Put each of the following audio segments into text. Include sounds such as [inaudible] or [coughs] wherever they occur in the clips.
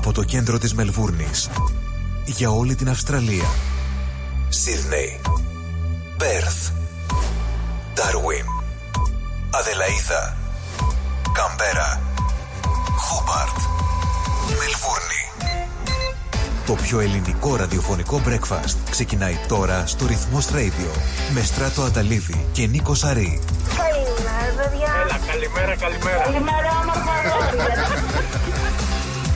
από το κέντρο της Μελβούρνης για όλη την Αυστραλία. Σίδνεϊ, Πέρθ, Ντάρουιν, Αδελαίδα, Καμπέρα, Χόμπαρτ, Μελβούρνη. Το πιο ελληνικό ραδιοφωνικό breakfast ξεκινάει τώρα στο Ρυθμός Radio με Στράτο Αταλίδη και Νίκο Σαρή. Καλημέρα, παιδιά. Έλα, καλημέρα, καλημέρα. Καλημέρα, όμορφα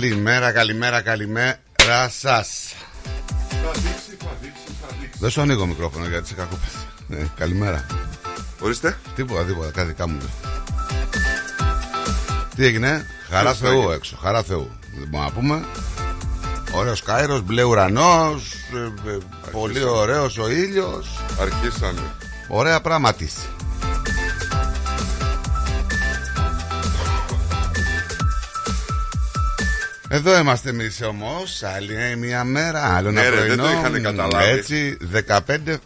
Καλημέρα, καλημέρα, καλημέρα σας. Δεν σου ανοίγω μικρόφωνο γιατί είσαι κακόπαθη. Ε, καλημέρα. Ορίστε. Τίποτα, τίποτα, κάτι δικά μου. Τι έγινε, χαρά Τι Θεού έγινε; έξω, χαρά Θεού. Δεν μπορούμε να πούμε. Ωραίος Κάιρος, μπλε ουρανός, ε, ε, πολύ ωραίος ο ήλιος. Αρχίσανε. Ωραία πράγματι. Εδώ είμαστε εμείς όμως. Άλλη μια μέρα, άλλο ένα Ναι, ρε, δεν πρωινό. το είχανε καταλάβει. Έτσι, 15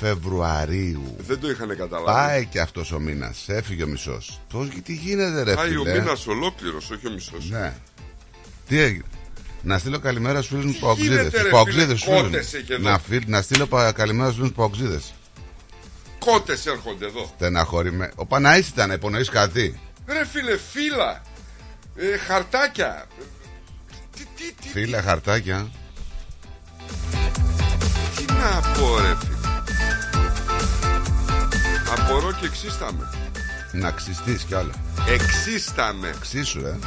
Φεβρουαρίου. Δεν το είχαν καταλάβει. Πάει και αυτός ο μήνας. Έφυγε ο μισός. Πώς τι γίνεται, ρε Πάει ο φίλε; μήνας ολόκληρος, όχι ο μισός. Ναι. Τι έγινε; Να στείλω καλημέρα στου φίλου μου Παοξίδε. γίνεται, ρε, Παοξίδε, φίλε, κότες έχει εδώ. να, φιλ- να στείλω πα- καλημέρα στου φίλου μου Παοξίδε. Κότες έρχονται εδώ. Στεναχωρημένο. Ο Παναής ήταν, υπονοείς κάτι; Ρε φίλε, φύλλα. Ε, χαρτάκια. Τι, τι, τι, Φίλε, χαρτάκια. τι να πω, ρε φίλε. Απορώ και εξίσταμε. Να ξυστείς κι άλλο. Εξίσταμε. Ξύσου, ε.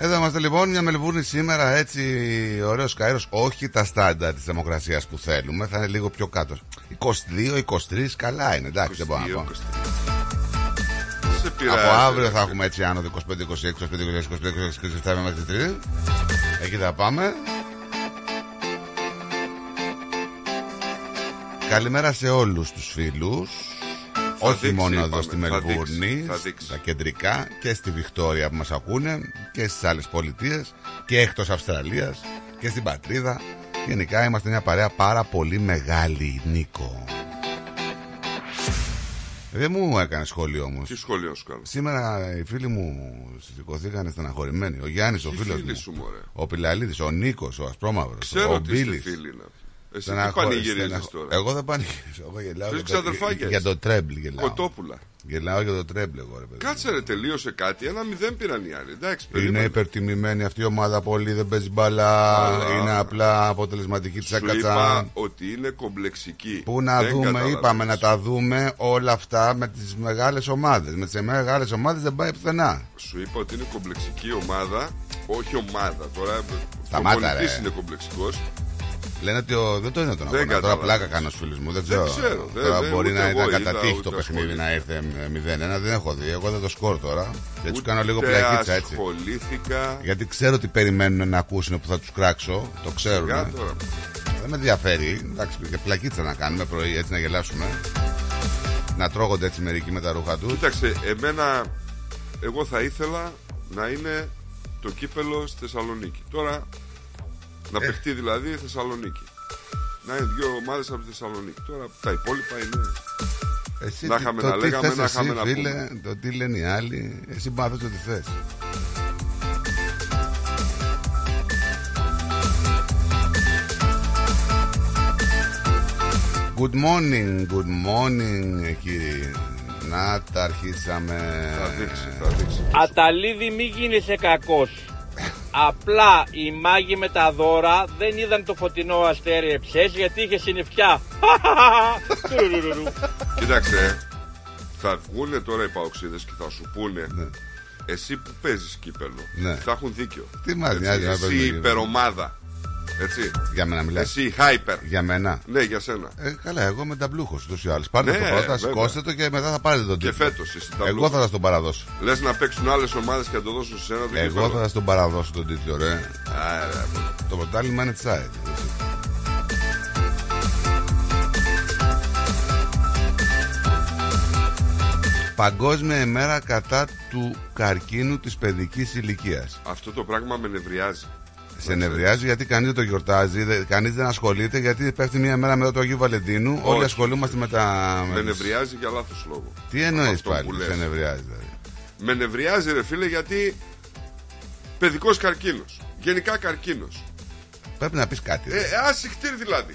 Εδώ είμαστε λοιπόν, μια Μελβούρνη σήμερα έτσι ωραίος καέρος Όχι τα στάντα της δημοκρασίας που θέλουμε Θα είναι λίγο πιο κάτω 22-23 καλά είναι εντάξει δεν μπορώ να 22, πω 23. Σε πειράζει, Από αύριο ρε θα φίλε. έχουμε έτσι άνοδο 25-26, 25-26, 27 μέχρι 3 Εκεί θα πάμε Καλημέρα σε όλους τους φίλους Θα όχι δείξει, μόνο εδώ είπαμε. στη Θα Μελβούρνη, δείξει, θα δείξει. στα κεντρικά και στη Βικτόρια που μας ακούνε και στις άλλες πολιτείες και εκτός Αυστραλίας και στην Πατρίδα. Γενικά είμαστε μια παρέα πάρα πολύ μεγάλη, Νίκο. Δεν μου έκανε σχόλιο όμως. Τι σχόλιο σου κάνω; Σήμερα οι φίλοι μου σηκωθήκαν στεναχωρημένοι. Ο Γιάννης ο Τι φίλος φίλοι μου. σου, μωρέ. Ο Πιλαλίδης, ο Νίκος, ο Ασπρόμαυρος, Ξέρω ο τι είστε Μπίλης. φίλοι να. Εσύ τι Στεναχώ- πανηγυρίζεις στεναχώ- τώρα; Εγώ δεν πανηγυρίζω. Εγώ γελάω Τρεις για το- ξαδερφάκια για είσαι. το τρέμπλ. Γελάω. Κοτόπουλα. Γελάω για το τρέμπλ, εγώ ρε παιδί. Κάτσε ρε, τελείωσε κάτι. Ένα μηδέν πήραν οι άλλοι. Εντάξει, Είναι περίμενε. υπερτιμημένη αυτή η ομάδα πολύ, δεν παίζει μπάλα. Αλλά- Είναι απλά αποτελεσματική της Σου είπα έκατσα. ότι είναι κομπλεξική. Πού να Δεν δούμε, καταλαβαίνεις. είπαμε να τα δούμε όλα αυτά με τις μεγάλες ομάδες. Με τις μεγάλες ομάδες δεν πάει πουθενά. Σου είπα ότι είναι κομπλεξική ομάδα. Όχι ομάδα. Τώρα Σταμάτα, ο πολιτής ρε. είναι κομπλεξικός. Λένε ότι ο- δεν το είναι τον Δεν αγώνα. Τώρα καταλαβαίνεις. πλάκα κάνω στους φίλους μου. Δεν ξέρω. ξέρω, δεν- Τώρα δεν- μπορεί ούτε να εγώ ήταν είδα, κατά τύχη ούτε το παιχνίδι ασχολήθηκα. να ήρθε με 0-1. Δεν έχω δει. Εγώ δεν το σκόρ τώρα. Και του κάνω λίγο Ούτε πλακίτσα έτσι. ασχολήθηκα. Γιατί ξέρω τι περιμένουν να ακούσουν που θα τους κράξω. Το ξέρουν. Για τώρα. Δεν με ενδιαφέρει. Εντάξει, και πλακίτσα να κάνουμε πρωί έτσι να γελάσουμε. Να τρώγονται έτσι μερικοί με τα ρούχα τους. Κοίταξε, εμένα εγώ θα ήθελα να είναι το κύπελο στη Θεσσαλονίκη. Τώρα Ε. να παιχτεί δηλαδή η Θεσσαλονίκη. Να είναι δύο ομάδες από τη Θεσσαλονίκη. Τώρα τα υπόλοιπα είναι. Εσύ Να τι- είχαμε το να τι λέγαμε, θες να εσύ, είχαμε να φίλε, πούμε. το τι λένε οι άλλοι, εσύ μάθες ό,τι θες. Good morning, good morning κύριε. Να τα αρχίσαμε. Θα δείξει, θα δείξει. Αταλίδη μη γίνεσαι κακός. Απλά οι μάγοι με τα δώρα δεν είδαν το φωτεινό αστέρι εψές γιατί είχε συννεφιά. [laughs] Τουρουρουρου. Κοίταξε, θα βγουν τώρα οι παοξίδες και θα σου πούνε. Εσύ που παίζεις κύπελο, Ναι. θα έχουν δίκιο. Τι μας Έτσι, νοιάζει να Εσύ παίζουμε η κύπελλο. υπερομάδα. Έτσι. Για μένα μιλάς. Εσύ η hyper. Για μένα. Ναι, για σένα. Ε, καλά, εγώ με ταμπλούχο ούτως ή άλλως. Πάρτε Ναι, το πρώτα, βέβαια. σηκώστε το και μετά θα πάρετε τον Και τίτλο. φέτος εσύ τα Εγώ θα σας τον παραδώσω. Λες να παίξουν άλλες ομάδες και να το δώσουν σε ένα το Εγώ κύπελλο. θα σας τον παραδώσω τον τίτλο, ρε. Άρα, Το πρωτάθλημα είναι τσάι. Παγκόσμια ημέρα κατά του καρκίνου της παιδικής ηλικίας. Αυτό το πράγμα με νευριάζει. Σε νευριάζει γιατί κανείς δεν το γιορτάζει, δε- κανείς δεν ασχολείται γιατί πέφτει μια μέρα μετά το Αγίου Βαλεντίνου. Όλοι Όχι. ασχολούμαστε με τα... Με με τις- νευριάζει για λάθος λόγο. Τι εννοείς Αυτό πάλι, που λες. σε νευριάζει δηλαδή; Με νευριάζει, ρε φίλε, γιατί παιδικός καρκίνος. Γενικά καρκίνος. Πρέπει να πεις κάτι. Ε, ρε. άσυχτήρ δηλαδή.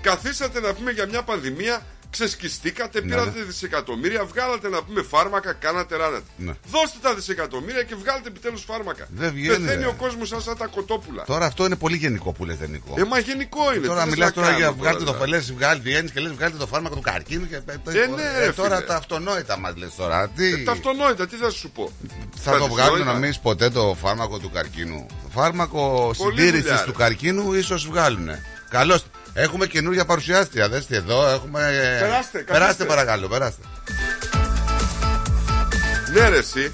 Καθίσατε να πούμε για μια πανδημία, ξεσκιστήκατε, Ναι, πήρατε ναι. δισεκατομμύρια, βγάλατε να πούμε φάρμακα, κάνατε ράνατε. Ναι. Δώστε τα δισεκατομμύρια και βγάλετε επιτέλους φάρμακα. Δεν βγαίνει, Πεθαίνει ρε. ο κόσμος σαν, σαν τα κοτόπουλα. Τώρα αυτό είναι πολύ γενικό που λέτε Νικό. Ε, μα γενικό είναι. Τώρα τι θες μιλάς να τώρα κάνω για βγάλτε το δηλαδή. φελές, βγάλει βγαίνεις και λες βγάλτε το φάρμακο του καρκίνου και Ε, ναι, ρε, τώρα φίλε. τα αυτονόητα μας λες τώρα. Τι... Ε, τα αυτονόητα, τι θα σου πω. Θα τα το βγάλουν δυσνόητα. να μην ποτέ το φάρμακο του καρκίνου. Το φάρμακο Πολύ συντήρησης δουλειά, του ρε. καρκίνου ίσως βγάλουν. Καλώς. Έχουμε καινούργια παρουσιάστρια. Δέστε εδώ. Έχουμε... ε, Περάστε, καθίστε. περάστε παρακαλώ, περάστε. Ναι, ρε, εσύ,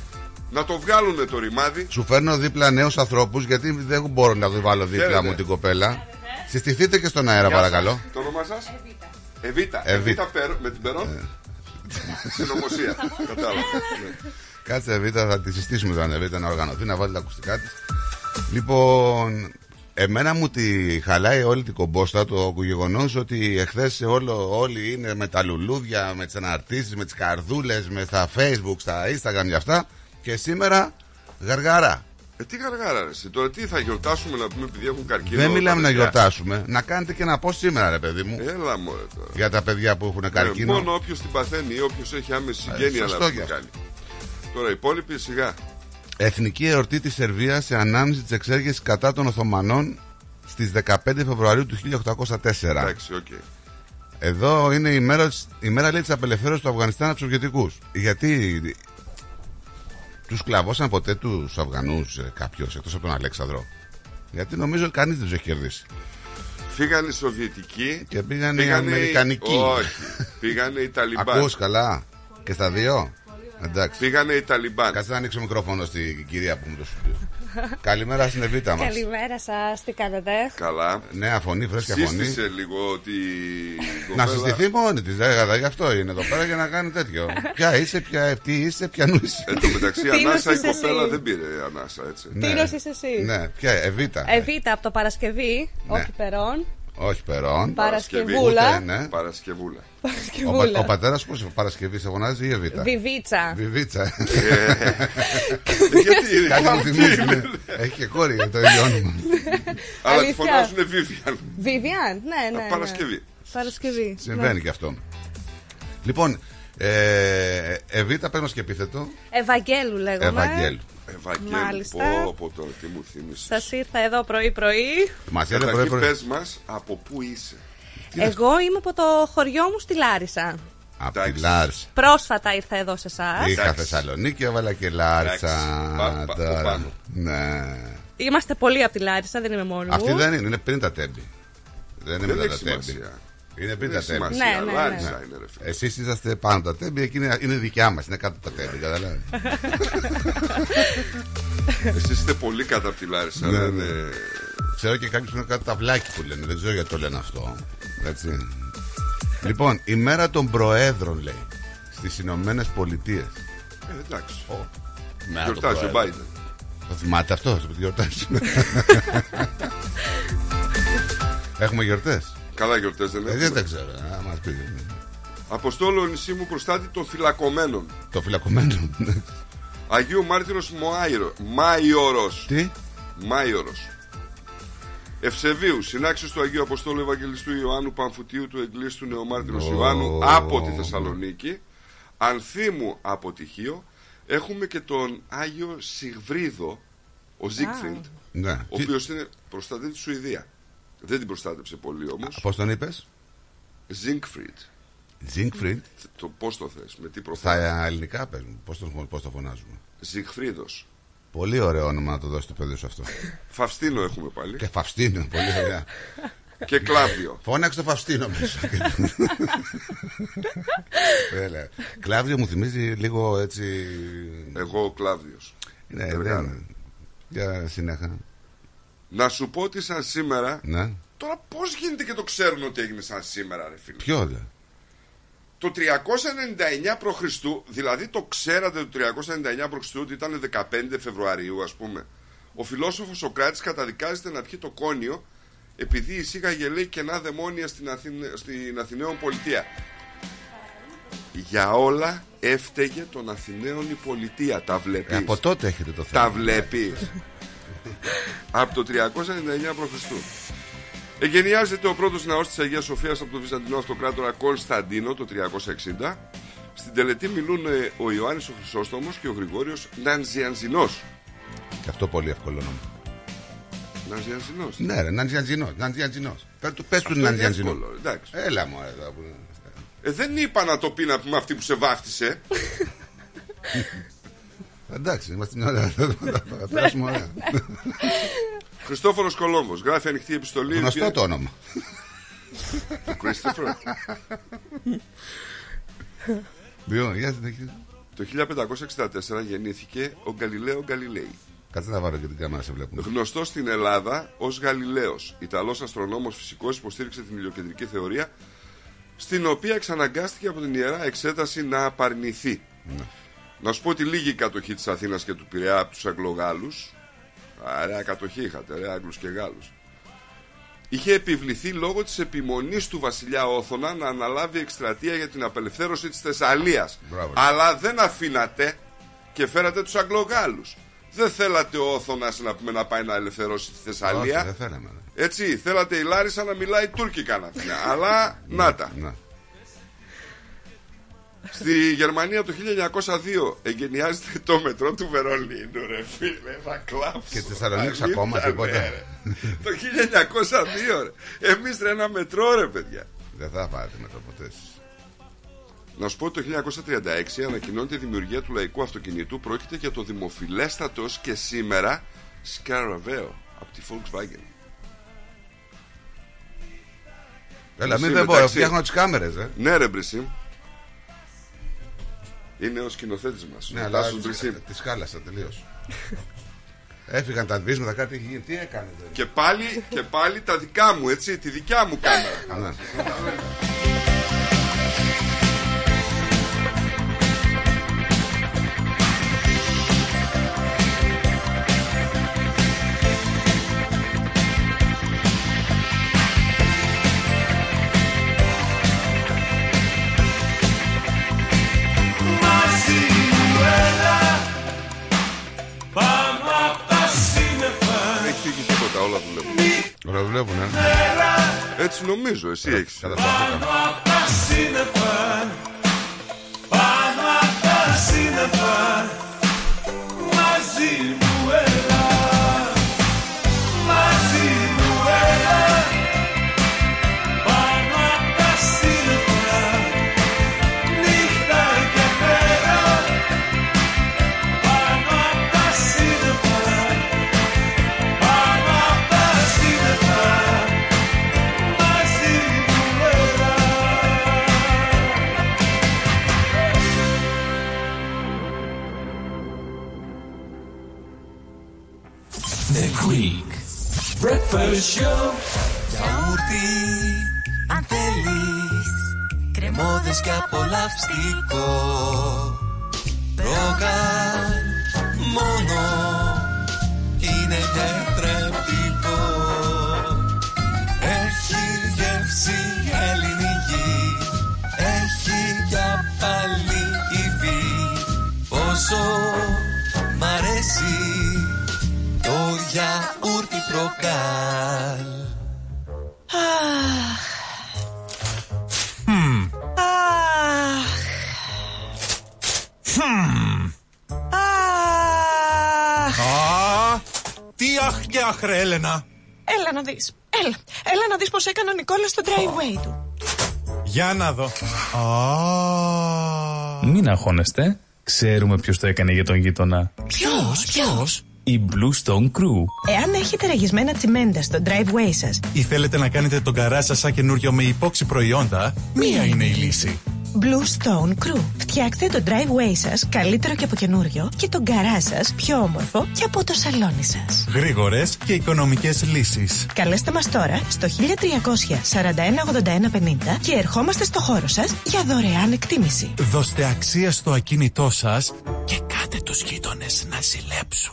να το βγάλουνε το ρημάδι. Σου φέρνω δίπλα νέους ανθρώπους γιατί δεν μπορώ να το βάλω δίπλα Χαίρετε. μου την κοπέλα. Συστηθείτε και στον αέρα, παρακαλώ. Το όνομα σας; Εβίτα. Εβίτα. Εβίτα Περ- με την Περόν. Συνωμοσία. Κατάλαβα. Ναι. Κάτσε Β, θα τη συστήσουμε τώρα Β να οργανωθεί, να βάλει τα ακουστικά της. Λοιπόν, εμένα μου τη χαλάει όλη την κομπόστα το γεγονός ότι εχθές όλοι είναι με τα λουλούδια, με τις αναρτήσεις, με τις καρδούλες, με στα facebook, στα instagram και αυτά. Και σήμερα γαργάρα. Ε, τι γαργάρα, ρε, εσύ. Τώρα τι θα γιορτάσουμε να πούμε επειδή έχουν καρκίνο. Δεν μιλάμε τα να παιδιά; γιορτάσουμε. Να κάνετε και ένα πώ σήμερα, ρε παιδί μου, Έλα, μωρέ τώρα. για τα παιδιά που έχουν Ε, καρκίνο. μόνο όποιος την παθαίνει ή όποιος έχει άμεση συγγένεια σωστό να και την αυτό. κάνει. Τώρα οι υπόλοιποι σιγά. Εθνική εορτή της Σερβίας σε ανάμνηση της εξέγερσης κατά των Οθωμανών στις 15 Φεβρουαρίου του 1804. Εντάξει, οκ. Εδώ είναι η μέρα, της- η μέρα λέει, της απελευθέρωσης του Αφγανιστάν από τους Σοβιετικούς. Γιατί τους σκλαβώσαν ποτέ τους Αφγανούς ε, κάποιος εκτός από τον Αλέξανδρο; Γιατί νομίζω ότι κανείς δεν τους έχει κερδίσει. Φύγανε οι Σοβιετικοί. Και πήγανε οι πήγανε Αμερικανικοί. Όχι. Πήγανε οι [laughs] Ταλιμπάν. Ακούς καλά. Και στα δύο. Εντάξει. Πήγανε οι Ταλιμπάν. Κάτσε να ανοίξω μικρόφωνο στην κυρία που μου το σου Καλημέρα στην Εβίτα μας. Καλημέρα σας, τι κάνετε; Καλά. Νέα φωνή, φρέσκια φωνή. Σύστησε λίγο ότι. η Να κοπέλα- συστηθεί μόνη της, δεν γι' αυτό είναι εδώ πέρα για να κάνει τέτοιο. Ποια είσαι, ποια τι είσαι, ποιανού είσαι. Εν τω μεταξύ, Τίνος ανάσα η είσαι εσύ; κοπέλα δεν πήρε ανάσα, έτσι. Ναι. Τίνος είσαι εσύ; Ναι, ποια, Εβίτα. Εβίτα από το Παρασκευή, Ναι. όχι Περών. Όχι περών. Παρασκευούλα. Ούτε, ναι. Παρασκευούλα. Ο, πα- Παρασκευούλα. ο πατέρας πώς Παρασκευής σε φωνάζει ή Εβίτα; Βιβίτσα. Βιβίτσα. Γιατί [laughs] Κάτι μου αυτή θυμίζει. είναι. ναι. Έχει και κόρη το ίδιο όνομα. Αλλά τη Αλήθεια. φωνάζουν Vivian. Βιβιάν, ναι, ναι. ναι. Παρασκευή. Παρασκευή. Συμβαίνει ναι. και αυτό. Λοιπόν, ε, Εβίτα, πες μας και επίθετο. Ευαγγέλου λέγομαι. Ευαγγέλου. Ευαγγέλου, Μάλιστα. πω από τώρα τι μου θύμισες. Σας ήρθα εδώ πρωί-πρωί. Μας έλεγε Καταρχήν πρωί πρωί. πες μας από πού είσαι. Εγώ είμαι από το χωριό μου στη Λάρισα. Από τη Εντάξει. Λάρσα. Πρόσφατα ήρθα εδώ σε εσάς. Είχα Εντάξει. Θεσσαλονίκη, έβαλα και Λάρσα. Εντάξει. Πα- πα- Τώρα. πάνω. Ναι. Είμαστε πολλοί από τη Λάρισα, δεν είμαι μόνη Αυτή μου. δεν είναι, είναι πριν τα τέμπη. Δεν είναι Δεν μετά έχει τα τέμπη. Σημασία. Είναι πριν Δεν τα έχει τέμπη. σημασία. Ναι, ναι, Λάρισα ναι. είναι ρε φίλε. Εσείς είσαστε πάνω από τα τέμπη, εκείνη είναι δικιά μας, είναι κάτω από τα τέμπη, καταλάβεις. [laughs] Εσείς είστε πολύ κάτω από τη Λάρισα. Ναι, δεν ναι. είναι- Ξέρω και κάποιους που είναι κάτω τα βλάκι που λένε, δεν ξέρω γιατί το λένε αυτό. Έτσι. Λοιπόν, η μέρα των Προέδρων λέει στις Ηνωμένες Πολιτείες. Ε, Εντάξει. Μέρα των Γιορτάζει ο Προέδρων. Biden. Το θυμάται αυτό, που τη γιορτάζει. [laughs] Έχουμε γιορτές; Καλά γιορτές δεν Ε, δεν έχουμε. τα ξέρω. Α, μας πει. Αποστόλο νησί μου προστάτη των φυλακωμένων. Το φυλακωμένο. Αγίου Μάρτυρος Μωάιρο. Μάιορος. Τι; Μάιορος. Ευσεβίου, συνάξεις του Αγίου Αποστόλου Ευαγγελιστού Ιωάννου Παμφουτίου του Εγκλήστου Νεομάρτυρος Ω. Ιωάννου από τη Θεσσαλονίκη, Ανθίμου από Τυχείο, έχουμε και τον Άγιο Σιγβρίδο, ο Ζίγκφριντ, Ναι. ο οποίος είναι προστατεύτη της Σουηδίας. Δεν την προστάτεψε πολύ όμως. Πώς τον είπες, Ζίγκφριντ. Ζίνκφριντ. Το πώς το θες, με τι προφέρει. Στα ελληνικά πες μου, πώς το, πώς το φωνάζουμε; Ζιγκφρίδος. Πολύ ωραίο όνομα να το δώσεις το παιδί σου αυτό. [laughs] Φαυστίνο έχουμε πάλι. και Φαυστίνο, πολύ ωραία. [laughs] και Κλάβδιο. Φώναξε το Φαυστίνο μέσα. [laughs] Έλα. Κλάβδιο μου θυμίζει λίγο έτσι. Εγώ ο Κλάβδιος. Ναι, Εργάνα. δεν. Για συνέχα. Να σου πω ότι σαν σήμερα Ναι. Τώρα πώς γίνεται και το ξέρουν ότι έγινε σαν σήμερα, ρε φίλε; Ποιο δε. Το 399 π.Χ., δηλαδή το ξέρατε το 399 π.Χ. ότι ήταν 15 Φεβρουαρίου, ας πούμε. Ο φιλόσοφος Σοκράτης καταδικάζεται να πιει το κόνιο επειδή εισήγαγε λέει κενά δαιμόνια στην, Αθηνε... στην Αθηναίων πολιτεία. Για όλα έφταιγε των Αθηναίων η πολιτεία. Τα βλέπεις; Ε, από τότε έχετε το θέμα. Τα βλέπεις Από το 399 π.Χ. Εγενιάζεται ο πρώτος ναός της Αγίας Σοφίας από τον Βυζαντινό Αυτοκράτορα Κωνσταντίνο το 360. Στην τελετή μιλούν ε, ο Ιωάννης ο Χρυσόστομος και ο Γρηγόριος Νανζιανζινός. Και αυτό πολύ εύκολο όνομα. Νανζιανζινός. Ναι, ρε, Ναντζιαντζινό. Ναντζιαντζινό. Πες του, πες του Αυτό είναι Ναντζιαντζινό. εύκολο, εντάξει. Έλα μου, εδώ που είναι. Ε, δεν είπα να το πει να πούμε αυτή που σε βάφτισε. [laughs] Εντάξει, είμαστε μια ωραία. Θα [laughs] περάσουμε ωραία. Χριστόφορος Κολόμβος γράφει ανοιχτή επιστολή. η Γνωστό οποία- το όνομα. του Christopher. Δύο, για συνεχίζει. Το 1564 γεννήθηκε ο Γκαλιλαίο Γκαλιλέη. Κάτσε να βάλω και την κάμερα σε βλέπουμε. Γνωστό στην Ελλάδα ως Γαλιλαίος. Ιταλός αστρονόμος φυσικός υποστήριξε την ηλιοκεντρική θεωρία, στην οποία εξαναγκάστηκε από την ιερά εξέταση να απαρνηθεί. Να σου πω ότι λίγη η κατοχή της Αθήνας και του Πειραιά από τους Αγγλογάλους. Ωραία κατοχή είχατε, ρε Άγγλους και Γάλλους. Είχε επιβληθεί λόγω της επιμονής του βασιλιά Όθωνα να αναλάβει εκστρατεία για την απελευθέρωση της Θεσσαλίας. Μπράβο. Αλλά δεν αφήνατε και φέρατε τους Αγγλογάλους. Δεν θέλατε ο Όθωνας να, πούμε, να πάει να ελευθερώσει τη Θεσσαλία. Όχι, δεν θέλαμε. ρε. Έτσι, θέλατε η Λάρισα να μιλάει τουρκικά να πει. Αλλά να τα. Ναι. Στη Γερμανία το 1902 εγκαινιάζεται το μετρό του Βερολίνου, ρε φίλε, θα κλάψω. Και τη Θεσσαλονίκης Αλήθεια, ακόμα ναι, τίποτα. ρε. Το 1902, ρε. Εμείς ρε ένα μετρό, ρε παιδιά. Δεν θα πάρετε με το ποτέ. εσείς. Να σου πω ότι το 1936 ανακοινώνεται η δημιουργία του λαϊκού αυτοκινητού. Πρόκειται για το δημοφιλέστατο ως και σήμερα Scaraveo από τη Volkswagen. Έλα, Εσύ μην δεν μπορώ. μεταξύ. Φτιάχνω τις κάμερες, ε. Ναι, ρε Μπρισίμ. Είναι ο σκηνοθέτης μας. Ναι, αλλά τη χάλασα τελείως. Έφυγαν τα βίσματα, κάτι έχει γίνει. Τι έκανε τώρα. Και πάλι, και πάλι τα δικά μου, έτσι, τη δικιά μου κάμερα. Φύγει τίποτα, όλα δουλεύουν. Ωραία, βλέπουν, ε. Έτσι νομίζω, εσύ έχεις. Πάνω απ' τα σύννεφα Πάνω απ' τα σύννεφα Greek Breakfast Show. Γιαούρτι, αν θέλεις Κρεμόδες και απολαυστικό. Ρόγαν μόνο Είναι τετρεπτικό. Έχει γεύση ελληνική Έχει για πάλι υφή. Πόσο το γιαούρτι προκάλ Αχ. Αχ. Αχ. Α, τι αχ και αχ ρε Έλενα. Έλα να δεις. Έλα. Έλα να δεις πως έκανε ο Νικόλας στο driveway του. Για να δω. Α, Μην αγχώνεστε. Ξέρουμε ποιος το έκανε για τον γείτονα. Ποιος, ποιος; Η Blue Stone Crew. Εάν έχετε ραγισμένα τσιμέντα στο driveway σας, ή θέλετε να κάνετε τον καρά σας σαν καινούριο με υπόξη προϊόντα, μία είναι η λύση. Blue Stone Crew. Φτιάξτε το driveway σας καλύτερο και από καινούριο και τον καρά σας πιο όμορφο και από το σαλόνι σας. Γρήγορες και οικονομικές λύσεις. Καλέστε μας τώρα στο 1300 41 81 50 και ερχόμαστε στο χώρο σας για δωρεάν εκτίμηση. Δώστε αξία στο ακίνητό σας και κάτε τους γείτονες να ζηλέψουν.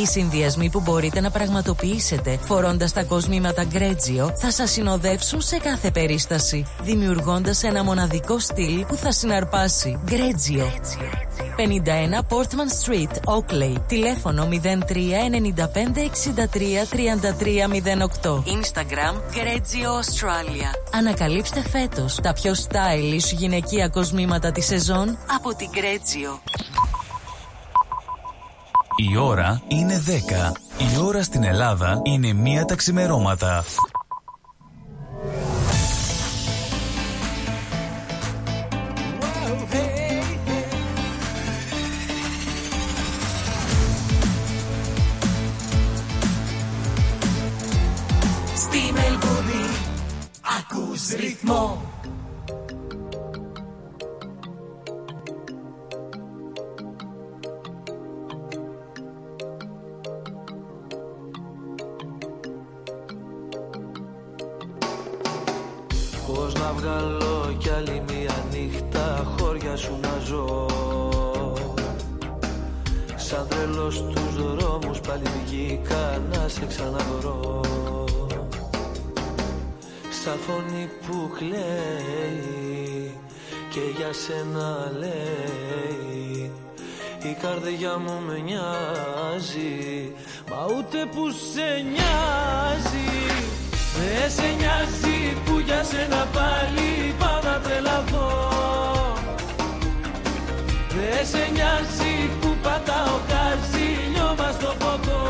Οι συνδυασμοί που μπορείτε να πραγματοποιήσετε φορώντας τα κοσμήματα Γκρέτζιο θα σας συνοδεύσουν σε κάθε περίσταση, δημιουργώντας ένα μοναδικό στυλ που θα συναρπάσει. Γκρέτζιο. 51 Portman Street, Oakley. Τηλέφωνο 03 95 63 33 08. Instagram Γκρέτζιο Australia. Ανακαλύψτε φέτος τα πιο stylish γυναικεία κοσμήματα της σεζόν από την Γκρέτζιο. Η ώρα είναι 10. Η ώρα στην Ελλάδα είναι μία τα ξημερώματα. Στη Μελβούνι ακούς ρυθμό να βγάλω κι άλλη μία νύχτα χώρια σου να ζω. Σαν τρελός στους δρόμους πάλι βγήκα να σε ξαναβρω. Σαν φωνή που κλαίει και για σένα λέει η καρδιά μου με νοιάζει Μα ούτε που σε νοιάζει. Δεν σε νοιάζει που σε ένα πάλι πάντα να τρελαθώ. Δε σε νοιάζει που πατάω κάζι νιώμα στο ποτό.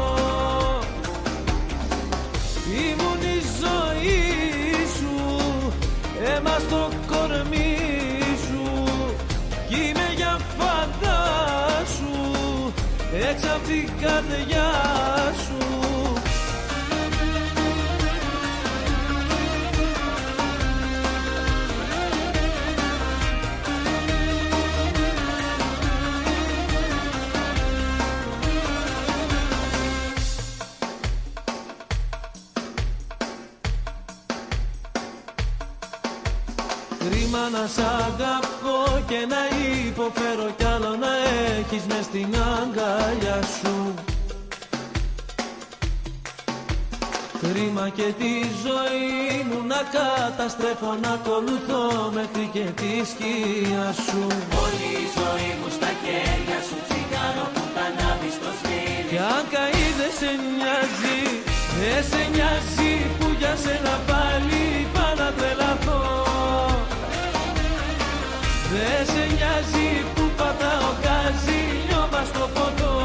Ήμουν η ζωή σου, έμα στο κορμί σου. Κι είμαι για φαντά σου, έτσι απ' την καρδιά να σ' αγαπώ και να υποφέρω κι άλλο να έχεις μες στην αγκαλιά σου. Κρίμα και τη ζωή μου να καταστρέφω να ακολουθώ μέχρι και τη σκιά σου. Όλη η ζωή μου στα χέρια σου τσιγάρο που τα ανάβεις στο σφύρι Κι αν καεί δεν σε νοιάζει, δεν σε νοιάζει που για σένα πάλι πάω να τρελαθώ Δεν σε νοιάζει που πατάω γκάζι, λιώμα στο ποτό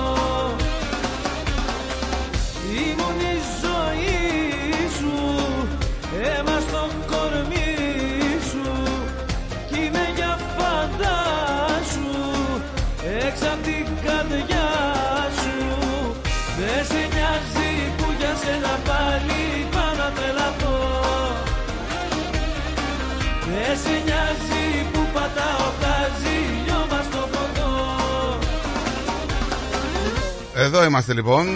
Εδώ είμαστε λοιπόν.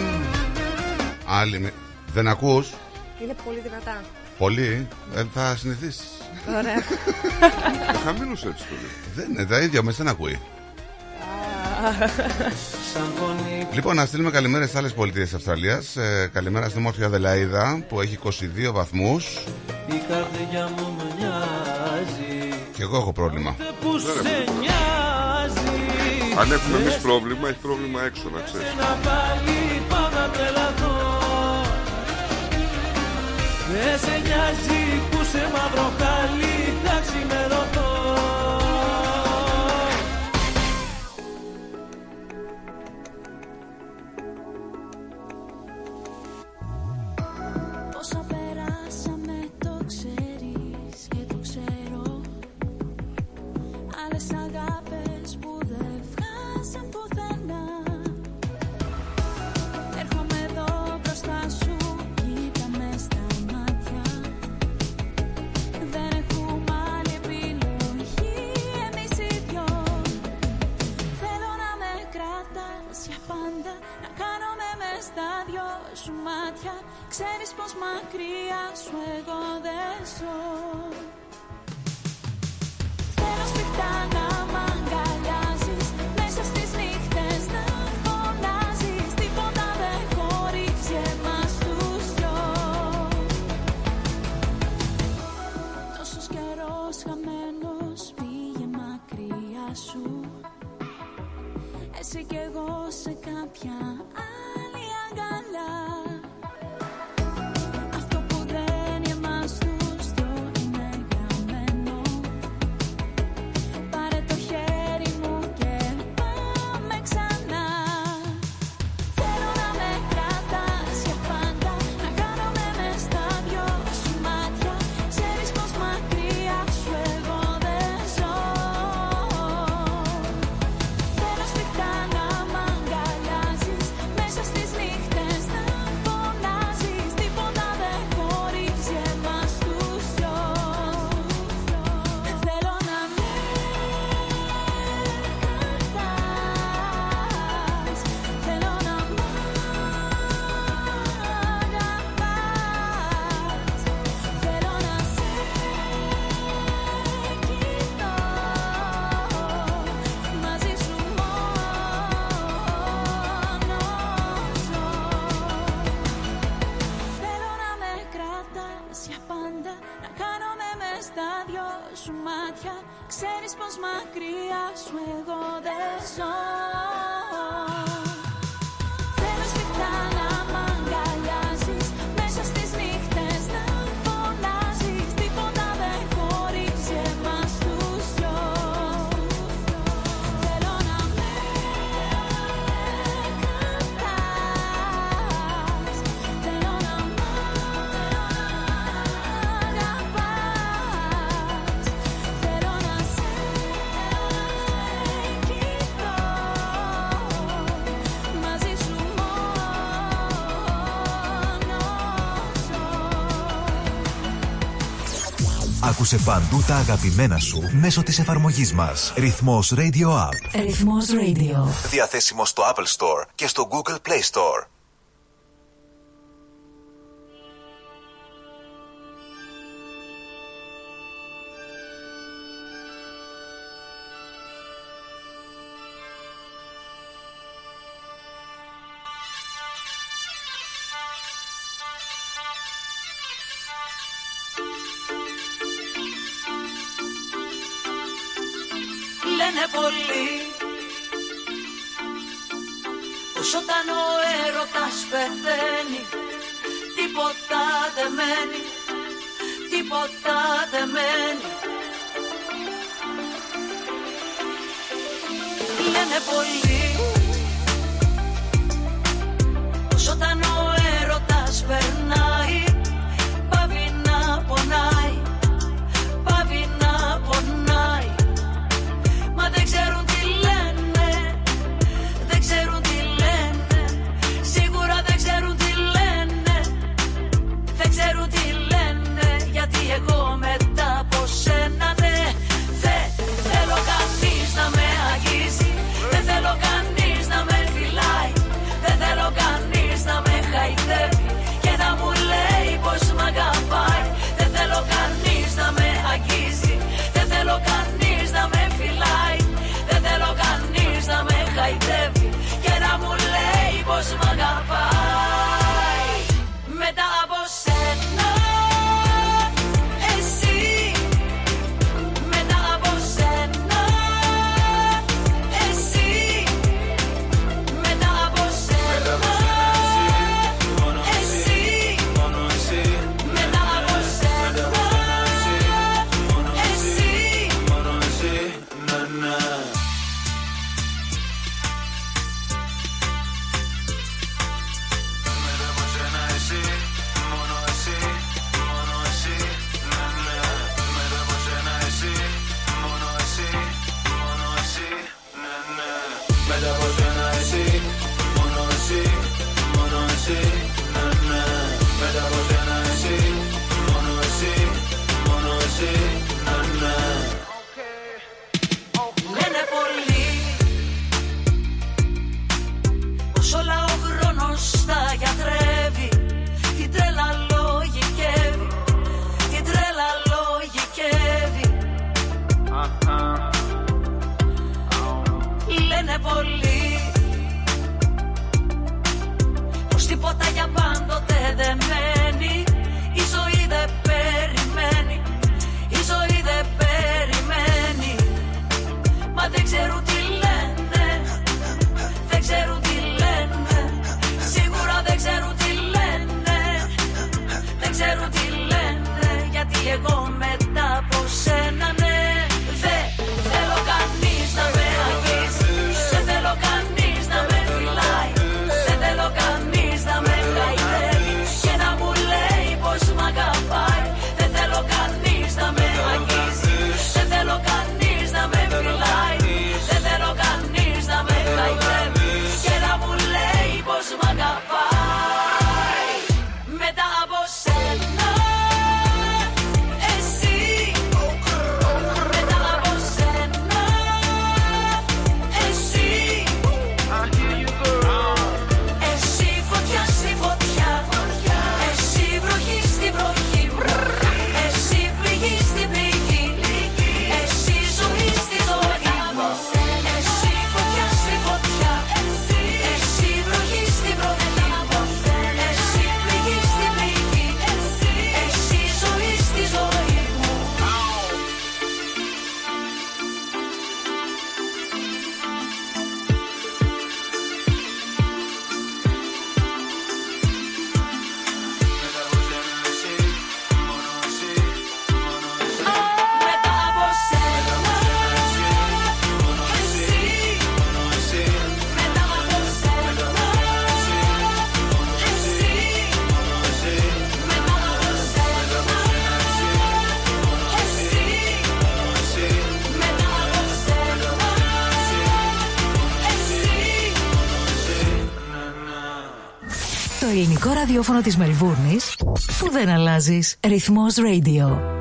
Άλλη. με- Δεν ακούς; Είναι πολύ δυνατά. πολύ. Ε, θα συνηθίσεις. Ωραία. [laughs] Χαμήλωσε έτσι το λέει. Δεν είναι τα ίδια, με δεν ακούει. Λοιπόν, να στείλουμε καλημέρα στις άλλες πολιτείες της Αυστραλίας. Ε, καλημέρα στην όμορφη Αδελαίδα που έχει 22 βαθμούς. Η καρδιά μου με νοιάζει Και εγώ έχω πρόβλημα. που σε νοιάζει Αν έχουμε εμείς πρόβλημα, έχει πρόβλημα έξω, να ξέρεις. να πάλι πάω να τρελαθώ Δεν σε νοιάζει που σε μαύρο χάλι θα ξημερωθώ σου μάτια. Ξέρεις πως μακριά σου εγώ δεν ζω. Θέλω σφιχτά να μ' αγκαλιάζεις. Μέσα στις νύχτες να φωνάζεις. Τίποτα δεν χωρίζει εμάς τους δυο. Τόσος καιρός χαμένος πήγε μακριά σου. Εσύ κι εγώ σε κάποια άλλη αγκαλιά Ακούσε παντού τα αγαπημένα σου μέσω της εφαρμογής μας. Ρυθμός Radio App. Ρυθμός Radio. Διαθέσιμο στο Apple Store και στο Google Play Store. ραδιόφωνο της Μελβούρνης που δεν αλλάζεις. Ρυθμός Radio.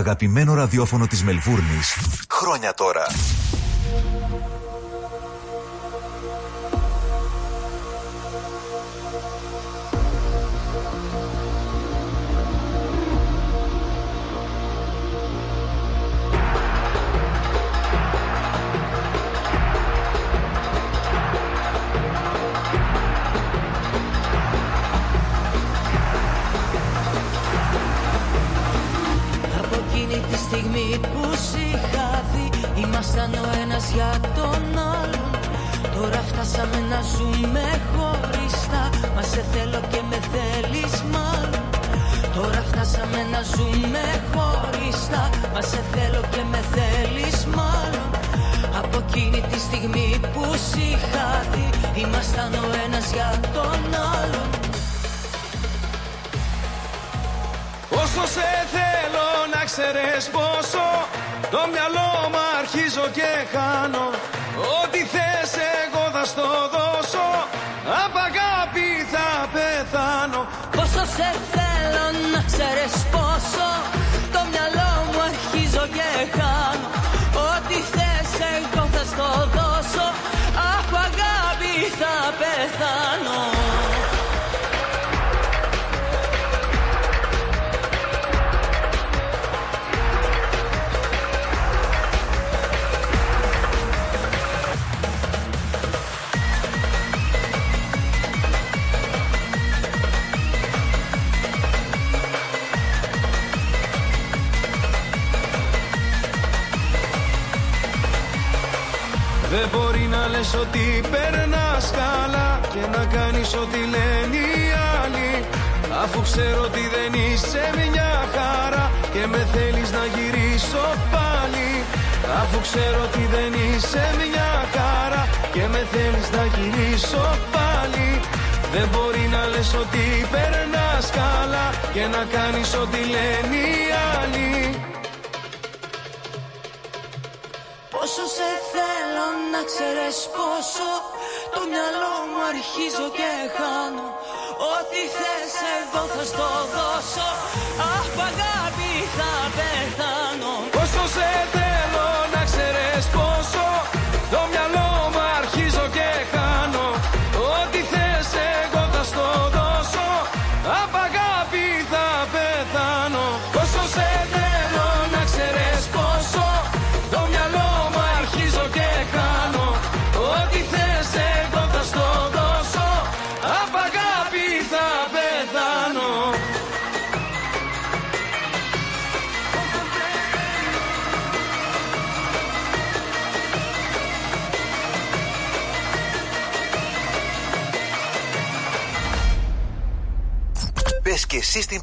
αγαπημένο ραδιόφωνο της Μελβούρνης. Χρόνια τώρα.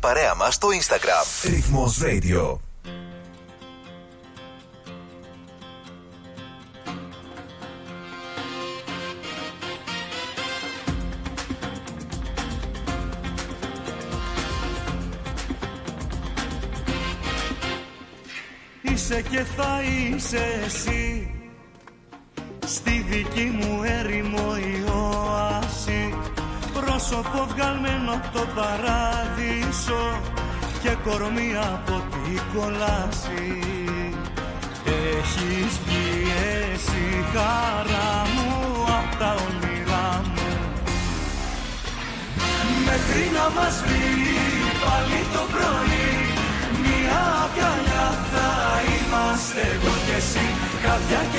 παρέα μας στο Instagram. Ρυθμός Radio. Είσαι και θα είσαι εσύ κορμί από την κολάση Έχεις πιέσει χαρά μου από τα όνειρά μου. Μέχρι να μας βγει πάλι το πρωί Μια αγκαλιά θα είμαστε εγώ κι εσύ. Χαδιά και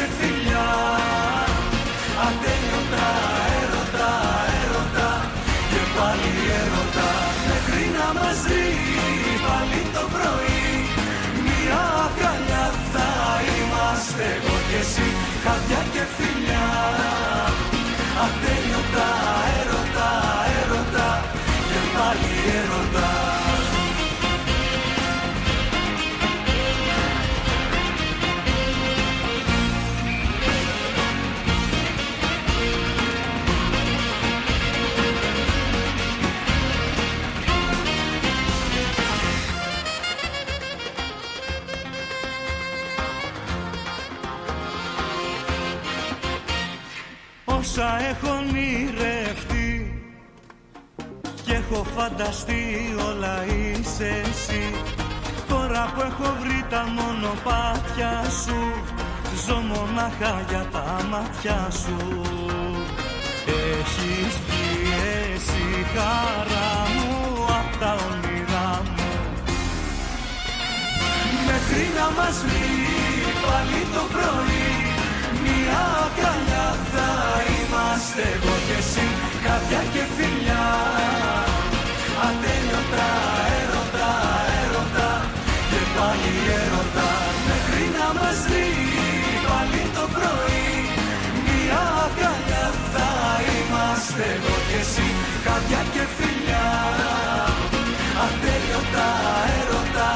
φανταστεί όλα είσαι εσύ. Τώρα που έχω βρει τα μονοπάτια σου Ζω μονάχα για τα μάτια σου. Έχεις βγει εσύ χαρά μου απ' τα όνειρά μου. Μέχρι να μας βρει πάλι το πρωί Μια καλά θα είμαστε εγώ και εσύ. Και Ατέλειωτα έρωτα,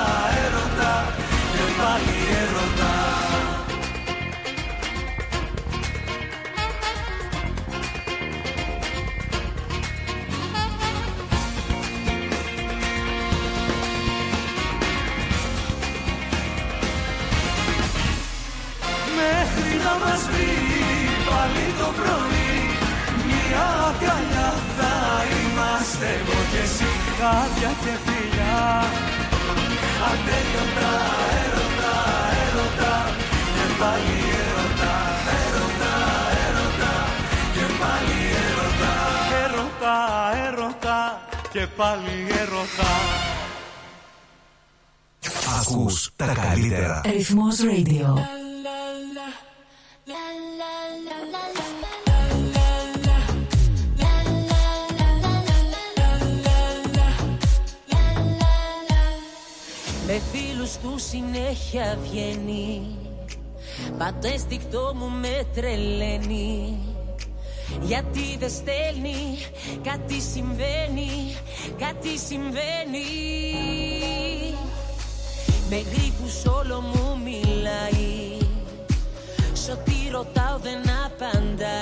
έρωτα Και πάλι έρωτα. Μέχρι να μας βρει πάλι το πρωί Μια αγκαλιά θα είμαστε εγώ και εσύ. Χάδια και φιλιά Ατέλειωτα έρωτα, έρωτα Και πάλι έρωτα, έρωτα, έρωτα Και πάλι έρωτα Έρωτα, έρωτα Και πάλι έρωτα Ακούς τα καλύτερα. Ρυθμός Radio. Του συνέχεια βγαίνει. Πατώ αισθηκτό μου με τρελαίνει. Γιατί δεν στέλνει Κάτι συμβαίνει Κάτι συμβαίνει. Με γρήπους όλο μου μιλάει. Σ' ό,τι ρωτάω δεν απαντάει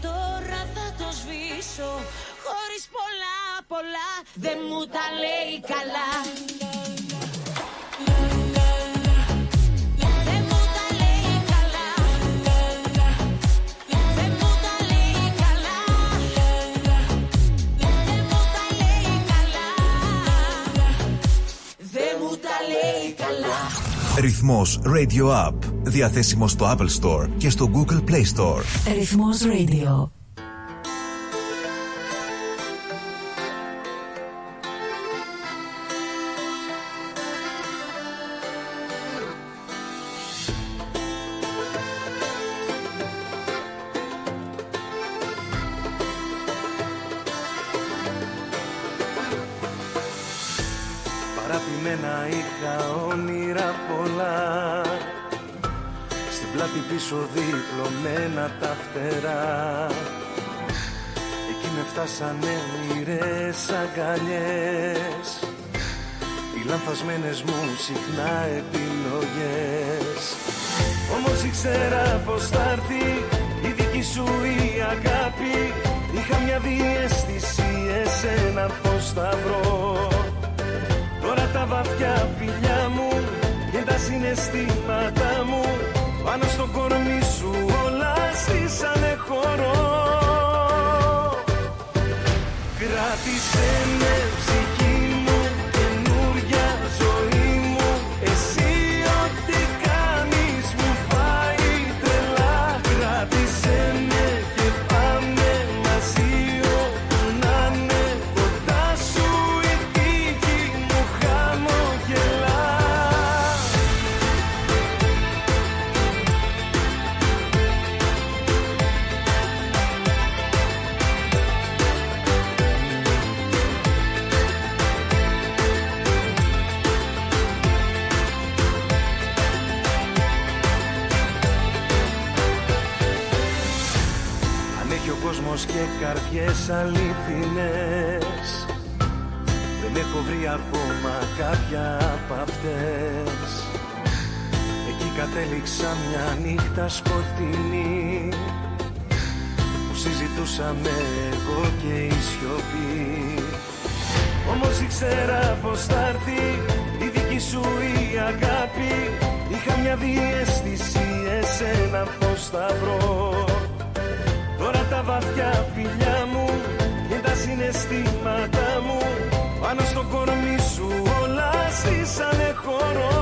τώρα θα το σβήσω. Χωρίς πολλά πολλά Δεν μου τα λέει καλά Ρυθμός Radio App. Διαθέσιμο στο Apple Store και στο Google Play Store. Ρυθμός Radio. αίσθηση εσένα πώς θα βρω. Τώρα τα βαθιά φιλιά μου και τα συναισθήματά μου Πάνω στο κορμί σου όλα στήσανε χώρο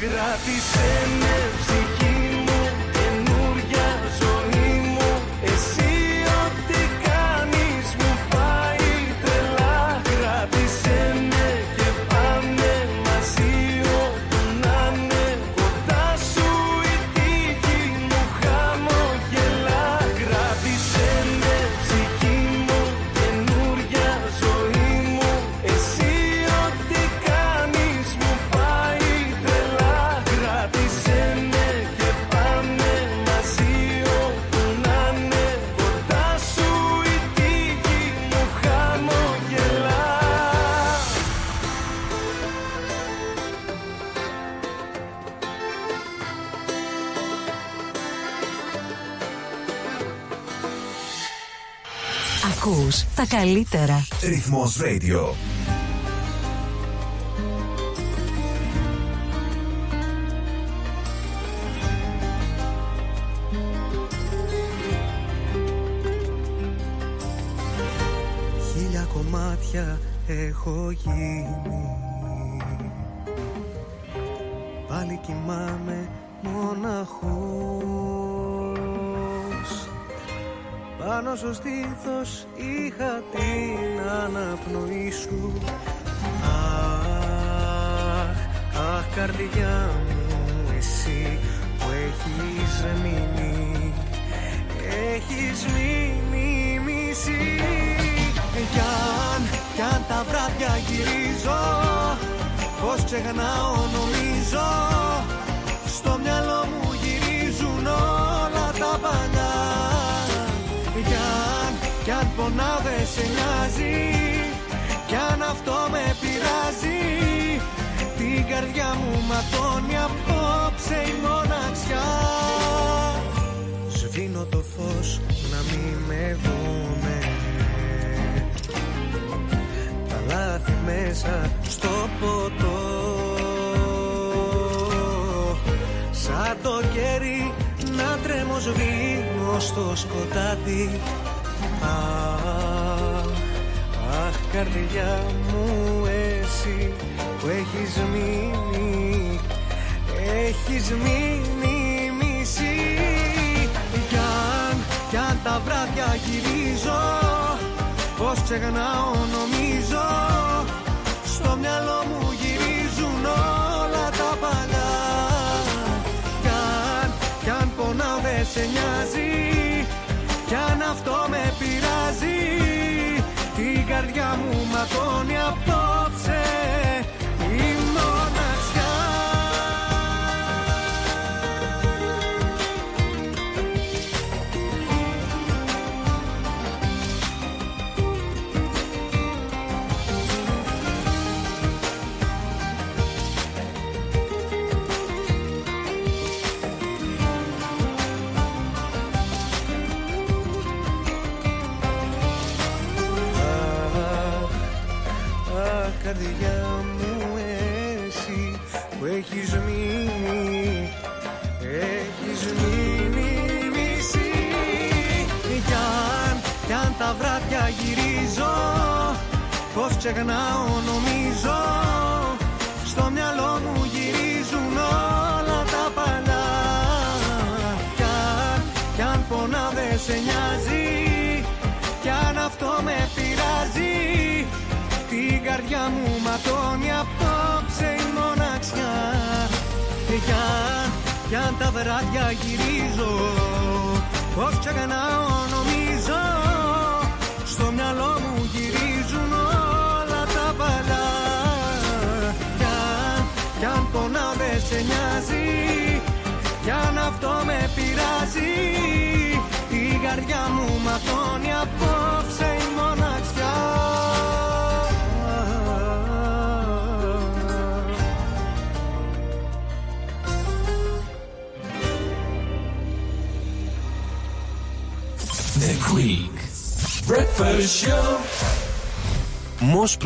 Κράτησε με τα καλύτερα. Ρυθμός Radio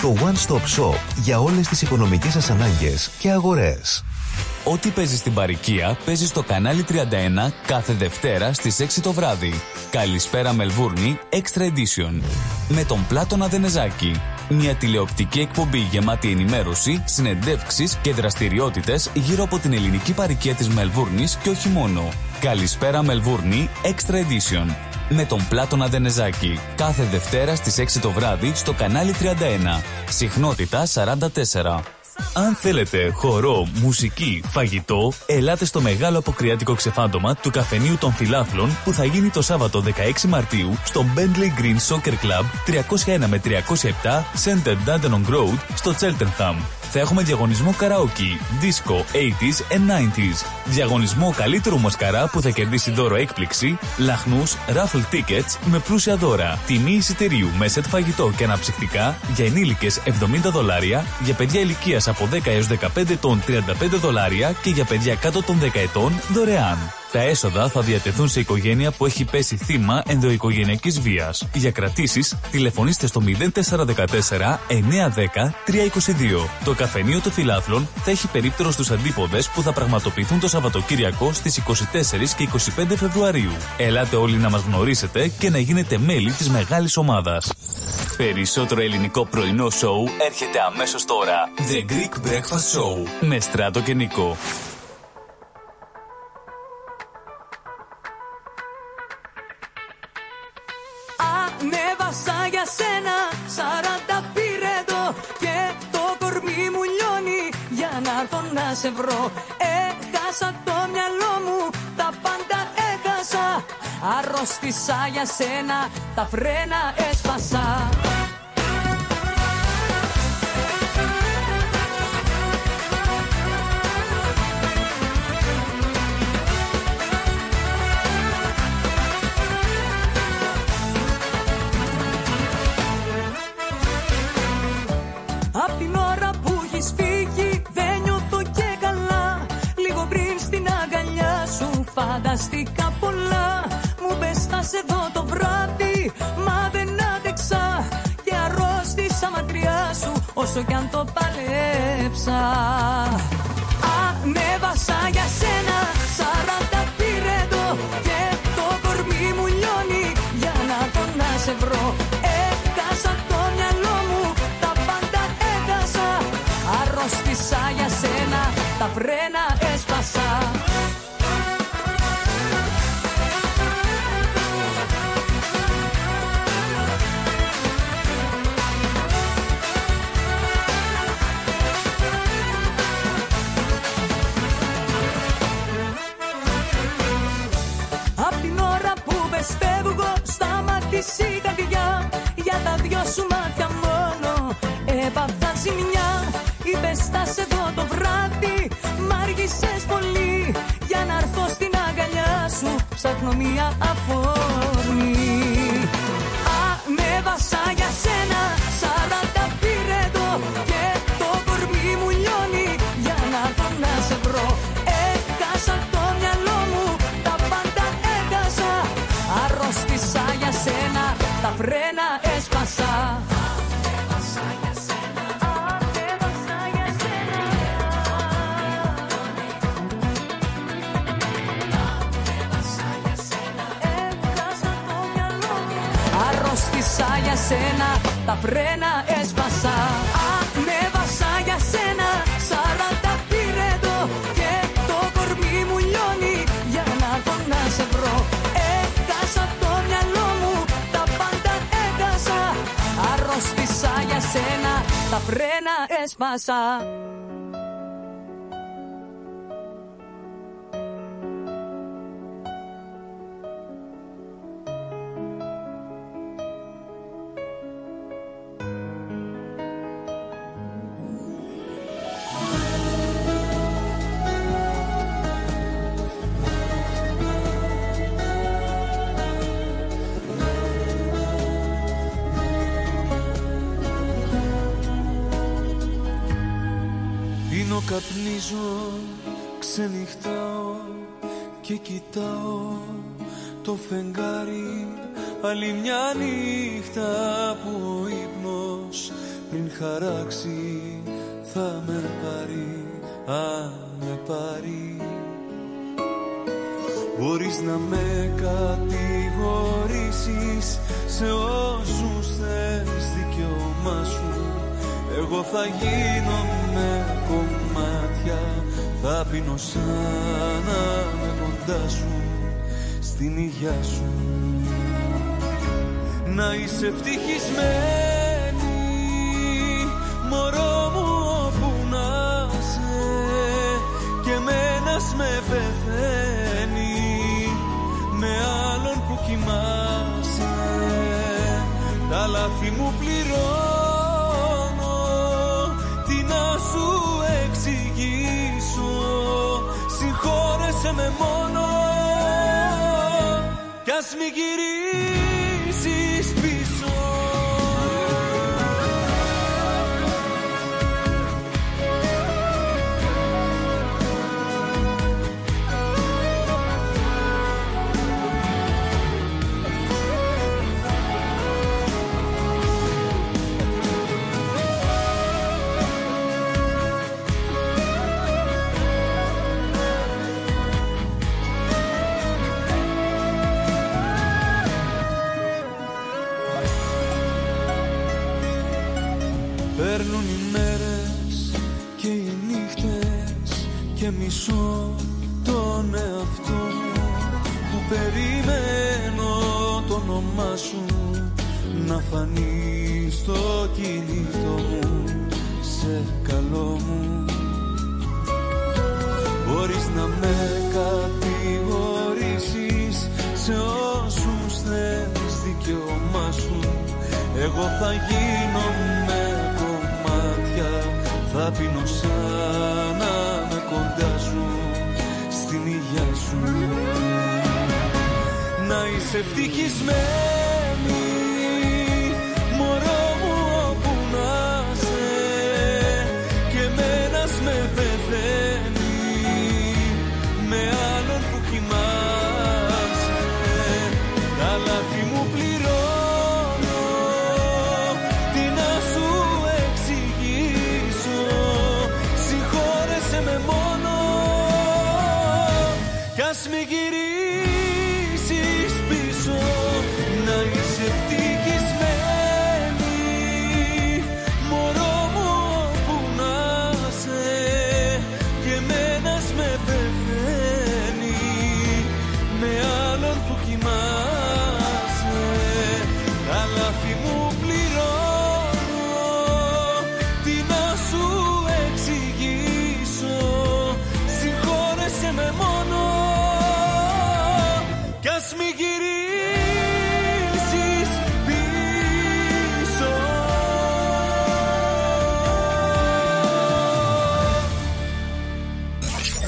Το one-stop shop για όλες τις οικονομικές σας ανάγκες και αγορές. Ό,τι παίζεις στην παροικία παίζεις στο κανάλι 31 κάθε Δευτέρα στις 6 το βράδυ. Καλησπέρα Μελβούρνη Extra Edition. Με τον Πλάτωνα Δενεζάκη. Μια τηλεοπτική εκπομπή γεμάτη ενημέρωση, συνεντεύξεις και δραστηριότητες γύρω από την ελληνική παροικία της Μελβούρνης και όχι μόνο. Καλησπέρα Μελβούρνη Extra Edition. Με τον Πλάτωνα Δενεζάκη. Κάθε Δευτέρα στις 6 το βράδυ στο κανάλι 31. Συχνότητα 44. Αν θέλετε χορό, μουσική, φαγητό, ελάτε στο μεγάλο αποκριάτικο ξεφάντωμα του καφενείου των φιλάθλων που θα γίνει το Σάββατο 16 Μαρτίου στο Bentley Green Soccer Club 301 με 307 Center Dandenong Road στο Cheltenham. Θα έχουμε διαγωνισμό καραόκι, disco, 80s and 90s. Διαγωνισμό καλύτερου μασκαρά που θα κερδίσει δώρο έκπληξη, λαχνούς, raffle tickets με πλούσια δώρα. Τιμή εισιτηρίου με σετ φαγητό και αναψυκτικά για ενήλικες 70 δολάρια, για παιδιά ηλικίας από 10 έως 15 ετών 35 δολάρια και για παιδιά κάτω των 10 ετών δωρεάν. Τα έσοδα θα διατεθούν σε οικογένεια που έχει πέσει θύμα ενδοοικογενειακής βίας. Για κρατήσεις, τηλεφωνήστε στο 0414 910 322. Το καφενείο των φιλάθλων θα έχει περίπτερο στους αντίποδες που θα πραγματοποιηθούν το Σαββατοκύριακο στις 24 και 25 Φεβρουαρίου. Ελάτε όλοι να μας γνωρίσετε και να γίνετε μέλη της μεγάλης ομάδας. Περισσότερο ελληνικό πρωινό σοου έρχεται αμέσως τώρα. The Greek Breakfast Show με Στράτο και Νικό. Ανέβασα για σένα Σαράντα πήρε το Και το κορμί να έρθω να σε βρω Έχασα το μυαλό μου, τα πάντα έχασα. Αρρώστησα για σένα, τα φρένα έσπασα σου φανταστικά πολλά. Μου πες θα σε δω το βράδυ. Μα δεν άντεξα. Και αρρώστησα μακριά σου όσο κι αν το παλέψα. Ανέβασα για σένα σαράντα πυρετό Και το κορμί μου λιώνει για να έρθω να σε βρω. Έχασα το μυαλό μου, τα πάντα έχασα. Αρρώστησα για σένα, τα φρένα έσπασα Μ' άργησες πολύ Για να έρθω στην αγκαλιά σου. Ψάχνω μία αφορμή. Ανέβασα για σένα τα φρένα έσπασα Ανέβασα για σένα, σαράντα πυρετό Και το κορμί μου λιώνει. Για να έρθω να σε βρω Έχασα το μυαλό μου, τα πάντα έχασα Αρρώστησα για σένα, τα φρένα έσπασα Πίνω, καπνίζω, ξενυχτάω και κοιτάω το φεγγάρι. Άλλη μια νύχτα που ο ύπνος πριν χαράξει θα με πάρει, αν με πάρει. Μπορείς να με κατηγορήσεις σε όσους θες δικαιώμα σου Εγώ θα γίνω με κομμάτια Θα πίνω σαν να με κοντά σου Στην υγειά σου. Να είσαι ευτυχισμένη Μωρό μου όπου να σε Και μένας με πεθαίνει Με άλλον που κοιμάσαι. Τα λάθη μου πληρώνω με μόνο. Κι ας μη γυρίσεις these.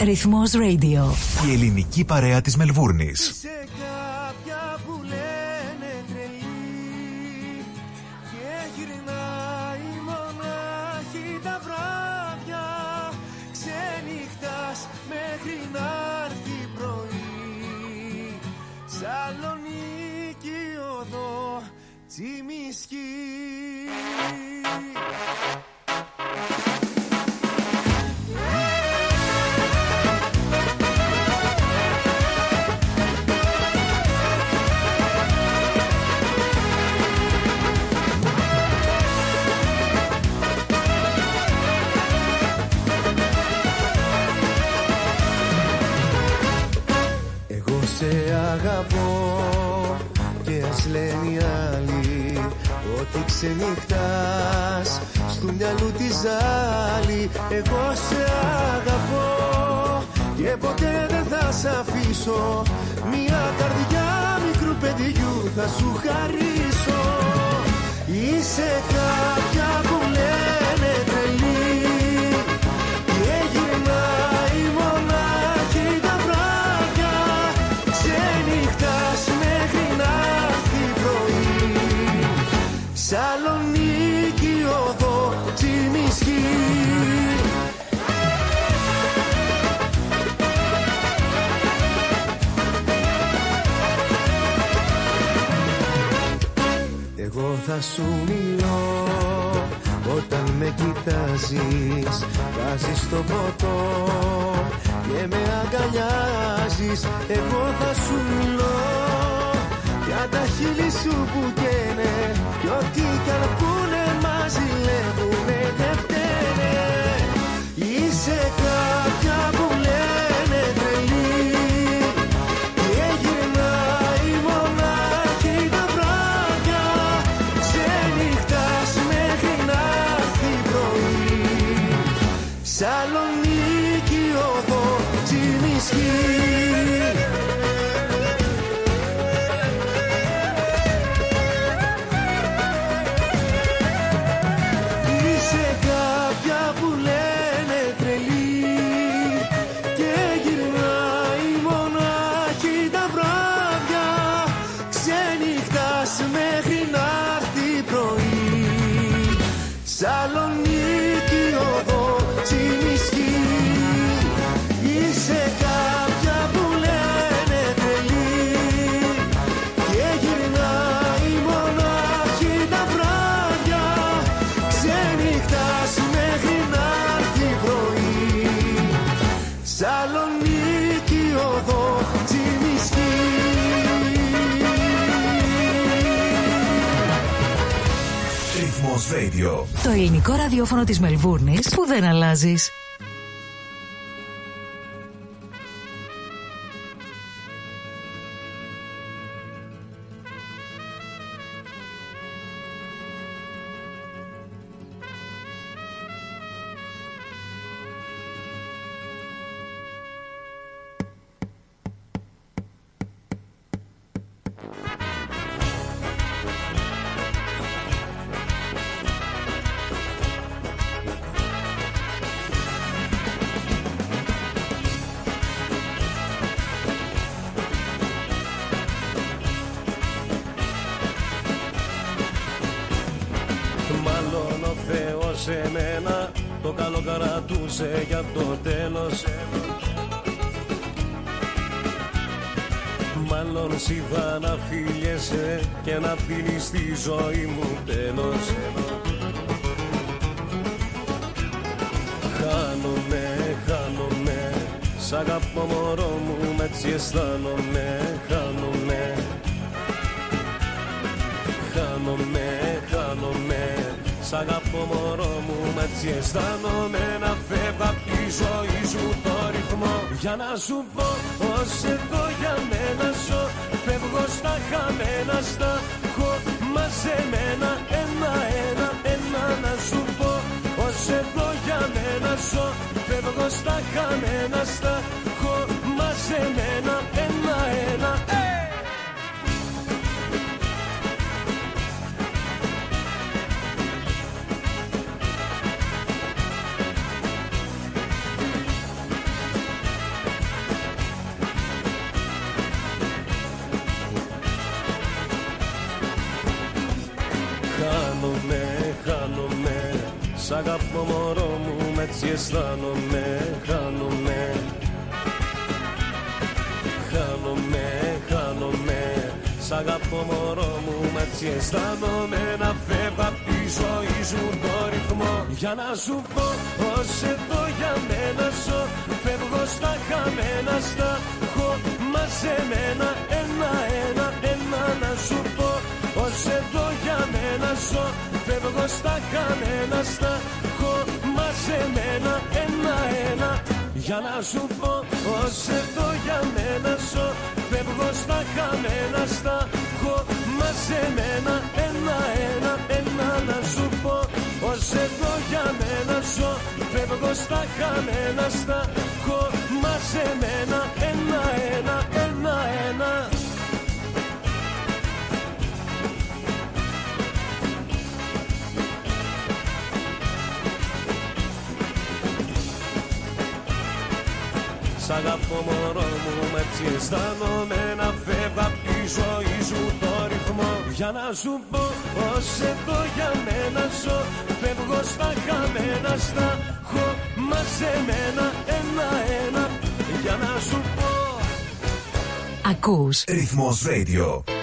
Ρυθμός Radio. Η ελληνική παρέα της Μελβούρνης. ραδιόφωνο της Μελβούρνης που δεν αλλάζεις. Καλό κρατούσε για το τέλος. Μάλλον σ' είδα να φιλιέσαι και να δίνεις τη ζωή μου τέλος. Χάνομαι, χάνομαι Σ' αγαπώ μωρό μου, με έτσι αισθάνομαι. Χάνομαι. Χάνομαι, χάνομαι Σ' αγαπώ μωρό μου, με έτσι αισθάνομαι Να φεύγω απ' τη ζωή σου το ρυθμό. Για να σου πω πως εδώ για μένα ζω. Φεύγω στα χαμένα, στα έχω μαζεμένα. Ένα-ένα, ένα να σου πω πως εδώ για μένα ζω. Φεύγω στα χαμένα, στα έχω μαζεμένα. Ένα-ένα, έτσι αισθάνομαι Χάνομαι. Χάνομαι, χάνομαι. Σ' αγαπώ μωρό μου, με έτσι αισθάνομαι Να φεύγω απ' τη ζωή σου το ρυθμό. Για να σου πω πως εδώ για μένα ζω. Φεύγω στα χαμένα, στα έχω μαζεμένα. Ένα-ένα, ένα να σου πω πως εδώ για μένα ζω. Φεύγω στα χαμένα, στα έχω μαζεμένα Ένα-ένα για να σου πω πως εδώ για μένα ζω. Φεύγω στα χαμένα, στα έχω μαζεμένα Ένα-ένα, ένα να σου πω πως εδώ για μένα ζω. Φεύγω στα χαμένα, στα έχω μαζεμένα Ένα-ένα, ένα-ένα Σ' αγαπώ μωρό μου, με έτσι αισθάνομαι να φεύγω απ' τη ζωή σου το ρυθμό. Για να σου πω πως εδώ για μένα ζω Φεύγω στα χαμένα, στα έχω μαζεμένα Ένα-ένα, για να σου πω. Ακούς. Ρυθμός Radio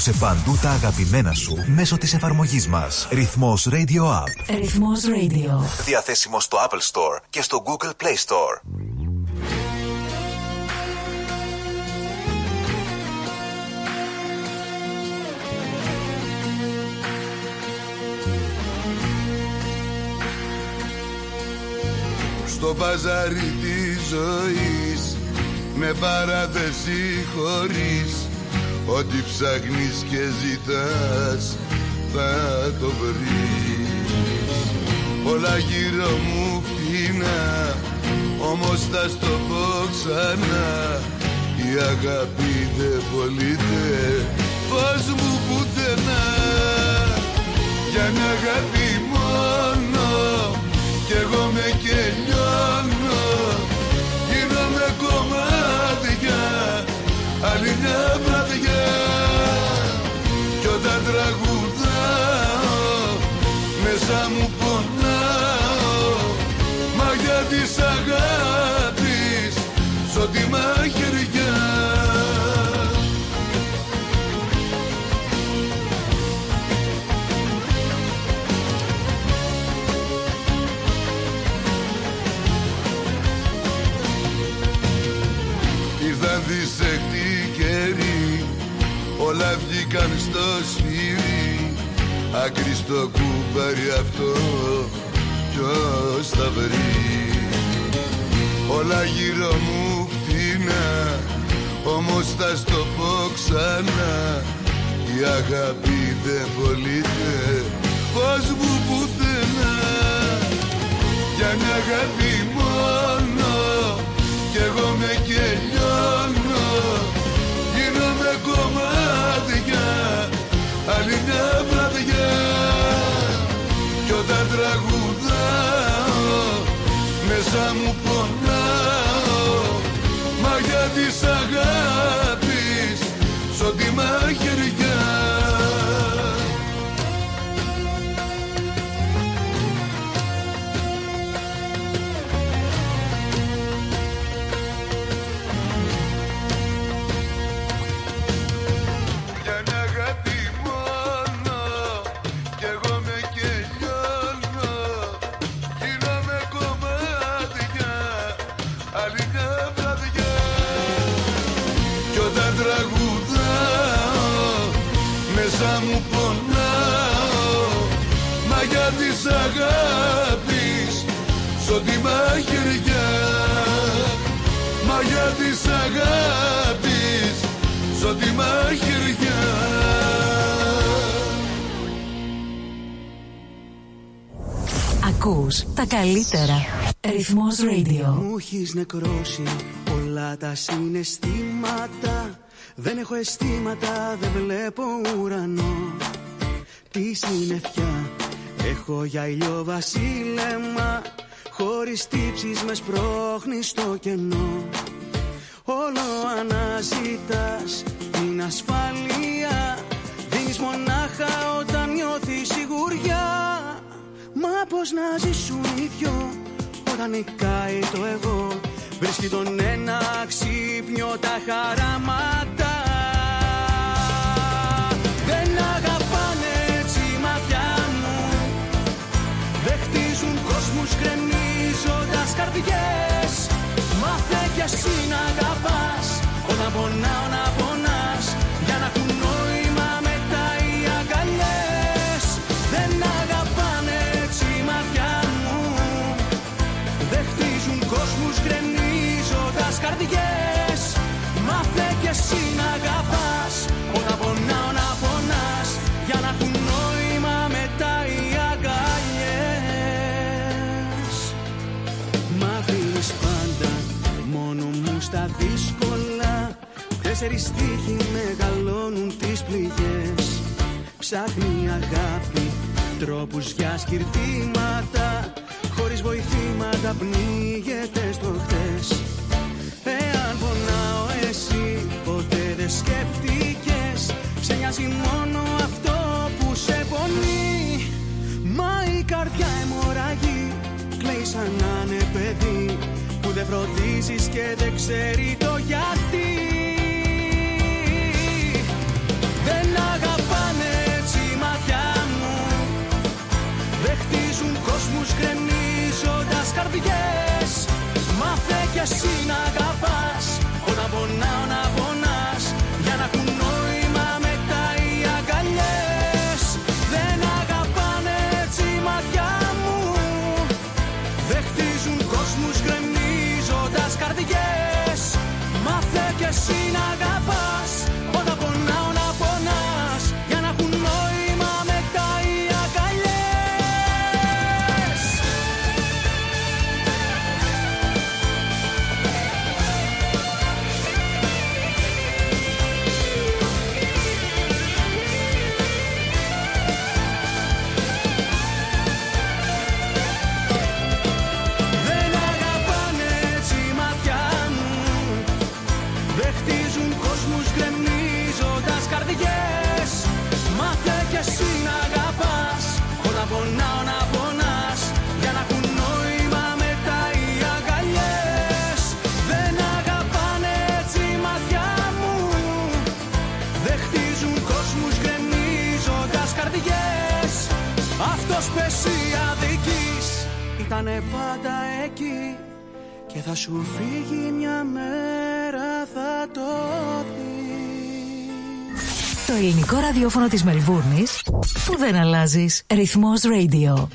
Άκουσε παντού τα αγαπημένα σου μέσω της εφαρμογής μας. Ρυθμός Radio App. Ρυθμός Radio. Διαθέσιμο στο Apple Store και στο Google Play Store. Στο μπαζάρι της ζωής Με παράθεση χωρίς Ό,τι ψάχνεις και ζητάς Θα το βρεις. Όλα γύρω μου φτηνά Όμως θα στο πω ξανά. Η αγάπη δεν πωλείται Πώς μου πουθενά. Για μια αγάπη μόνο κι εγώ με κελιώνω Γίνομαι κομμάτια Άλλη μια βραδιά. Κι όταν τραγουδάω Μέσα μου πονάω. Μαγιά της αγάπης Σ' ό,τι μαχαιριά. Ήρθαν δισεκτοί καιροί Όλα βγήκαν στο σφύρι Άκρη στο κουμπάρι αυτό Ποιος θα βρει. Όλα γύρω μου φτηνά Όμως θα στο πω ξανά. Η αγάπη δεν πωλείται Πώς μου πουθενά. Για μια αγάπη μόνο κι εγώ με κελιώνω. Γίνομαι κομμάτια Άλλη μια βραδιά Κι όταν τραγουδάω Μέσα μου πονάω. Μαγιά της αγάπης Σ' ό,τι μαχαιριά Ακούς τα καλύτερα. Ρυθμός Radio. Μου έχεις νεκρώσει όλα τα συναισθήματα. Δεν έχω αισθήματα, δεν βλέπω ουρανό. Τι συννεφιά έχω για ήλιο βασίλεμα. Χωρίς τύψεις με σπρώχνει στο κενό. Όλο αναζητάς την ασφάλεια. Δίνεις μονάχα όταν νιώθεις σιγουριά Μα πώς να ζήσουν οι δυο όταν νικάει το εγώ. Βρίσκει τον ένα ξύπνιο τα χαράματα. Δεν αγαπάνε έτσι η μάτια μου. Δεν χτίζουν κόσμους γκρεμίζοντας καρδιές. Μάθε κι εσύ να αγαπάς. Όταν πονάω να πονάς εσύ να αγαπάς Όταν πονάω να πονάς Για να έχουν νόημα μετά οι αγκαλιές. Μ' αφήνεις πάντα μόνο μου στα δύσκολα. Τέσσερις στίχοι μεγαλώνουν τις πληγές. Ψάχνει αγάπη τρόπους για σκυρτήματα. Χωρίς βοηθήματα πνίγεται στο σκέφτηκες Σε νοιάζει μόνο αυτό που σε πονεί. Μα η καρδιά αιμορραγεί Κλαίει σαν να είναι παιδί Που δεν φροντίζεις και δεν ξέρει το γιατί. Δεν αγαπάνε έτσι η μάτια μου Δεν χτίζουν κόσμους κρεμίζοντας καρδιές. Μάθε κι εσύ να αγαπάς Όταν πονάω να πονάω. Ήτανε πάντα εκεί Και θα σου φύγει μια μέρα θα το δεις Το ελληνικό ραδιόφωνο της Μελβούρνης που δεν αλλάζεις. Ρυθμός Radio.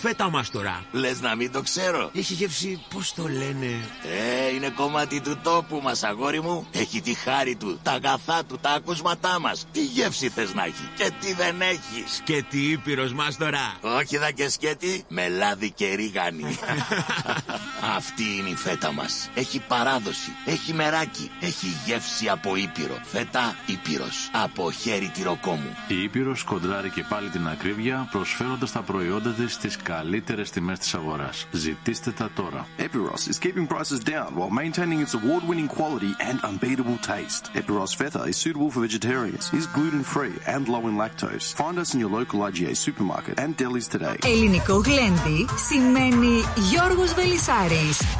Φέτα μας τώρα. Λες να μην το ξέρω. Έχει γεύση, πώς το λένε; Ε, είναι κομμάτι του τόπου μας αγόρι μου. Έχει τη χάρη του, τα αγαθά του, τα ακούσματά μας. Τι γεύση θες να έχει και τι δεν έχεις. Σκέτη ήπειρος μας τώρα. Όχι δα και σκέτη, με λάδι και ρίγανη. [laughs] Αυτή είναι η φέτα μας. Έχει παράδοση, έχει μεράκι, έχει γεύση από ήπειρο. Φέτα ήπειρος, από χέρι τυροκόμου. Η Ήπειρος κοντράρει και πάλι την ακρίβεια προσφέροντας τα προϊόντα της στις καλύτερες τιμές της αγοράς. Ζητήστε τα τώρα. Epiros is keeping prices down while maintaining its award-winning quality and unbeatable taste. Epiros Feta is suitable for vegetarians, is gluten-free and low in lactose. Find us in your local IGA supermarket and delis today. Ελληνικό γλέντι σημαίνει Γιώργος Βελισάρης.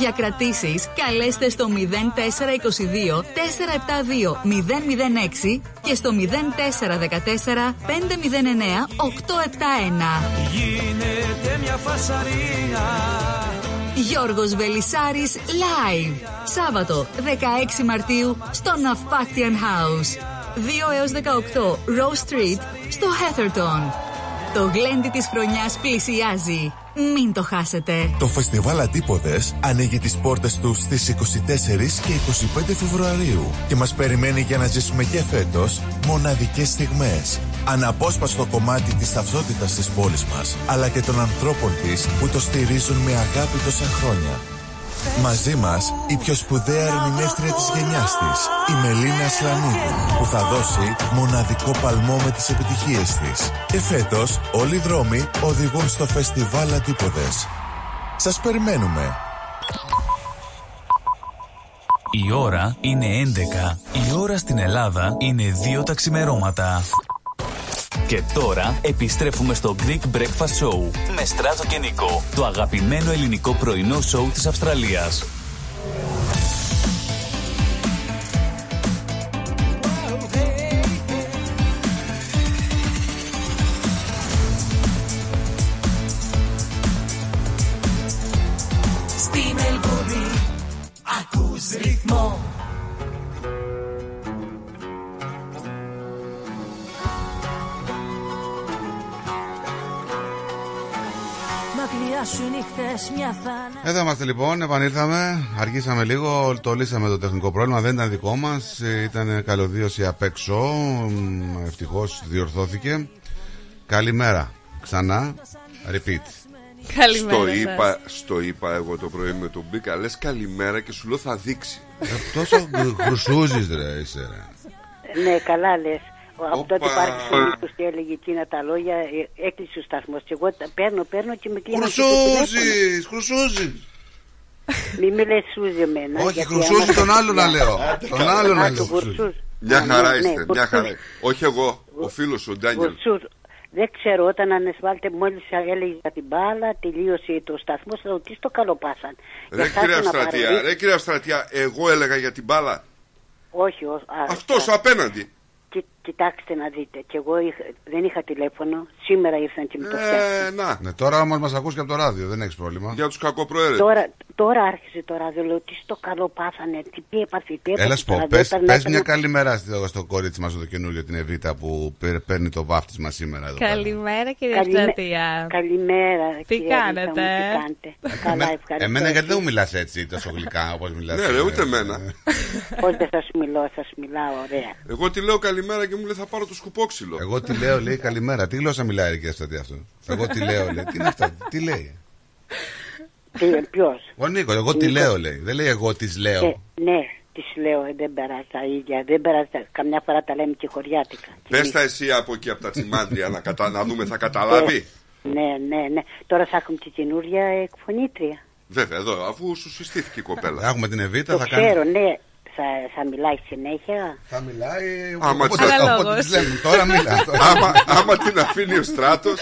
Για κρατήσεις καλέστε στο 0422 472 006 και στο 0414 509 871. Γίνεται μια φασαρία Γιώργος Βελισάρης Live. Σάββατο 16 Μαρτίου στο Navpactian House. 2 έως 18 Rose Street στο Heatherton. Το γλέντι της χρονιάς πλησιάζει. Μην το χάσετε. Το φεστιβάλ Αντίποδες ανοίγει τις πόρτες του στις 24 και 25 Φεβρουαρίου και μας περιμένει για να ζήσουμε και φέτος μοναδικές στιγμές. Αναπόσπαστο κομμάτι της ταυτότητας της πόλης μας, αλλά και των ανθρώπων της που το στηρίζουν με αγάπη τόσα χρόνια. Μαζί μας η πιο σπουδαία ερμηνεύτρια της γενιάς της, η Μελίνα Σλανίδου, που θα δώσει μοναδικό παλμό με τις επιτυχίες της. Και φέτος όλοι οι δρόμοι οδηγούν στο φεστιβάλ Αντίποδες. Σας περιμένουμε. Η ώρα είναι 11. Η ώρα στην Ελλάδα είναι 2 τα ξημερώματα. Και τώρα επιστρέφουμε στο Greek Breakfast Show με Στράτο και Νικό, το αγαπημένο ελληνικό πρωινό σοου της Αυστραλίας. Στη Μελβούρνη ακούς ρυθμό Εδώ είμαστε λοιπόν, επανήλθαμε. Αργήσαμε λίγο, το λύσαμε το τεχνικό πρόβλημα. Δεν ήταν δικό μας. Ήταν καλωδίωση απ' έξω. Ευτυχώς διορθώθηκε. Καλημέρα. Ξανά. Repeat. Καλημέρα Στο σας. είπα, στο είπα εγώ το πρωί με τον Μπίκα. Λες καλημέρα και σου λέω θα δείξει. Ε, τόσο χρυσούζεις ρε είσαι ρε. Ναι, καλά λες. Από Όπα. τότε υπάρχει ο που έλεγε εκείνα τα λόγια, ε, έκλεισε ο σταθμός. Και εγώ τα παίρνω, παίρνω και με κλείνω. και το τηλέφωνο. Χρυσούζεις, χρυσούζεις. Μη με λες Σούζη εμένα. Όχι, γιατί χρυσούζι άμα- τον άλλο να λέω. Τον άλλο να Α, λέω. το Γουρσούς. Μια Α, χαρά ναι, είστε, ναι, μια Γουρσούς. χαρά. Όχι εγώ, ο φίλος ο Ντάνιελ. Γουρσούς. Δεν ξέρω, όταν ανεσβάλλεται μόλις έλεγε για την μπάλα, τελείωσε το σταθμό, θα ρωτήσει το καλοπάσαν. Ρε Για κυρία χάσε να Στρατιά, παραδεί- ρε κυρία Στρατιά, εγώ έλεγα για την μπάλα. Όχι, ο- α, Αυτός απέναντι. Κι- κοιτάξτε να δείτε, και εγώ είχα- δεν είχα τηλέφωνο, σήμερα ήρθαν και με το φτιάξαν. Ε, να. Ναι, τώρα όμως μας ακούς και από το ράδιο, δεν έχεις πρόβλημα. Για τους κακοπροαίρετους. Τώρα, τώρα άρχισε το ράδιο, λέω τι στο καλό πάθανε, τι τι έπαθε, τι έπαθε. Έλα σου πω, τώρα, πες, όταν πες έπαιρνα- μια καλημέρα στο, στο κορίτσι μας το καινούριο την Εβίτα που παίρ- παίρνει το βάφτισμα σήμερα εδώ πέρα. Καλημέρα κυρία Καλημέ- Στρατεία. Καλημέρα. Τι κυρία Ρίτα μου, κάνετε; Τι κάνετε. Καλά, ευχαριστώ. Εμένα γιατί δεν μου μιλάς έτσι τόσο γλυκά όπως μιλάς. Ναι, ρε, ούτε εμένα. Πώς δεν σας μιλώ, σας μιλάω ωραία. Εγώ τη λέω καλημέρα και μου λέει θα πάρω το σκουπόξυλο. Εγώ τι λέω, λέει καλημέρα. Τι γλώσσα μιλάει η κυρία Στατή αυτό. Εγώ τι λέω, λέει. Τι είναι αυτό, τι λέει. Τι, ποιος; Ο Νίκος, εγώ τι Νίκος. λέω, λέει. Δεν λέει εγώ τι Ε, λέω. ναι, τις λέω, ε, δεν περάσει τα ίδια. Δεν περάσει, τα- καμιά φορά τα λέμε και χωριάτικα. Πες τα εσύ από εκεί από τα τσιμάντρια να, κατα... να δούμε θα καταλάβει. Ναι, ναι, ναι. Τώρα θα έχουμε και καινούρια εκφωνήτρια. Βέβαια, εδώ, αφού σου συστήθηκε η κοπέλα. Έχουμε την Εβίτα, Το θα κάνει. ξέρω, ναι. Θα, θα μιλάει συνέχεια. Θα μιλάει. Άμα, όποτε- της- όποτε της λέμε. Τώρα μιλά. τώρα. άμα, άμα την αφήνει ο στράτος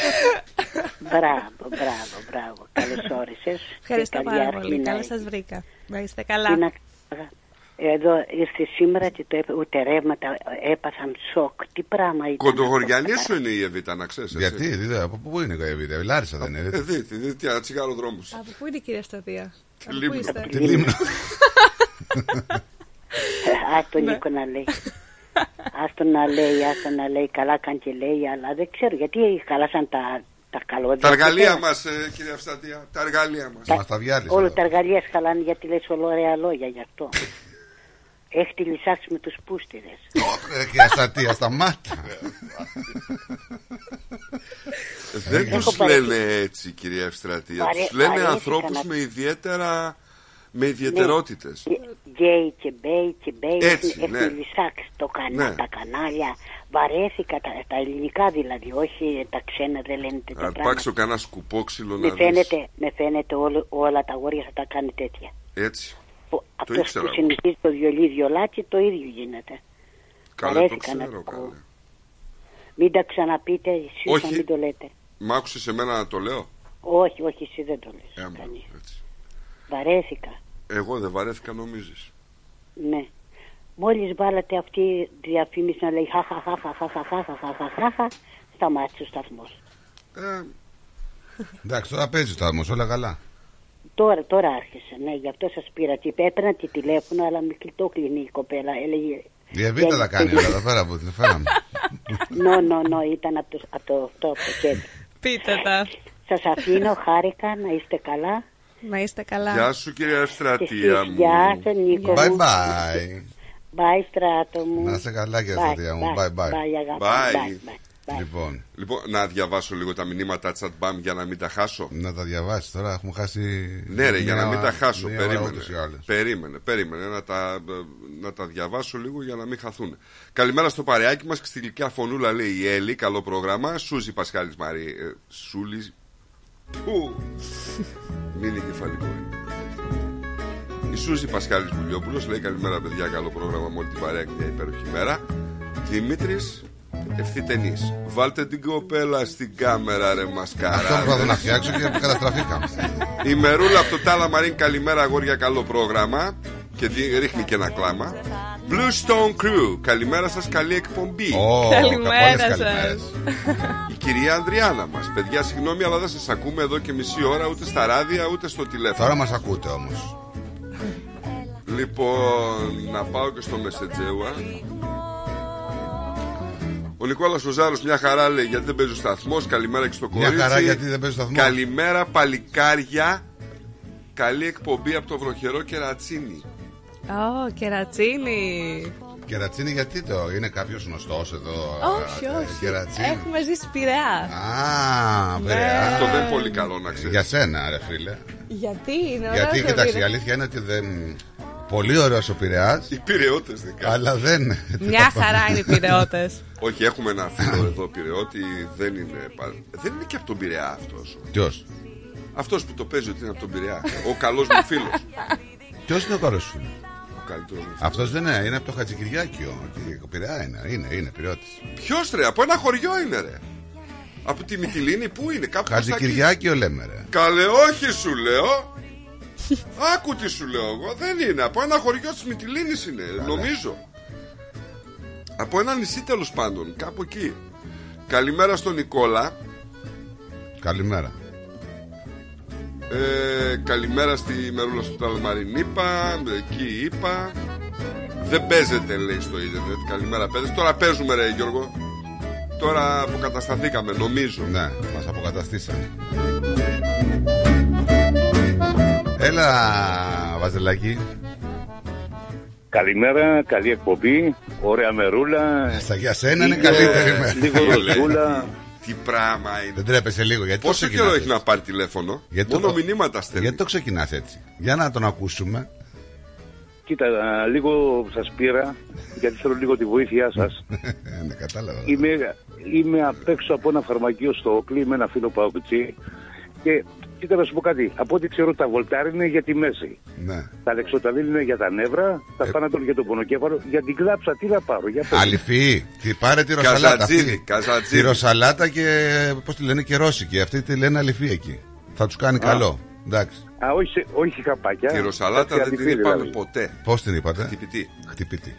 Μπράβο, μπράβο, μπράβο. Καλώς όρισες. Ευχαριστώ Και καλή πάρα αρχή πολύ. να Καλά έχεις. σας βρήκα. Να είστε Τι καλά. να- Εδώ ήρθε σήμερα και το έπα, ούτε ρεύματα έπαθαν σοκ. Τι πράγμα ήταν. Κοντογοριανή σου είναι η Εβίτα, να ξέρεις. Γιατί, δηλαδή, από πού είναι η Εβίτα, η Λάρισα δεν είναι. Ε, δείτε, δείτε, ένα τσιγάρο δρόμους. Από πού είναι η κυρία Στρατεία. Από Λίμνο. πού είστε; Τη Λίμνο. [laughs] [laughs] Ας τον Νίκο να λέει. Ας τον να λέει, ας τον να λέει. Καλά κάνει και λέει, αλλά δεν ξέρω γιατί χαλάσαν τα, τα καλώδια. Τα εργαλεία Και μας, κυρία Ευστατία. Τα εργαλεία μας. Μας τα διάλυσε. Όλα τα εργαλεία χαλάνε γιατί λες όλα ωραία λόγια γι' αυτό. Έχει τη λυσάξει με τους πούστιδες. Ρε κυρία Στατία, σταμάτα. Δεν Έχω τους παρε- λένε έτσι, κυρία Ευστρατεία. Παρε- Τους λένε παρέθηκα ανθρώπους να- με ιδιαίτερα. Με ιδιαιτερότητες. Γκέι και μπέι και μπέι. Έτσι, Έχει ναι. λυσάξει το κανά, Ναι. τα κανάλια. Βαρέθηκα τα, τα ελληνικά δηλαδή, όχι τα ξένα δεν λένε τέτοια Αν πράγματα. πάξω κανένα σκουπόξυλο Με να δεις. φαίνεται, με φαίνεται όλο, όλα τα αγόρια θα τα κάνει τέτοια. Έτσι. Αυτός ήξερα που εγώ. συνηθίζει το βιολί βιολάκι το ίδιο γίνεται. Καλά, το Βαρέθηκα να ξέρω, το πω. καλά. Μην τα ξαναπείτε, εσείς Όχι. να μην το λέτε. Μ' άκουσες εμένα να το λέω; Όχι, όχι, εσύ δεν το λες. Έμα, κανείς. έτσι. Βαρέθηκα. Εγώ δεν βαρέθηκα νομίζεις. Ναι. Μόλις βάλατε αυτή η διαφήμιση να λέει χαχαχαχαχαχαχαχαχαχαχαχαχα, σταμάτησε ο σταθμός. Ε, Εντάξει, τώρα παίζει το άμμο, όλα καλά. Τώρα, τώρα άρχισε, ναι, γι' αυτό σας πήρα. Τι έπαιρνα τη τηλέφωνο, αλλά με κλειτό κλείνει η κοπέλα. Έλεγε... Η Εβίτα τα κάνει όλα εδώ πέρα που την φέραμε. Νο, νο, νο, ήταν από το, από το, αυτό, από το κέντρο. Πείτε τα. Σας αφήνω, χάρηκα, να είστε καλά. Να είστε καλά. Γεια σου κυρία Και εσείς, Ευστρατεία μου. Γεια σου, Νίκο Bye μου. bye. Bye, στράτο μου. Να είστε καλά, κύριε Bye, Στρατεία μου. Bye, bye. Bye, αγάπη. Bye. Bye, bye. Λοιπόν, Λοιπόν, να διαβάσω λίγο τα μηνύματα chat μπαμ για να μην τα χάσω. να τα διαβάσεις τώρα, έχουμε χάσει. Ναι, ρε, για να μία- μην τα χάσω. μία ώρα Περίμενε. ούτως ή άλλως. Περίμενε, περίμενε να τα, να τα διαβάσω λίγο για να μην χαθούν. Καλημέρα στο παρεάκι μας και στη γλυκιά φωνούλα λέει η Έλλη. Καλό πρόγραμμα. Σούζη Πασχάλης Μαρή. Ε, Σούλη. Πού; Μην είναι κεφαλικό. είναι. Η Σούζη Πασχάλης Μπουλιόπουλο λέει καλημέρα, παιδιά. Καλό πρόγραμμα με όλη την παρέα και μια υπέροχη μέρα. Δημήτρης Ευθύτενη. Βάλτε την κοπέλα στην κάμερα, ρε μασκάρα. Αυτό προσπαθώ να φτιάξω και καταστραφήκαμε. Η Μερούλα από το Τάλα Μαρίν, καλημέρα αγόρια, καλό πρόγραμμα. Και δι- ρίχνει και ένα κλάμα. Blue Stone Crew, καλημέρα σας, καλή εκπομπή. Ω, Καλημέρα πολλές σας. καλημέρες. Η κυρία Ανδριάνα μας. Παιδιά, συγγνώμη, αλλά δεν σας ακούμε εδώ και μισή ώρα ούτε στα ράδια ούτε στο τηλέφωνο. Τώρα μας ακούτε όμως. Λοιπόν, να πάω και στο Μεσετζέουα. Ο Νικόλας Οζάρο, μια χαρά λέει γιατί δεν παίζει ο σταθμός. Καλημέρα και στο Μια κορίτσι. χαρά γιατί δεν παίζει ο σταθμός. Καλημέρα, παλικάρια. Καλή εκπομπή από το βροχερό κερατσίνι. Ω, κερατσίνη. Κερατσίνη γιατί το, είναι κάποιος γνωστός εδώ. Όχι, ε, όχι. Κερατσίνη. Έχουμε ζήσει Πειραιά. Α, Ναι. βέβαια. Αυτό δεν είναι πολύ καλό να ξέρεις. Για σένα, ρε φίλε. Γιατί είναι ωραίος. Γιατί, κοιτάξτε, η αλήθεια είναι ότι δεν. Πολύ ωραίος ο Πειραιάς, Οι πυρεώτε δικά. αλλά δεν. Μια χαρά είναι οι Πειραιώτες. Όχι, έχουμε ένα φίλο εδώ πυρεώτη. Δεν είναι, πα- δεν είναι και από τον Πειραιά αυτός. Ποιος, Αυτός που το παίζει ότι είναι από τον Πειραιά. Ο καλός μου φίλος. ποιος είναι ο καλός σου. Ο καλύτερο μου Αυτός δεν είναι, είναι από το Χατζικυριάκιο. Και Ο Πειραιά είναι, είναι, είναι Πειραιώτης. Ποιος ρε, από ένα χωριό είναι ρε. Από τη Μυτιλίνη, πού είναι, κάπου προς τα εκεί. Χατζικυριάκιο λέμε ρε. Καλέ, όχι σου λέω. Άκου τι σου λέω εγώ. Δεν είναι. Από ένα χωριό της Μυτιλίνης είναι, νομίζω. Από ένα νησί τέλος πάντων, κάπου εκεί. Καλημέρα στον Νικόλα. Καλημέρα. Ε, καλημέρα στη Μερούλα στο Ταλμαρίν είπα, εκεί είπα. Δεν παίζεται λέει στο ίντερνετ. Καλημέρα παιδες. Τώρα παίζουμε ρε Γιώργο. Τώρα αποκατασταθήκαμε νομίζω. Ναι, μας αποκαταστήσανε. Έλα, Βαζελάκη. Καλημέρα, καλή εκπομπή, ωραία μερούλα. Στα για σένα είναι Λίγο- καλύτερη μέρα. Λίγο ροσούλα. Τι πράγμα είναι. Δεν τρέπεσαι λίγο. Γιατί το Πόσο ξεκινάς καιρό έχει έτσι; να πάρει τηλέφωνο; Γιατί Μόνο το- μηνύματα στέλνει. Γιατί το ξεκινάς έτσι; Για να τον ακούσουμε. Κοίτα, λίγο σας πήρα, γιατί θέλω λίγο τη βοήθειά σας. [laughs] ναι, κατάλαβα. είμαι, είμαι απ' έξω από ένα φαρμακείο στο Όκλι με ένα φίλο Παοκουτσί και κοίτα να σου πω κάτι. Από ό,τι ξέρω τα βολτάρ είναι για τη μέση. Ναι. Τα λεξοταλίλ είναι για τα νεύρα, τα φάνατολ για το πονοκέφαλο. Για την κλάψα τι να πάρω, για πες. Αληφή. Τι πάρε τη ροσαλάτα. Καζατζίδι, αυτή. καζατζίδι. Τη ροσαλάτα και πώς τη λένε και ρώσικη. Αυτή τη λένε αληφή εκεί. Θα τους κάνει καλό. Εντάξει. Α, όχι, σε- όχι χαπάκια. Τη ροσαλάτα Κάτι δεν την αληθή, είπαμε δηλαδή. ποτέ. Πώς την είπατε, Χτυπητή. Χτυπητή.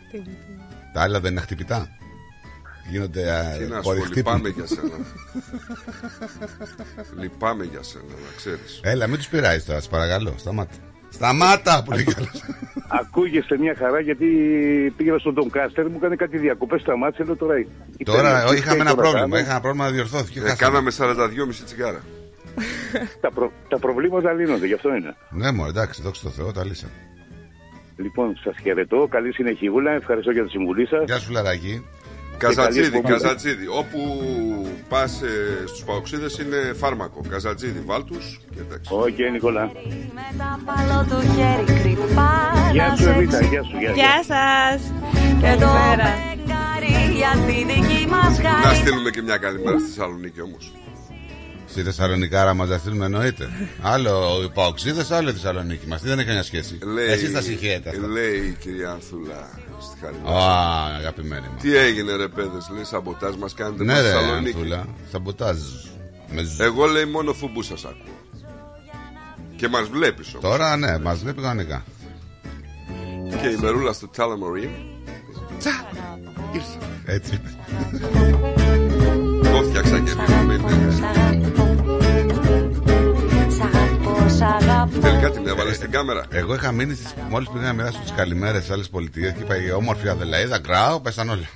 Τα άλλα δεν είναι χτυπητά; Γίνονται α, Τι να σου πω, χωριστοί λυπάμαι που- για σένα. [laughs] λυπάμαι για σένα, να ξέρεις. Έλα, μην τους πειράζει τώρα, σε παρακαλώ. Σταμάτα. Σταμάτα που λέει [laughs] καλός. Ακούγεστε μια χαρά γιατί πήγα στον Τον Κάστερ, μου έκανε κάτι διακοπές, σταμάτησε, λέω τώρα. η Τώρα πένα, τι είχαμε φταίει ένα τώρα, πρόβλημα. κάνω. Είχα ένα πρόβλημα να διορθώθηκε. Ε, χάσαμε. κάναμε 42,5 τσιγάρα. [laughs] τα, προ... τα προβλήματα λύνονται, γι' αυτό είναι. Ναι, μου εντάξει, δόξα τω Θεώ, τα λύσαμε. Λοιπόν, σας χαιρετώ. Καλή συνεχιβούλα. Ευχαριστώ για τη συμβουλή σας. Γεια σου, Λαράκη. Καζατζίδη, Καζατζίδη. Όπου πας ε, στους παοξίδε είναι φάρμακο. Καζατζίδι, βάλτους. Όχι, okay, Νικόλα. Γεια σου, Εβίτα, γεια σου. Γεια σας. Καλημέρα. Να στείλουμε και μια καλημέρα στη Θεσσαλονίκη όμως. Στη Θεσσαλονίκη, άρα μα στείλουμε εννοείται. άλλο Παοξίδε, άλλο η Θεσσαλονίκη μα. Δεν έχει καμιά σχέση. Εσείς τα συγχαίρετε. Λέει η κυρία Ανθούλα. Χαριλάου. Α, αγαπημένη μου. Τι έγινε ρε παιδες, λέει σαμποτάζ μας κάνετε Ναι, στη ρε, Θεσσαλονίκη. Ανθούλα. Σαμποτάζ. Με ζ- Εγώ λέει μόνο φουμπού σας ακούω. Και μας βλέπεις όμως. Τώρα ναι, μας βλέπει κανονικά. Και η μερούλα στο Τάλαμορίν. Τσα! Ήρθα. Έτσι είπε. Το φτιάξα και Τελικά την έβαλε στην κάμερα; Εγώ είχα μείνει στις, μόλις πήγα να μοιράσω τις καλημέρες σε άλλες πολιτείες και είπα η όμορφη Αδελαίδα, γκράου, πέσαν όλα.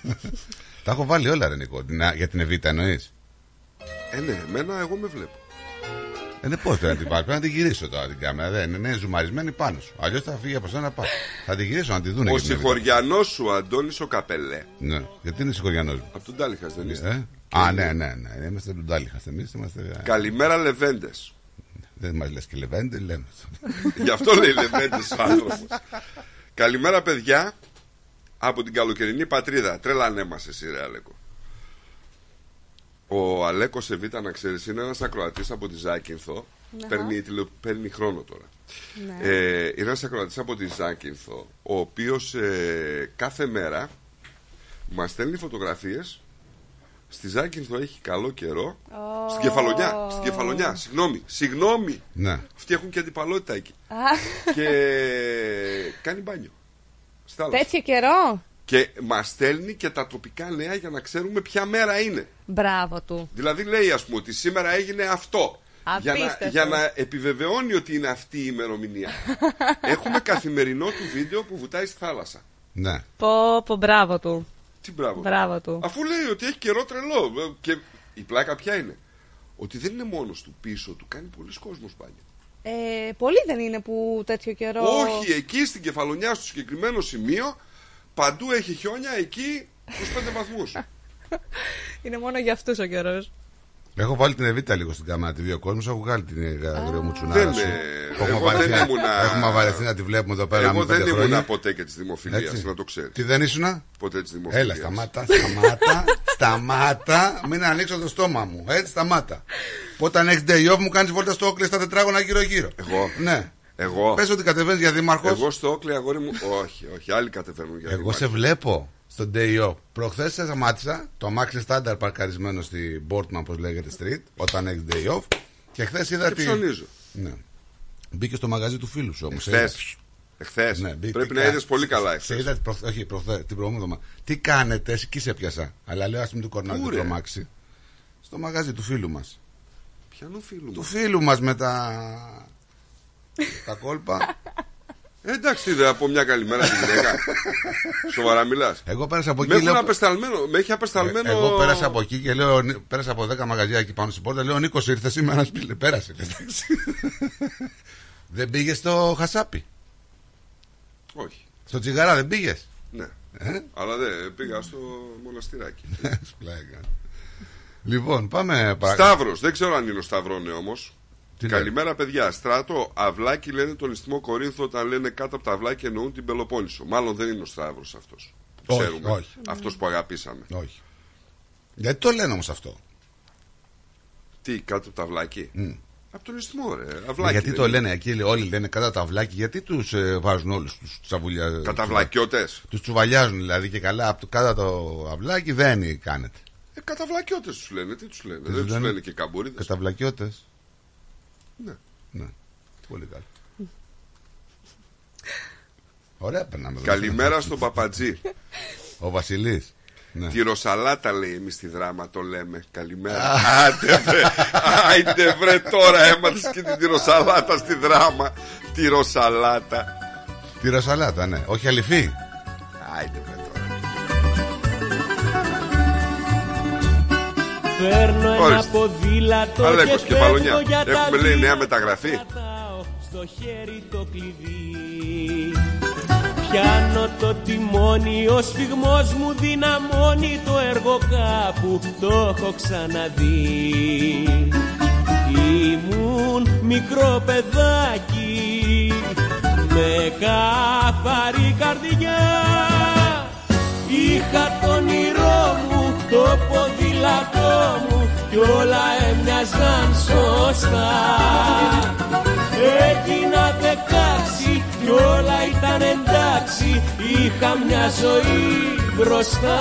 [laughs] Τα έχω βάλει όλα ρε Νικό, την- για την Εβίτα εννοείς; Ε, ναι, εμένα εγώ με βλέπω. Ε, ναι, πώς πρέπει να την πάρει, πρέπει να την γυρίσω τώρα την κάμερα. Δεν είναι, είναι ζουμαρισμένη πάνω σου. Αλλιώς θα φύγει από σένα πάνω. Θα την γυρίσω να τη δουν Ο συγχωριανός σου Αντώνης ο Καπελέ. Ναι, γιατί είναι συγχωριανός; Μου. Από τον Τάλιχας δεν είστε. Ε; Α, ναι, ναι, ναι. Είμαστε του Ντάλιχας. Εμείς είμαστε. Καλημέρα Λεβέντες. Δεν μας λες και λεβέντε, λέμε. [laughs] Γι' αυτό λέει Λεβέντες ο άνθρωπος. Καλημέρα παιδιά από την καλοκαιρινή πατρίδα. Τρέλανέ μας εσύ ρε Αλέκο. Ο Αλέκος Σεβίτα, να ξέρεις, είναι ένας ακροατής από τη Ζάκυνθο. Αχα. Παίρνει, τηλε... παίρνει χρόνο τώρα. Ναι. Ε, είναι ένας ακροατής από τη Ζάκυνθο, ο οποίος κάθε μέρα μας στέλνει φωτογραφίες. Στη Ζάκυνθο έχει καλό καιρό. Στην κεφαλονιά. Στην κεφαλονιά. Συγγνώμη. Συγγνώμη. Ναι. Αυτοί έχουν και αντιπαλότητα εκεί. και κάνει μπάνιο. Στη θάλασσα. Τέτοιο καιρό. Και μας στέλνει και τα τοπικά νέα για να ξέρουμε ποια μέρα είναι. Μπράβο του. Δηλαδή λέει, ας πούμε, ότι σήμερα έγινε αυτό. Για να, Απίστευτο. για να επιβεβαιώνει ότι είναι αυτή η ημερομηνία. [laughs] Έχουμε καθημερινό του βίντεο που βουτάει στη θάλασσα. Ναι. Πω, πω, μπράβο του. Τι μπράβο. Μπράβο του. Αφού λέει ότι έχει καιρό τρελό. Ε, Και η πλάκα ποια είναι; Ότι δεν είναι μόνος του πίσω του, κάνει πολλοί κόσμος μπάνιο. Ε, πολύ δεν είναι που τέτοιο καιρό. Όχι, εκεί στην κεφαλονιά στο συγκεκριμένο σημείο παντού έχει χιόνια, εκεί 25 βαθμούς. [laughs] Είναι μόνο για αυτούς ο καιρός. Έχω βάλει την Εβίτα λίγο στην κάμερα τη δύο κόσμου. Έχω βγάλει την αγριομουτσουνάρα Δεν, σου. ε, Έχουμε εγώ βαρεθεί δεν να- ήμουνα- Έχουμε βαρεθεί να τη βλέπουμε εδώ πέρα. Εγώ με δεν πέντε ήμουν χρόνια. ποτέ και της δημοφιλίας, Έτσι. να το ξέρεις. Τι δεν ήσουνα; Ποτέ της δημοφιλίας. Έλα, σταμάτα, σταμάτα, [laughs] σταμάτα. Μην ανοίξω το στόμα μου. Έτσι, σταμάτα. Όταν έχεις day off μου κάνεις βόλτα στο όκλε στα τετράγωνα γύρω-γύρω. Εγώ. Ναι. Εγώ. Πες ότι κατεβαίνεις για δήμαρχος. Εγώ στο Όκλι αγόρι μου. όχι, όχι, άλλοι κατεβαίνουν για Εγώ δήμαρχος. σε βλέπω στο day off. Προχθές σε σταμάτησα το αμάξι στάνταρ παρκαρισμένο στη Boardman, όπως λέγεται, street, όταν έχεις day off. Και χθες είδα Και τη. ψωνίζω. Ναι. Μπήκε στο μαγαζί του φίλου σου όμως. Εχθές. Εχθές. Πρέπει να είδες πολύ καλά εχθές. Σε είδα προχθέ, όχι, προχθές, την προηγούμενη εβδομάδα. Τι κάνετε, εσύ εκεί σε πιάσα; Αλλά λέω, ας μην του κορνάω Πού, το ρε; τρομάξι. Στο μαγαζί του φίλου μας. Ποιανού φίλου Του μου. φίλου μας με τα. τα κόλπα. [laughs] Ε, εντάξει, τι, δε, από μια καλημέρα τη γυναίκα. [laughs] Σοβαρά μιλάς. Εγώ πέρασα από εκεί. Με, έχουν λέω- απεσταλμένο, με έχει απεσταλμένο. Ε, Εγώ πέρασα από εκεί και λέω, πέρασα από 10 μαγαζιά εκεί πάνω στην πόρτα. Λέω, Νίκος ήρθες σήμερα. Σπίλε, πέρασε. εντάξει. [laughs] δεν πήγες στο χασάπι; Όχι. Στο τσιγαρά δεν πήγες; Ναι. Ε; Αλλά δεν πήγα στο μοναστηράκι. [laughs] Σπλάκα. λοιπόν, πάμε παρακάτω. Σταύρος, δεν ξέρω αν είναι ο Σταυρόνε όμω. Καλημέρα, παιδιά. Στράτο, αυλάκι λένε τον ιστιμό Κορίνθο όταν λένε κάτω από τα αυλάκια εννοούν την Πελοπόννησο. Μάλλον δεν είναι ο Σταύρος αυτός. Όχι, Ξέρουμε. όχι. Αυτός που αγαπήσαμε. Όχι. Γιατί το λένε όμως αυτό. Τι, κάτω από τα αυλάκι; Μμ. Από τον ιστιμό, ρε. Ε, Αυλάκι. γιατί δεν το είναι. λένε εκεί, λέει, όλοι λένε κατά τα αυλάκι, γιατί τους βάζουν όλους τους τσαβουλιά. Καταβλακιώτε. Τους τσουβαλιάζουν δηλαδή και καλά από το, κάτω το αυλάκι δεν κάνετε. Ε, καταβλακιώτε τους λένε. Τι τους λένε; Τι δεν τους τους λένε; λένε και καμπούριδε. Καταβλακιώτε. Ναι. Ναι. Πολύ καλά. Ωραία, περνάμε. εδώ. Καλημέρα στον Παπατζή. Ο Βασιλής. Ναι. Τη Ρωσαλάτα λέει εμείς στη δράμα το λέμε. Καλημέρα. Άντε βρε, άιντε βρε τώρα έμαθες και την τη Ρωσαλάτα στη δράμα. Τη Ρωσαλάτα. Τη Ρωσαλάτα, ναι. Όχι αληθή. Άιντε βρε Παίρνω ένα Ορίστε. ποδήλατο Αλέκος και Κεφαλονιά. φεύγω για τα Έχουμε λέει δύο. νέα μεταγραφή. Στο χέρι το κλειδί Πιάνω το τιμόνι, ο σφιγμός μου δυναμώνει το έργο κάπου, το έχω ξαναδεί. Ήμουν μικρό παιδάκι, με καθαρή καρδιά. Είχα το όνειρό μου, το ποδήλατό μου κι όλα έμοιαζαν σωστά. Έγινα δεκάξι κι όλα ήταν εντάξει, είχα μια ζωή μπροστά.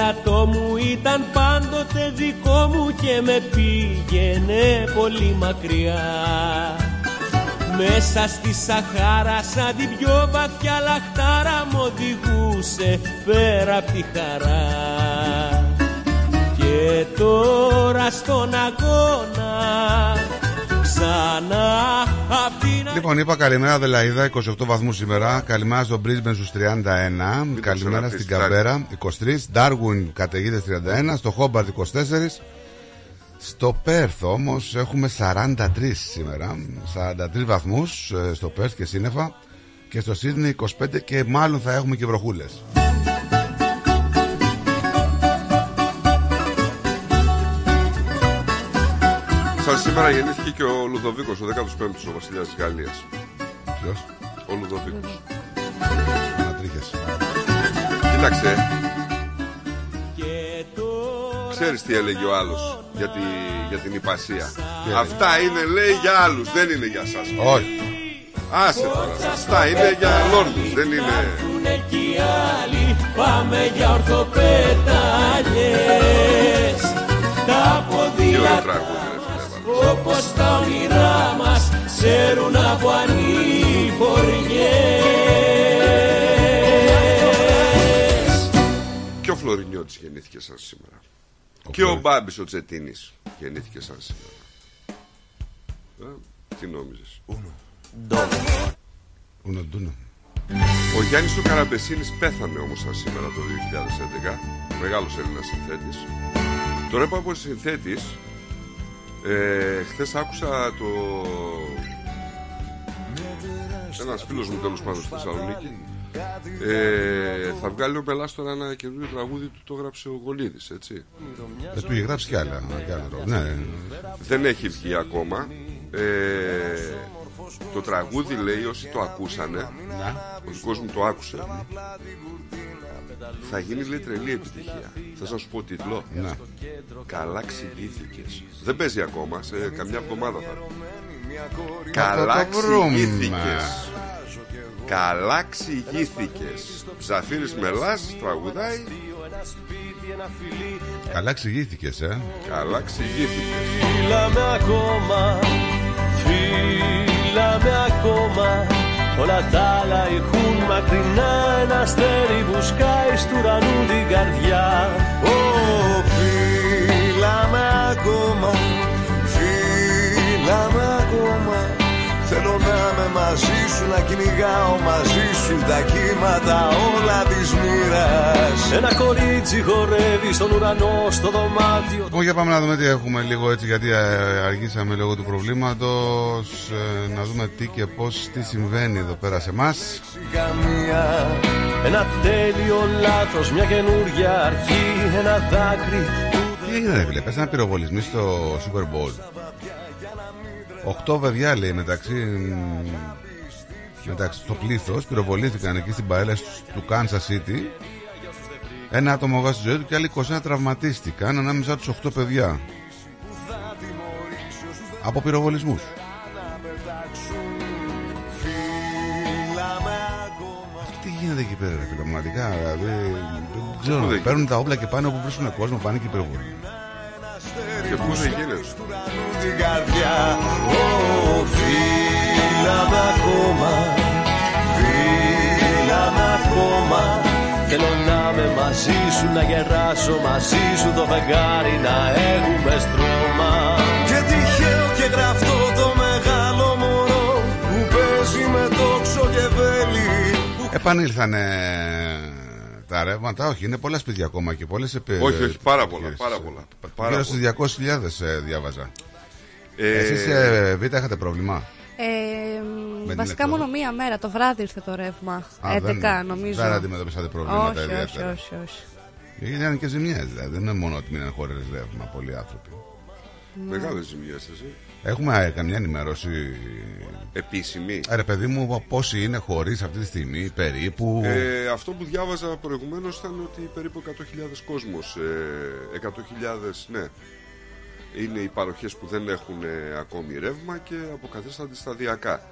Ποδήλατό μου ήταν πάντοτε δικό μου και με πήγαινε πολύ μακριά. Μέσα στη Σαχάρα σαν την πιο βαθιά λαχτάρα μου οδηγούσε πέρα απ' τη χαρά. Και τώρα στον αγώνα ξανά απ' την Λοιπόν, είπα καλημέρα Αδελαίδα, 28 βαθμούς σήμερα. Καλημέρα στο Brisbane στους 31. καλημέρα στην Καμπέρα, 23. Darwin καταιγίδες 31. Στο Hobart 24. Στο Πέρθ όμως έχουμε 43 σήμερα. 43 βαθμούς στο Πέρθ και σύννεφα. Και στο Σίδνey 25 και μάλλον θα έχουμε και βροχούλες. Σαν σήμερα γεννήθηκε και ο Λουδοβίκος, ο 15ος ο βασιλιάς της Γαλλίας. Ποιος; Ο Λουδοβίκος. Ανατρίχες. Κοίταξε. Ξέρεις τι έλεγε ο άλλος για, τη, για την υπασία. Αυτά είναι λέει για άλλους, δεν είναι για σας. Όχι. Άσε τώρα. Αυτά είναι για λόρδους, δεν είναι... κι οι άλλοι πάμε για ορθοπέταλιες Τα Τι ωραίο ποδήλατα όπως τα όνειρά μας ξέρουν από ανηφοριές Και ο Φλωρινιώτης γεννήθηκε σαν σήμερα. και ο Μπάμπης ο Τσετίνης γεννήθηκε σαν σήμερα. Ε, τι νόμιζες; Ούνο ντούνο. Ο Γιάννης ο Καραμπεσίνης πέθανε όμως σαν σήμερα το 2011. Μεγάλος Έλληνας συνθέτης. Τώρα είπα από συνθέτης. Ε, χθες άκουσα το... Ένας φίλος μου τέλος πάντων στη Θεσσαλονίκη ε, θα βγάλει ο Μπελάς τώρα ένα καινούριο τραγούδι του το έγραψε ο Γολίδης έτσι Δεν του είχε γράψει κι άλλα. κι άλλα ρόλο. Ναι. δεν έχει βγει ακόμα ε, το τραγούδι λέει όσοι το ακούσανε ο δικός μου το άκουσε θα γίνεις λέει τρελή επιτυχία. Θες να σου πω τίτλο Ναι. Καλά ξηγήθηκες. Δεν παίζει ακόμα, σε καμιά εβδομάδα θα Θα Καλά το βρούμε. ξηγήθηκες. Καλά ξηγήθηκες. Ζαφύρης Μελάς τραγουδάει. Καλά εξηγήθηκες, ε. Καλά ξηγήθηκες. Φίλαμε ακόμα, φίλαμε ακόμα Όλα τα άλλα ηχούν μακρινά Ένα αστέρι που σκάει στου ουρανού την καρδιά. Ω, φύλαμε ακόμα, φύλαμε ακόμα Θέλω να είμαι μαζί σου, να κυνηγάω μαζί σου τα κύματα όλα της μοίρας Ένα κορίτσι χορεύει στον ουρανό, στο δωμάτιο Λοιπόν, για πάμε να δούμε τι έχουμε λίγο έτσι, γιατί ε, αργήσαμε λόγω του προβλήματος. ε, να δούμε τι και πώς, τι συμβαίνει εδώ πέρα σε εμάς. Καμία Ένα τέλειο λάθος, μια καινούργια αρχή Ένα δάκρυ Τι έγινε, ρε φίλε, πέσανε πυροβολισμοί στο Super Bowl. Οχτώ παιδιά λέει μεταξύ. μ, μεταξύ στο πλήθος πυροβολήθηκαν εκεί στην παρέλα του Kansas City. Ένα άτομο βγάζει τη ζωή του και άλλοι 21 τραυματίστηκαν ανάμεσα τους 8 παιδιά. Από πυροβολισμούς. Τι γίνεται εκεί πέρα, ρε φίλε, πραγματικά. Δηλαδή, δεν ξέρω. δεν Παίρνουν τα όπλα και πάνε όπου βρίσκουν κόσμο, πάνε και πυροβολούν. Και πού δεν γίνεται την καρδιά. Ω, φύλαμε ακόμα, Φύλαμε ακόμα. Θέλω να είμαι μαζί σου, να γεράσω μαζί σου το φεγγάρι να έχουμε στρώμα. Και τυχαίο και γραφτό το μεγάλο μωρό Που παίζει με τόξο και βέλη Επανήλθανε τα ρεύματα, όχι, είναι πολλά σπίτια ακόμα και πολλές επί... Όχι, όχι, πάρα πολλά, πάρα πολλά, πάρα Γύρω στι 200.000 ε, διάβαζα. Ε, Εσείς ε, Β' είχατε πρόβλημα; Ε, την βασικά έξοδο. μόνο μία μέρα, το βράδυ ήρθε το ρεύμα. Α, 11 δεν- νομίζω. Δεν αντιμετωπίσατε προβλήματα όχι, όχι, ιδιαίτερα. όχι, όχι. Ήταν και ζημιές, δηλαδή. Δεν είναι μόνο ότι μείναν χωρίς ρεύμα πολλοί άνθρωποι. Μεγάλες ζημιές εσύ Έχουμε ε, καμιά ενημέρωση; Επίσημη Ε, Ρε παιδί μου, πόσοι είναι χωρίς αυτή τη στιγμή, περίπου; Ε, αυτό που διάβαζα προηγουμένως ήταν ότι περίπου 100.000 κόσμος, ε, 100.000 ναι, είναι οι παροχές που δεν έχουν ε, ακόμη ρεύμα και αποκαθίστανται σταδιακά.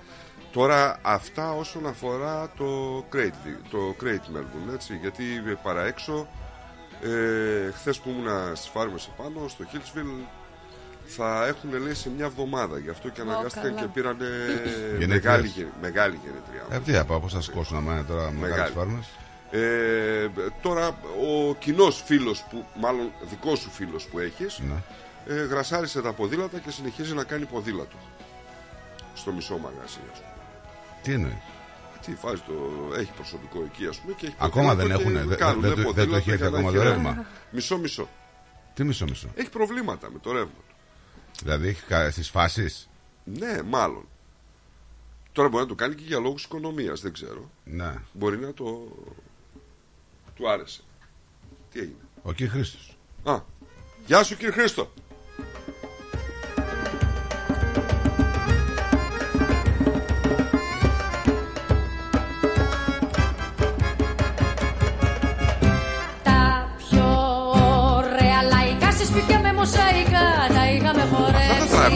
Τώρα αυτά όσον αφορά το Great, το Great Melbourne, έτσι, γιατί ε, παρά έξω Ε, Χθες που ήμουν στις φάρμες επάνω, στο Hillsville, θα έχουν λέει σε μια εβδομάδα. Γι' αυτό και αναγκάστηκαν καλά. και πήραν Γενέθλια. μεγάλη, γε- μεγάλη γενετριά. Ε, τι να πάω, πώς θα σκόσουν να μάνε τώρα μεγάλες Μεγάλη. φάρμες; Ε, τώρα ο κοινός φίλος που, μάλλον δικός σου φίλος που έχεις, Ναι. ε, γρασάρισε τα ποδήλατα και συνεχίζει να κάνει ποδήλατο. Στο μισό μαγαζί, ας πούμε. Τι εννοείς; Τι βάζει το. Έχει προσωπικό εκεί, ας πούμε. Και έχει Ακόμα ποδήλατο δεν και έχουνε, δεν- κάνουνε δεν το- δεν το ποδήλατα έχει έρθει για να ακόμα έχει το ρεύμα; ρεύμα. Μισό-μισό. Τι μισό-μισό. Έχει προβλήματα με το ρεύμα. Δηλαδή στις φάσεις; Ναι, μάλλον. Τώρα μπορεί να το κάνει και για λόγους οικονομίας, δεν ξέρω. Ναι. Μπορεί να το... Του άρεσε. Τι έγινε; Ο κ. Χρήστος. Α, γεια σου κύριε Χρήστο.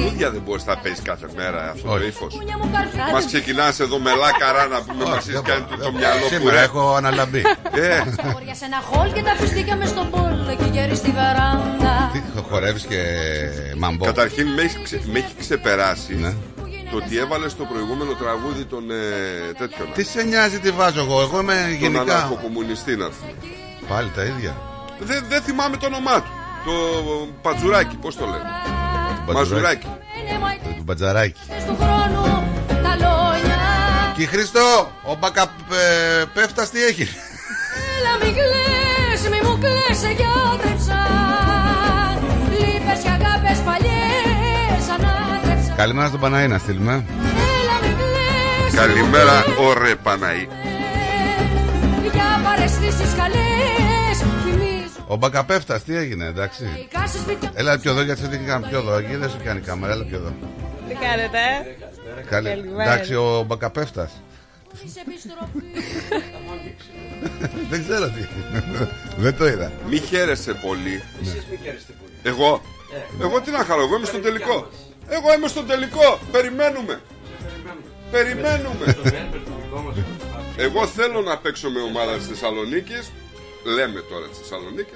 Τραγούδια δεν μπορείς να παίζεις κάθε μέρα αυτό το ύφος. μου καρφιά Μας ξεκινάς εδώ με λάκαρα να πούμε μας έχεις κάνει το, το μυαλό που Σήμερα ρε. έχω αναλαμπεί. Ε, Όρια σε ένα χολ και τα φυστήκια με στον πόλ και γέρι στη βεράντα. Χορεύεις και μαμπό. Καταρχήν με έχεις, ξε- με έχει ξεπεράσει Ναι. το ότι έβαλες στο προηγούμενο τραγούδι των ε, τέτοιων. Τι σε νοιάζει τι βάζω εγώ, εγώ είμαι Τον γενικά. αναρχοκομμουνιστή να πούμε. Πάλι τα ίδια. Δεν, δεν θυμάμαι το όνομά του. Το πατζουράκι, πώς το λένε. Μαζουράκι. Του μπατζαράκι. Του χρόνου τα λόγια. Και Χριστό, ο μπακαπέφτα τι έχει; Έλα μη κλαις, μη μου κλαις, σε γιάτρεψα. Λύπες και αγάπες παλιές ανάτρεψα. Καλημέρα στον Παναή να στείλουμε. Έλα μη κλαις, Καλημέρα, ωραία Παναή. για παρεστήσεις καλές. Θυμίζω Ο μπακαπέφτας τι έγινε, εντάξει. λαϊκά σε σπίτια Έλα πιο εδώ γιατί σε δείχνει κανένα πιο εδώ. Εκεί δεν σου κάνει κάμερα, έλα πιο εδώ. Τι κάνετε, ε; Καλή. Καλημέρα. Εντάξει, ο μπακαπέφτας. της επιστροφής. δεν ξέρω τι. δεν το είδα. Μη χαίρεσαι πολύ. Εγώ; Εγώ τι να χαρώ, εγώ είμαι στον τελικό. Εγώ είμαι στον τελικό. Περιμένουμε. Περιμένουμε. Εγώ θέλω να παίξω με ομάδα της Θεσσαλονίκης. Λέμε τώρα τη Θεσσαλονίκη.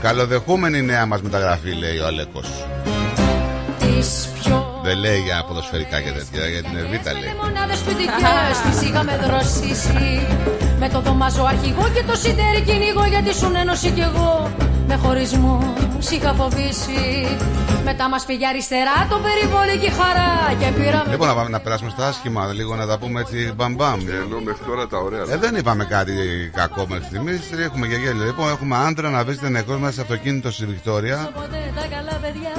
Καλοδεχούμενη η νέα μας μεταγραφή, λέει ο Αλέκος. Τις πιο Δεν λέει για ποδοσφαιρικά και τέτοια, για την Ερβίτα λέει. μονάδες σπιτικές τις είχαμε δροσίσει Με το δωμάζο αρχηγό και το σιτέρι κυνηγό Γιατί σου ένωση κι εγώ με χωρισμό είχα φοβήσει Μετά μας πήγε αριστερά το περιβολική χαρά Και πήραμε Λοιπόν, να, πάμε, να περάσουμε στα άσχημα, λίγο να τα πούμε έτσι μπαμ μπαμ. Ενώ μέχρι τώρα τα ωραία. Ε, δεν είπαμε κάτι κακό μέχρι στιγμής. Έχουμε και γέλιο. Λοιπόν, έχουμε άντρα να βρίσκεται νεκρός μέσα σε αυτοκίνητο στη Βικτόρια. ποτέ τα καλά παιδιά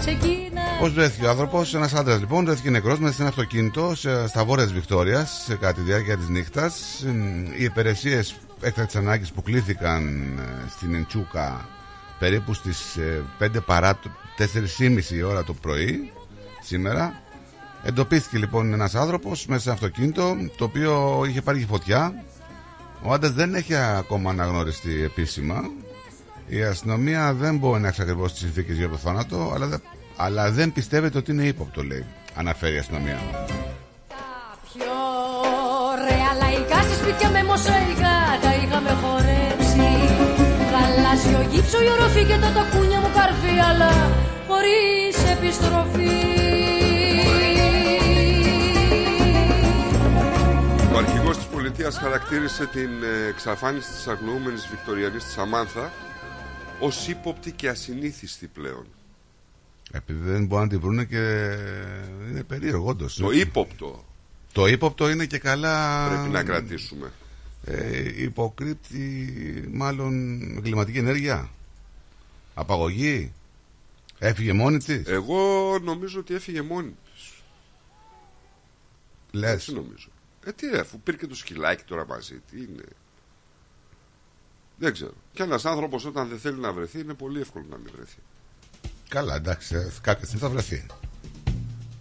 σε εκείνα Πώς βρέθηκε ο άνθρωπος, ένας άντρας λοιπόν, βρέθηκε νεκρός μέσα σε ένα αυτοκίνητο σε, στα βόρεια της Βικτόριας σε κατά τη διάρκεια της νύχτας. Οι υπηρεσίες έκτακτη ανάγκης που κλήθηκαν ε, στην Εντσούκα περίπου στις 5 παρά το 4.30 η ώρα το πρωί σήμερα. Εντοπίστηκε λοιπόν ένας άνθρωπος μέσα σε ένα αυτοκίνητο το οποίο είχε πάρει φωτιά. Ο άντρας δεν έχει ακόμα αναγνωριστεί επίσημα. Η αστυνομία δεν μπορεί να εξακριβώσει τις συνθήκες για το θάνατο, αλλά, δεν- αλλά δεν πιστεύετε ότι είναι ύποπτο, λέει. Αναφέρει η αστυνομία. Πιο ωραία λαϊκά σε σπίτια με μοσαϊκά τα είχαμε χορέψει Γαλάζιο γύψο η οροφή και τα τακούνια μου καρφί αλλά χωρίς επιστροφή Ο αρχηγός της πολιτείας χαρακτήρισε την ε, εξαφάνιση της αγνοούμενης Βικτοριανής της Αμάνθα ως ύποπτη και ασυνήθιστη πλέον. Επειδή δεν μπορούν να τη βρούνε και είναι περίεργο, όντως. Το ύποπτο Το ύποπτο είναι και καλά. πρέπει να κρατήσουμε. Ε, υποκρύπτει μάλλον εγκληματική ενέργεια. Απαγωγή. Έφυγε μόνη της. Εγώ νομίζω ότι έφυγε μόνη της. Λες. Έτσι νομίζω. Ε, τι ρε, αφού πήρε και το σκυλάκι τώρα μαζί, τι είναι. Δεν ξέρω. Και ένας άνθρωπος όταν δεν θέλει να βρεθεί είναι πολύ εύκολο να μην βρεθεί. Καλά, εντάξει, ε, κάποια στιγμή θα βρεθεί.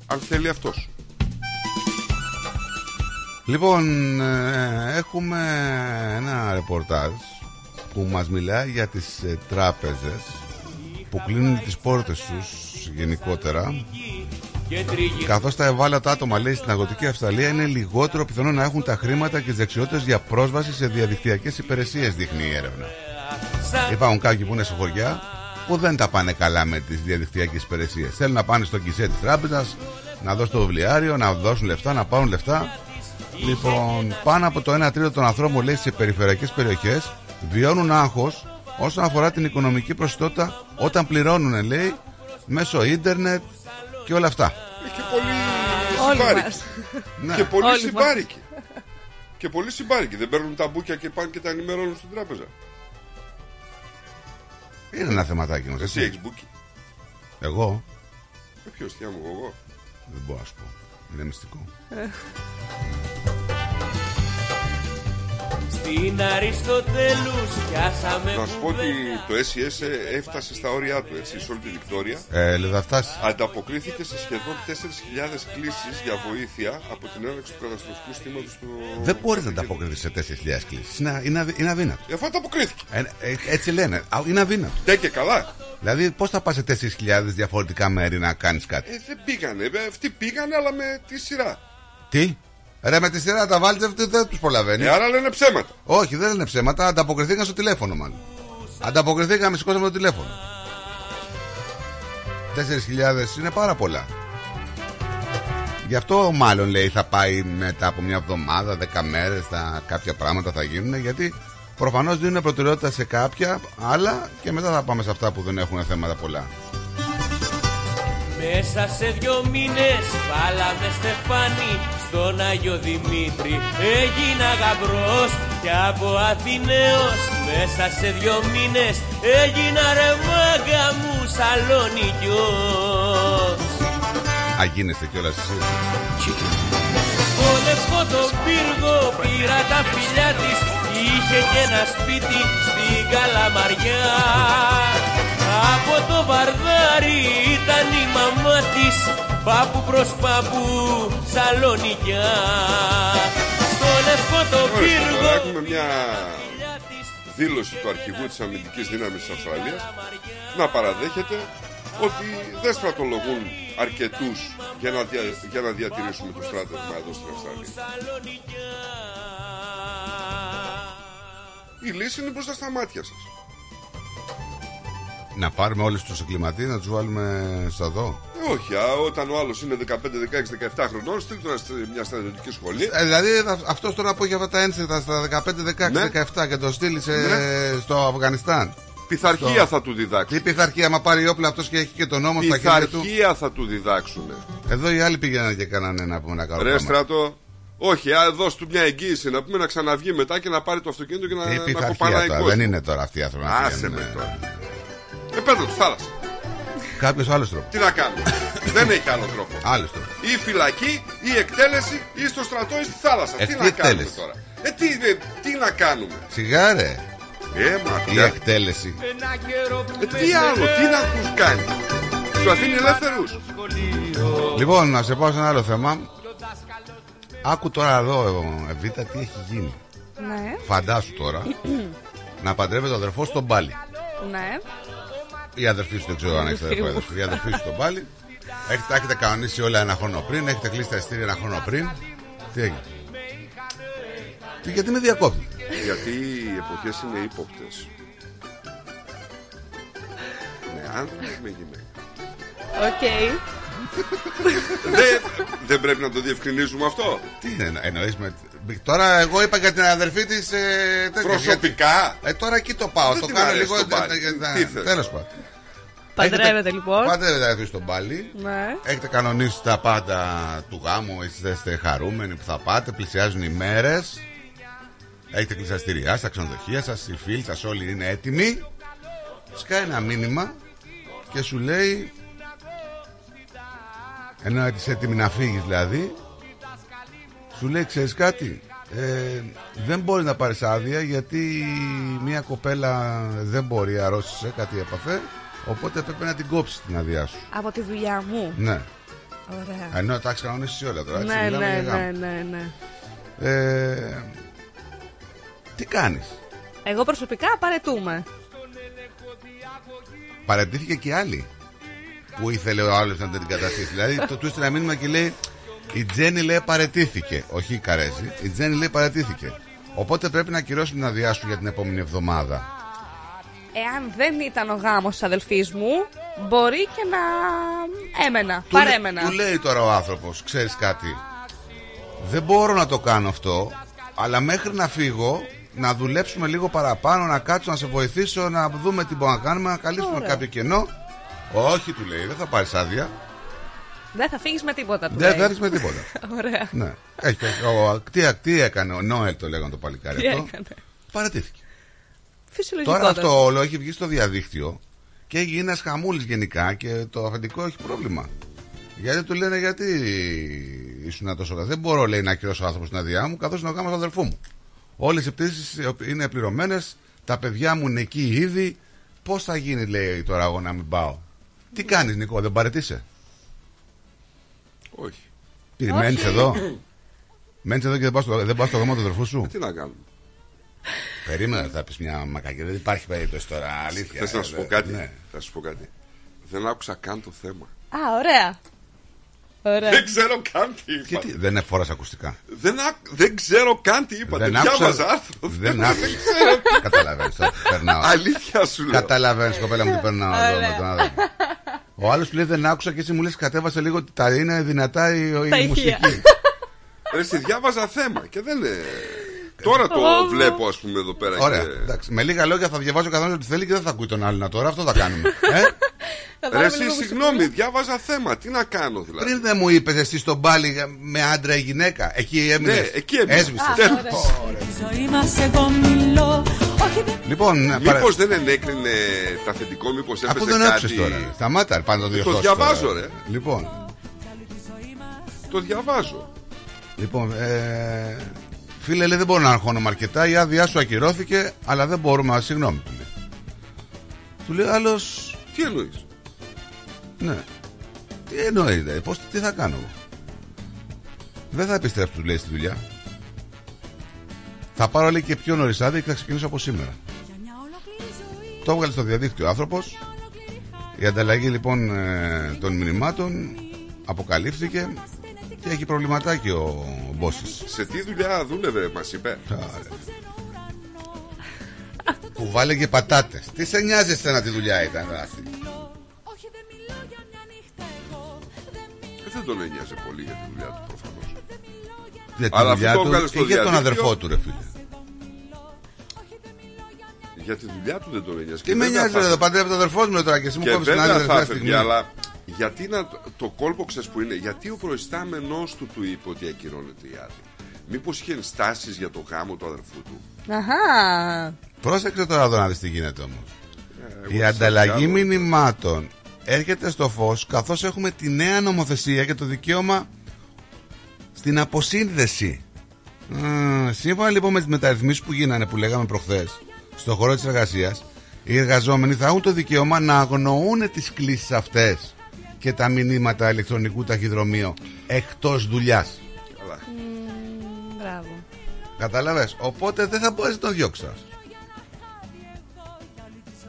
Αν θέλει αυτός. Λοιπόν, ε, έχουμε ένα ρεπορτάζ που μας μιλάει για τις ε, τράπεζες που κλείνουν τις πόρτες τους γενικότερα καθώς τα ευάλωτα άτομα λέει στην αγροτική Αυστραλία είναι λιγότερο πιθανό να έχουν τα χρήματα και τις δεξιότητες για πρόσβαση σε διαδικτυακές υπηρεσίες δείχνει η έρευνα Υπάρχουν κάποιοι που είναι σε χωριά που δεν τα πάνε καλά με τις διαδικτυακές υπηρεσίες θέλουν να πάνε στο κησέ της τράπεζας να δώσουν το βιβλιάριο, να δώσουν λεφτά, να πάρουν λεφτά Λοιπόν, πάνω από το 1 τρίτο των ανθρώπων λέει σε περιφερειακές περιοχές βιώνουν άγχος όσον αφορά την οικονομική προσιτότητα όταν πληρώνουν, λέει, μέσω ίντερνετ και όλα αυτά. Και πολύ Όλοι συμπάρικοι. μας. Ναι. Και πολύ Όλοι συμπάρικοι. Και πολύ συμπάρικοι. Δεν παίρνουν τα μπουκια και πάνε και τα ενημερώνουν στην τράπεζα. Είναι ένα θεματάκι μας. Εσύ έτσι. έχεις μπουκι. Εγώ; Ε, ποιος, τι μου, εγώ. δεν μπορώ να σου πω. Είναι μυστικό. Στην Αριστοτέλους πιάσαμε Να σου πω ότι το SES έφτασε στα όρια του, έτσι, σε όλη τη Βικτόρια. Ε, λέει, θα φτάσει. Ανταποκρίθηκε σε σχεδόν 4.000 κλήσεις για βοήθεια από την έναρξη του καταστροφικού στήματος του... Δεν μπορεί να ανταποκριθεί σε 4.000 κλήσεις. Είναι, είναι, αδύ- είναι αδύνατο. Ε, Αφού ανταποκρίθηκε. Ε, ε, έτσι λένε. Α, Είναι αδύνατο. Ναι και καλά. Δηλαδή, πώς θα πας σε 4.000 διαφορετικά μέρη να κάνεις κάτι; Ε, δεν πήγανε. Ε, Αυτοί πήγανε, αλλά με τη σειρά. Τι; Ρε με τη σειρά τα βάλτε αυτοί δεν τους προλαβαίνεις. Ε, άρα λένε ψέματα. Όχι, δεν είναι ψέματα. Ανταποκριθήκαν στο τηλέφωνο, μάλλον. Ανταποκριθήκαμε, σηκώσαμε το τηλέφωνο. 4.000 είναι πάρα πολλά. Γι' αυτό μάλλον λέει θα πάει μετά από μια εβδομάδα, 10 μέρες, θα, κάποια πράγματα θα γίνουν γιατί προφανώς δίνουν προτεραιότητα σε κάποια άλλα και μετά θα πάμε σε αυτά που δεν έχουν θέματα πολλά. Μέσα σε δυο μήνες βάλαμε στεφάνι στον Άγιο Δημήτρη. Έγινα γαμπρός και από Αθηναίος Μέσα σε δυο μήνες. Έγινα ρε μάγκα μου Σαλονικιός Αγίνεστε κιόλας εσείς. Στο λευκό το πύργο πήρα τα φιλιά της. Είχε και ένα σπίτι στην Καλαμαριά. Από το βαρδάρι ήταν η μαμά της Πάπου προς πάπου Σαλονικιά Στο λευκό το Ορίστε, πύργο τώρα έχουμε μια δήλωση του αρχηγού της αμυντικής δύναμης της Αυστραλίας να παραδέχεται ότι δεν στρατολογούν αρκετούς για να, δια, για να διατηρήσουμε το στράτευμα εδώ στην Αυστραλία. Η λύση είναι μπροστά στα μάτια σας. Να πάρουμε όλους τους εγκληματίες να τους βάλουμε στα δω. Ε, όχι, α, όταν ο άλλος είναι 15, 16, 17 χρονών, στείλ τώρα σε μια στρατιωτική σχολή. Ε, δηλαδή θα- αυτός τώρα που έχει αυτά τα ένσερτα στα 15, 16, Ναι. 17 και το στείλει σε- Ναι. στο Αφγανιστάν. Πειθαρχία Στο- θα του διδάξουν. Τι πειθαρχία, άμα πάρει όπλα αυτός και έχει και τον νόμο στα χέρια του. Πειθαρχία θα του διδάξουν. Εδώ οι άλλοι πήγαιναν και κάνανε να πούμε ένα καλό Ρε πράγμα. στρατό, όχι, α, δώσ' του μια εγγύηση να πούμε να ξαναβγεί μετά και να πάρει το αυτοκίνητο και να, Τι να πειθαρχία κοπανάει τώρα, κόσμο. δεν είναι τώρα αυτοί οι άνθρωποι να Άσε πηγαίνουν, με ε. τώρα. Ε, πέτω τους θάλασσα. Κάποιος άλλος τρόπος. Τι να κάνουμε. [laughs] δεν έχει άλλο τρόπο. Άλλος τρόπος. Ή φυλακή, ή εκτέλεση, ή στο στρατό, ή στη θάλασσα. Ε, τι τι να κάνουμε εκτέλεση; τώρα. Ε, τι, ε, τι να κάνουμε. Σιγά ρε. Ε, μα Η πια. εκτέλεση. Ε, τι άλλο, τι να τους κάνει. Του αφήνει ελεύθερους. Λοιπόν, να σε πάω σε ένα άλλο θέμα. Άκου τώρα εδώ, ε, Εβίτα, τι έχει γίνει. Ναι. Φαντάσου τώρα [clears throat] να παντρεύεται ο αδερφός στον Πάλι. Ναι. Η αδερφή σου δεν ξέρω αν έχεις αδερφό ή αδερφή. Η αδερφή σου στον Πάλι. Έχετε, τα έχετε κανονίσει όλα ένα χρόνο πριν, έχετε κλείσει τα ειστήρια ένα χρόνο πριν. Τι έγινε; Τι, γιατί με διακόπτει; Γιατί οι εποχές είναι ύποπτες. Με άντρα ή με γυναίκα. Οκ. δεν, δεν πρέπει να το διευκρινίζουμε αυτό. Τι είναι, εννοείς με. Τώρα εγώ είπα για την αδερφή της. Ε, τέτοια, Προσωπικά. γιατί- Ε, τώρα εκεί το πάω. Δεν το την κάνω αρέσει λίγο. το Πάλι. Τι θες; Τέλος πάντων. Παντρεύεται Έχετε- λοιπόν. Παντρεύεται αδερφή στον Πάλι. Ναι. Έχετε κανονίσει τα πάντα του γάμου, εσείς είστε χαρούμενοι που θα πάτε, πλησιάζουν οι μέρες Έχετε κλείσει εισιτήρια στα ξενοδοχεία σας, οι φίλοι σας όλοι είναι έτοιμοι. Σκάει ένα μήνυμα και σου λέει, ενώ είσαι έτοιμη να φύγεις δηλαδή, σου λέει ξέρεις κάτι, ε, δεν μπορείς να πάρεις άδεια γιατί μια κοπέλα δεν μπορεί, αρρώστησε κάτι επαφέ, οπότε πρέπει να την κόψεις την άδειά σου. Από τη δουλειά μου; Ναι. Ωραία. Ενώ τα έχεις κανονίσει όλα τώρα. έτσι, Ναι, μιλάμε ναι, για γάμο. ναι, ναι, ναι. Ε, τι κάνεις; Εγώ προσωπικά παρετούμε. Παρατήθηκε και άλλη που ήθελε ο άλλος να την καταστήσει. δηλαδή το του έστειλε ένα μήνυμα και λέει η Τζέννη λέει παρετήθηκε. Όχι η Καρέζη. Η Τζέννη λέει παρετήθηκε. Οπότε πρέπει να ακυρώσουμε την αδειά σου για την επόμενη εβδομάδα. Εάν δεν ήταν ο γάμος της αδελφής μου, μπορεί και να έμενα, Του λέ- παρέμενα. Του λέει τώρα ο άνθρωπος, ξέρεις κάτι; Δεν μπορώ να το κάνω αυτό, αλλά μέχρι να φύγω να δουλέψουμε λίγο παραπάνω, να κάτσω να σε βοηθήσω, να δούμε τι μπορούμε να κάνουμε, να καλύψουμε Ωραία. κάποιο κενό. Όχι, του λέει, δεν θα πάρεις άδεια. Δεν θα φύγεις με τίποτα του Δεν λέει. θα έρθει με τίποτα. [laughs] Ωραία. ναι. Έχει, ο, τι, τι έκανε, ο Νόελ το λέγανε το παλικάρι Τι αυτό. έκανε. Παρατήθηκε. Φυσιολογικό. Τώρα αυτό όλο έχει βγει στο διαδίκτυο και έχει γίνει ένα χαμούλης γενικά και το αφεντικό έχει πρόβλημα. Γιατί του λένε γιατί ήσουν τόσο καλά. Δεν μπορώ λέει να ακυρώσω άνθρωπος στην αδειά μου καθώς είναι ο γάμος του αδερφού μου. Όλες οι πτήσεις είναι πληρωμένες, τα παιδιά μου είναι εκεί ήδη. Πώς θα γίνει, λέει τώρα εγώ να μην πάω; Τι κάνεις, Νικό, δεν παρετήσει. Όχι. Τι, Όχι. μένει εδώ; Μένεις εδώ και δεν πας στο, δεν πας στο γάμο του αδερφού σου; Ε, Τι να κάνουμε; Περίμενα θα πεις μια μακακή. Δεν υπάρχει περίπτωση τώρα. Αλήθεια. Θες να σου Ε, πω κάτι; ναι. Θα σου πω κάτι. Δεν άκουσα καν το θέμα. Α, ωραία. Ωραία. Δεν ξέρω καν τι είπα. Γιατί δεν φοράς ακουστικά; Δεν, άκ- δεν ξέρω καν τι είπατε. Δεν άκουσα- Διάβαζα άρθρο. Δεν άκουσα. Καταλαβαίνεις. Περνάω. Αλήθεια σου λέω. Καταλαβαίνεις, κοπέλα μου, τι περνάω εδώ με τον άνθρωπο. Ο άλλος του λέει δεν άκουσα και εσύ μου λες κατέβασε λίγο ότι τα είναι δυνατά η, η Τα ηχεία. μουσική. [laughs] Ρε, στη διάβαζα θέμα και δεν είναι. Τώρα το Ω. βλέπω, ας πούμε, εδώ πέρα. Ωραία. και- Εντάξει, με λίγα λόγια θα διαβάζω ο καθένας ό,τι θέλει και δεν θα ακούει τον άλλον τώρα. Αυτό θα κάνουμε. [laughs] ε; Ρε, εσύ, συγγνώμη, διάβαζα θέμα. Τι να κάνω δηλαδή; Πριν δεν μου είπες εσύ στον πάλι με άντρα ή γυναίκα. Εκεί έμεινες. Ναι, εκεί έμεινες. Έσβησε. Α, ωραία. Τη ζωή μας εγώ μιλώ Όχι δεν Λοιπόν, παρα- Μήπως δεν ενέκρινε τα αφεντικό, μήπως έπεσε αφού δεν κάτι; άκουσες τώρα. Σταμάτα, πάντα το Το διορθώσεις διαβάζω, τώρα. ρε. Λοιπόν, Το διαβάζω. λοιπόν ε, φίλε, λέει δεν μπορώ να αγχώνομαι αρκετά. Η άδειά σου ακυρώθηκε, αλλά δεν μπορούμε. ας, Συγγνώμη, του λέει. Του λέει άλλος. Τι εννοείς; Ναι. Τι εννοείται, πώς, τι θα κάνω εγώ; Δεν θα επιστρέψω, του λέει στη δουλειά. Θα πάρω λέει και πιο νωρίς άδεια και θα ξεκινήσω από σήμερα. Το έβγαλε στο διαδίκτυο ο άνθρωπος. Η ανταλλαγή λοιπόν ε, των μηνυμάτων αποκαλύφθηκε και έχει προβληματάκι ο Μπόσης. Σε τι δουλειά δούλευε, μας είπε; Που βάλεγε πατάτες. Τι σε νοιάζει εσένα τι δουλειά ήταν αυτή. Ε, δεν τον ένοιαζε πολύ για τη δουλειά του προφανώς. Για τη Αλλά δουλειά αυτό το του έβγαλε στο ή για τον διαδίκτυο. αδερφό του ρε φίλε. Για τη δουλειά του δεν τον ένοιαζε. Τι με νοιάζει εδώ, παντρεύεται ο αδερφό μου τώρα και εσύ μου Και κόβει την άλλη βέβαια θα τελευταία έφευγε, στιγμή. αλλά γιατί να, το- το κόλπο ξέρεις που είναι, γιατί ο προϊστάμενός του του είπε ότι ακυρώνεται η άδεια; Μήπως είχε ενστάσεις για το γάμο του αδερφού του; Αχα. Πρόσεξε τώρα εδώ να δεις τι γίνεται όμως. εγώ Η σαν ανταλλαγή διάλογο. μηνυμάτων έρχεται στο φως καθώς έχουμε τη νέα νομοθεσία και το δικαίωμα στην αποσύνδεση. Α, σύμφωνα λοιπόν με τις μεταρρυθμίσεις που γίνανε που λέγαμε προχθές στον χώρο της εργασίας, οι εργαζόμενοι θα έχουν το δικαίωμα να αγνοούν τις κλήσεις αυτές και τα μηνύματα ηλεκτρονικού ταχυδρομείου εκτός δουλειάς. Καλά. Μπράβο. Κατάλαβες; Οπότε δεν θα μπορείς να τον διώξεις. τώρα.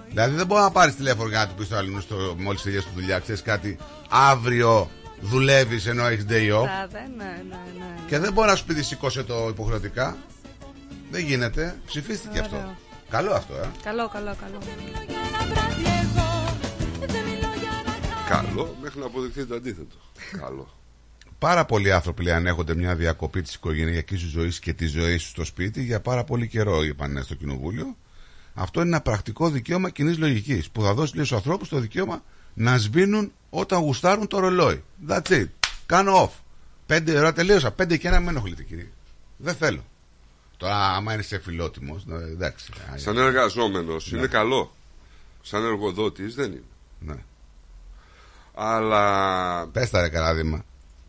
Δηλαδή δεν μπορεί να πάρεις τηλέφωνο για να του πεις στο άλλο στο μόλις τελειώσει τη δουλειά. Ξέρεις κάτι, αύριο δουλεύεις ενώ έχεις day off. Μπράβο, ναι, ναι, ναι. Και δεν μπορεί να σου πει τι σηκώσε το υποχρεωτικά. Δεν γίνεται. Ψηφίστηκε Ωραίο. αυτό. Καλό αυτό, ε. Καλό, καλό, καλό. Καλό μέχρι να αποδειχθεί το αντίθετο. Καλό. Πάρα πολλοί άνθρωποι λέει, ανέχονται μια διακοπή της οικογενειακής του ζωής και της ζωής του στο σπίτι για πάρα πολύ καιρό, είπαν στο κοινοβούλιο. Αυτό είναι ένα πρακτικό δικαίωμα κοινής λογικής που θα δώσει λέει, στους ανθρώπους το δικαίωμα να σβήνουν όταν γουστάρουν το ρολόι. That's it. Κάνω off. Πέντε ώρα τελείωσα. Πέντε και ένα με ενοχλείτε, κύριε. Δεν θέλω. Τώρα, άμα είναι σε φιλότιμος, εντάξει. Σαν εργαζόμενος Ναι. είναι καλό. Σαν εργοδότης δεν είναι. Ναι. Αλλά. Πες τα ρε καράδημα.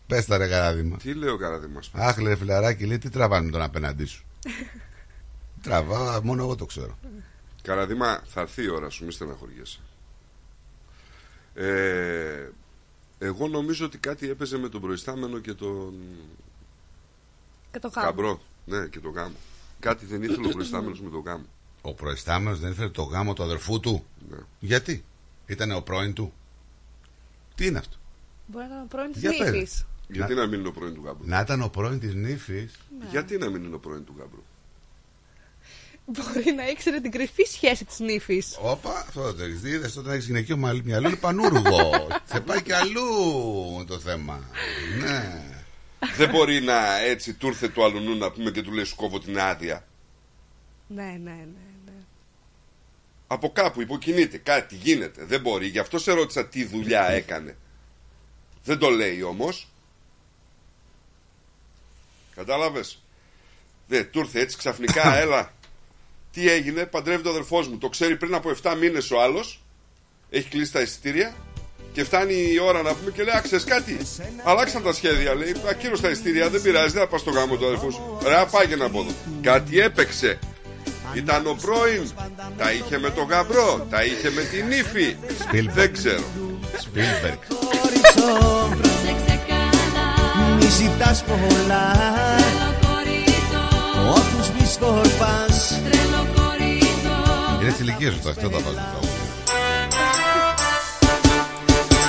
Πες τα ρε καράδημα. Τι λέει ο καραδίμας Αχ, λέει φιλαράκι, λέει τι τραβάνε τον απέναντί σου. [laughs] Τραβά, μόνο εγώ το ξέρω. Καραδίμα, θα έρθει η ώρα σου, μη στεναχωριέσαι. Ε, εγώ νομίζω ότι κάτι έπαιζε με τον προϊστάμενο και τον Και το χάμπο. Καμπρό. Ναι, και το γάμο. Κάτι δεν ήθελε ο προϊστάμενος με το γάμο. Ο προϊστάμενος δεν ήθελε το γάμο του αδερφού του; Ναι. Γιατί, ήταν ο πρώην του; Τι είναι αυτό; Μπορεί να ήταν πρώην της Για πες. νύφης. Γιατί να μην είναι ο πρώην του γάμπρου; Να ήταν ο πρώην της νύφης. Γιατί να μην είναι ο πρώην του γάμπρου; Μπορεί να ήξερε την κρυφή σχέση της νύφης. Όπα, αυτό δεν το έχεις δει. Είδες όταν έχεις γυναικείο μαλλί- μυαλό είναι πανούργο. [laughs] Σε πάει και αλλού το θέμα. Ναι. δεν μπορεί να έτσι του ήρθε του αλουνού να πούμε και του λέει σου κόβω την άδεια. Ναι, ναι, ναι. ναι. Από κάπου υποκινείται, κάτι γίνεται. Δεν μπορεί. Γι' αυτό σε ρώτησα τι δουλειά έκανε. Δεν το λέει όμως. Κατάλαβες; Δεν, του ήρθε έτσι ξαφνικά, [coughs] έλα. Τι έγινε, παντρεύει το αδερφός μου. Το ξέρει πριν από 7 μήνες ο άλλος. Έχει κλείσει τα εισιτήρια. Και φτάνει η ώρα να πούμε και λέει: Άξε κάτι; Αλλάξαν τα σχέδια. Λέει: Ακύρω τα εισιτήρια, δεν πειράζει, δεν θα πας στο γάμο του αδερφού σου. Ρε, πάγαινε από εδώ. Κάτι έπαιξε. Ήταν ο πρώην. Τα είχε με τον γαμπρό. Τα είχε με την ύφη. Δεν ξέρω. Σπίλμπεργκ. Μη ζητάς πολλά Όποιους μη σκορπάς Είναι της ηλικίας σου τώρα, αυτό το βάζω. το τραγούδι.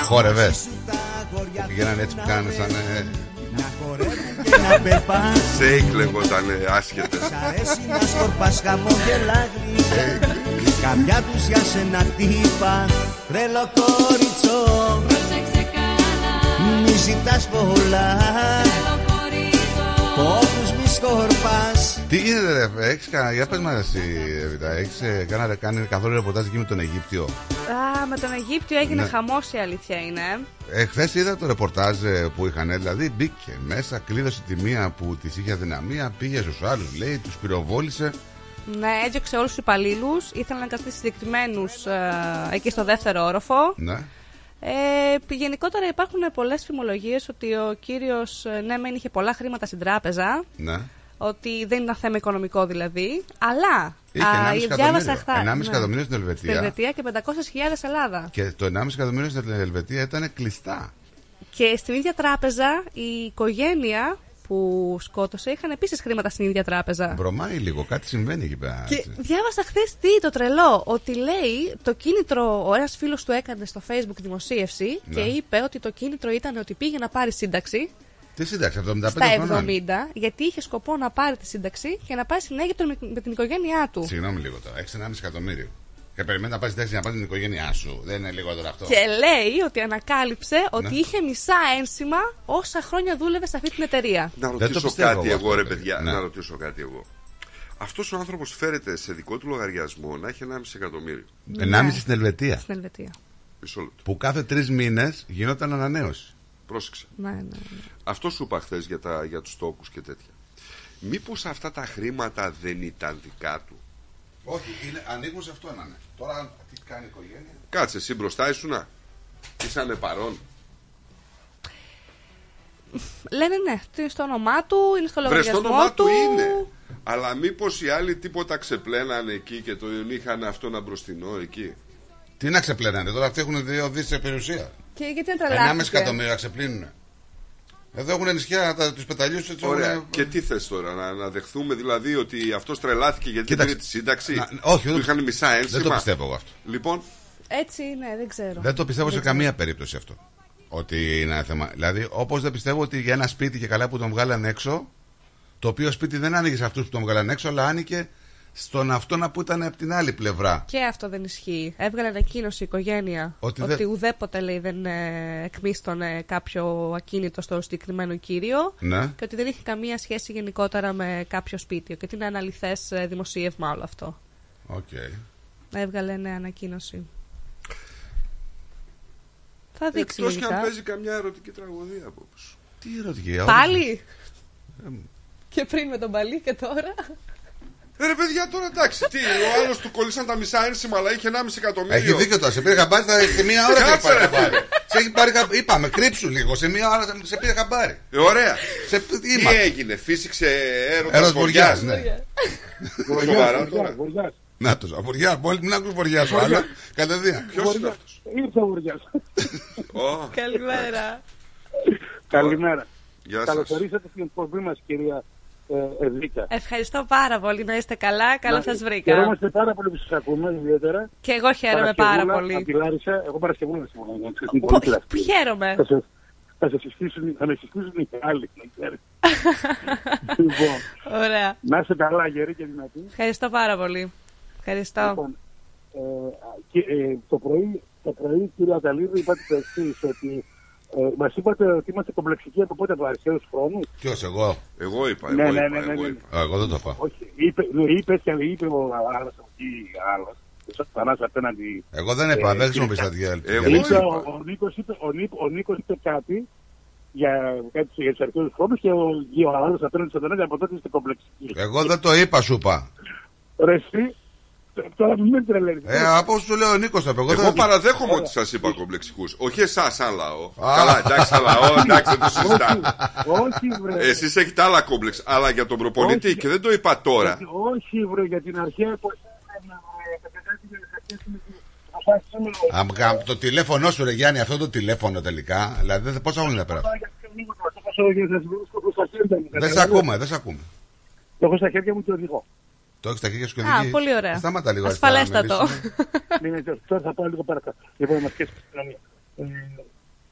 Χόρευες. Πηγαίνανε έτσι που κάνανε σαν. ε, και να περπάς Σέικ λεγότανε άσχετες. Σ' αρέσει να σκορπάς χαμόγελα γρήγορα Η καρδιά τους για σένα τύπα Τρελό κόριτσο Μη ζητάς πολλά Όποιους μη σκορπάς Τι γίνεται, ρε, έχεις κανένα. Για πες μας εσύ, Εβίτα, έχεις ε, κάνα- κάνει καθόλου ρεπορτάζ εκεί με τον Αιγύπτιο; Α, με τον Αιγύπτιο έγινε Ναι. χαμός η αλήθεια είναι. Εχθέ είδα το ρεπορτάζ ε, που είχαν, δηλαδή μπήκε μέσα, κλείδωσε τη μία που της είχε αδυναμία, πήγε στους άλλους, λέει, τους πυροβόλησε. Ναι, έδιωξε όλους τους υπαλλήλους. Ήθελε να καθίσει συγκεκριμένους εκεί στο δεύτερο όροφο. Ναι. Ε, γενικότερα υπάρχουν πολλές φημολογίες ότι ο κύριος ναι, μεν είχε πολλά χρήματα στην τράπεζα. Ναι. Ότι δεν ήταν θέμα οικονομικό δηλαδή. Αλλά. Είχε 1,5 διάβασα εκατομμύριο. χθες, 1,5 ναι. εκατομμύριο στην Ελβετία. Στην Ελβετία και 500.000 Ελλάδα. Και το 1,5 εκατομμύριο στην Ελβετία ήταν κλειστά. Και στην ίδια τράπεζα η οικογένεια που σκότωσε είχαν επίσης χρήματα στην ίδια τράπεζα. Βρωμάει λίγο, κάτι συμβαίνει εκεί πέρα. Και έτσι. διάβασα χθες τι το τρελό. Ότι λέει το κίνητρο, ο ένας φίλος του έκανε στο Facebook δημοσίευση Ναι. και είπε ότι το κίνητρο ήταν ότι πήγε να πάρει σύνταξη Τι σύνταξη, 75 στα 70, χρονών. γιατί είχε σκοπό να πάρει τη σύνταξη και να πάει στην Αίγυπτο με, με την οικογένειά του. Συγγνώμη λίγο τώρα, έχεις 1,5 εκατομμύριο. Και περιμένει να πάρει τέξη να πάρει την οικογένειά σου. Δεν είναι λιγότερο αυτό. Και λέει ότι ανακάλυψε ότι Ναι. είχε μισά ένσημα όσα χρόνια δούλευε σε αυτή την εταιρεία. Να το ρωτήσω πιστεύω κάτι εγώ εγώ, αυτό, ρε παιδί. παιδιά. Ναι. Να ρωτήσω κάτι εγώ. Αυτός ο άνθρωπος φέρεται σε δικό του λογαριασμό να έχει 1,5 εκατομμύριο. 1,5 στην Ελβετία. Στην Ελβετία. Μισό λεπτό. Που κάθε τρεις μήνες γινόταν ανανέωση. Πρόσεξε. Ναι, ναι. Αυτό σου είπα χθες για, τα- για τους τόκους και τέτοια. Μήπως αυτά τα χρήματα δεν ήταν δικά του; Όχι, είναι, ανήκουν σε αυτό να είναι. Τώρα τι κάνει η οικογένεια; Κάτσε εσύ μπροστά ήσουνα. Ήσανε παρόν. Λένε ναι, είναι στο όνομά του, είναι στο Βρε λογαριασμό το όνομά του του. είναι. Αλλά μήπως οι άλλοι τίποτα ξεπλένανε εκεί και τον είχαν αυτό ένα μπροστινό εκεί; Τι να ξεπλένανε, τώρα αυτοί έχουν δύο δις σε περιουσία. Και γιατί δεν 1,5 τρελάθηκε. εκατομμύρια ξεπλύνουν. Εδώ έχουν νησιά τους πεταλιούς έτσι Ωραία. έχουν- Και τι θες τώρα, να, να δεχθούμε δηλαδή ότι αυτός τρελάθηκε γιατί δεν Κοίταξε. πήρε τη σύνταξη; Να- όχι, του δεν- είχαν μισά ένσημα. Δεν το πιστεύω εγώ αυτό. Λοιπόν, Έτσι είναι, δεν ξέρω. Δεν το πιστεύω σε Δεν ξέρω. καμία περίπτωση αυτό. Ότι είναι ένα θέμα. Δηλαδή, όπως δεν πιστεύω ότι για ένα σπίτι και καλά που τον βγάλαν έξω, το οποίο σπίτι δεν άνοιγε σε αυτούς που τον βγάλαν έξω, αλλά άνοιγε στον αυτόν που ήταν από την άλλη πλευρά. Και αυτό δεν ισχύει. Έβγαλε ανακοίνωση η οικογένεια Ότι ότι, δεν- ουδέποτε λέει δεν ε, εκμίσθωνε κάποιο ακίνητο στο συγκεκριμένο κύριο Ναι. και ότι δεν είχε καμία σχέση γενικότερα με κάποιο σπίτι. Και ότι είναι αναληθές δημοσίευμα όλο αυτό. Οκ. Έβγαλε νέα ανακοίνωση. Θα δείξει εκτός και λογικά. αν παίζει καμιά ερωτική τραγωδία από πίσω. Τι ερωτική, Πάλι! Και πριν με τον Παλί και τώρα. Ε, ρε παιδιά, τώρα εντάξει, τι, ο άλλος του κολλήσαν τα μισά ένσημα, αλλά είχε 1,5 εκατομμύριο. Έχει δίκιο τώρα. Σε πήρε χαμπάρι, θα σε μία ώρα σε έχει Κάτσε, πάρει ρε, χαμπάρι. φίλε. Σε έχει πάρει χαμπάρι. Είπαμε, κρύψου λίγο. Σε μία ώρα σε πήρε χαμπάρι. Ε, ωραία. Σε, Τι είμαστε; έγινε, φύσηξε έρωτας Έρος βοριάς. βοριάς, ναι. Σοβαρά τώρα. Να το, βοριάς. Μόλις μην ακούς βοριάς σου, αλλά κατευθείαν. Ποιος είναι αυτός; Ήρθε ο Βουριάς. Καλημέρα. Καλημέρα. Γεια σας. Καλωσορίσατε στην εκπομπή μας κυρία ε, Ευρύκα. Ευχαριστώ πάρα πολύ. Να είστε καλά. Καλά Να- σας βρήκα. Χαιρόμαστε πάρα πολύ που σας ακούμε, ιδιαίτερα. Και εγώ χαίρομαι πάρα Παρασκευούλα, πολύ. Από τη Λάρισα, εγώ Παρασκευούλα συμφωνώ. να ξέρεις, είναι Πο- πολύ κλασική. Χαίρομαι. Θα σε- Θα σε συστήσουν, θα με συστήσουν οι άλλοι, να ξέρεις. [laughs] λοιπόν, Ωραία. να είστε καλά, γεροί και δυνατοί. Ευχαριστώ πάρα πολύ. Ευχαριστώ. Λοιπόν, ε, και, ε, το πρωί, το πρωί, κύριε Αταλίδου, είπατε το εξής, ότι ε, μας είπατε ότι είμαστε κομπλεξικοί από πότε από αρχαίους χρόνους; Ποιος, εγώ; Εγώ είπα, εγώ Ναι, ναι, είπα, ναι, ναι, εγώ ναι. είπα. Α, εγώ δεν το είπα. Όχι, είπε, ναι, είπες, και είπε ο άλλο από εκεί, άλλο. Ο Σατανάς απέναντι. Εγώ δεν είπα, Ε, δεν χρησιμοποίησα τη Εγώ διαλέξη. Είπε, είπα. ο, ο, Νίκος είπε, ο, Νίκ, ο Νίκος είπε κάτι για, κάτι για τους αρχαίους χρόνους και ο, και ο άλλο απέναντι στον Σατανά και από τότε είστε κομπλεξικοί. Εγώ δεν το είπα, σου είπα. Ρε εσύ, τώρα μην με τρελαίνεις. Ε, από όσο σου λέω ο Νίκος το είπε. Εγώ, Εγώ δεν... παραδέχομαι ότι σας είπα κομπλεξικούς. Όχι εσάς, σαν λαό. Καλά, εντάξει, σαν λαό, εντάξει, δεν το συζητάμε. όχι, βρε. Εσείς έχετε άλλα κόμπλεξ. Αλλά για τον προπονητή Όχι. και δεν το είπα τώρα. Γιατί- Όχι, βρε, για την αρχαία εποχή. δεν, βρε, τα κάτι για τις αρχές είναι και- αυτά σήμερα. Αμ, γαμ, το τηλέφωνο σου, ρε Γιάννη, αυτό το τηλέφωνο τελικά. Δηλαδή, δεν- πόσα χρόνια πέρα. Τώρα, γιατί λίγο το έχω για να σας βρίσκω στα χέρια μου. Δεν σε ακούμε, δεν σε ακούμε. Το έχω στα χέρια μου και οδηγώ. Το έχει στα χέρια σου και Α, οδηγείς. πολύ ωραία. Στάματα λίγο. αριστερά, Ασφαλέστατο. να μιλήσουμε. Ναι, ναι, τώρα- Τώρα θα πάω λίγο παρακάτω. Λοιπόν, να μας πιέσει την κοινωνία. Ε,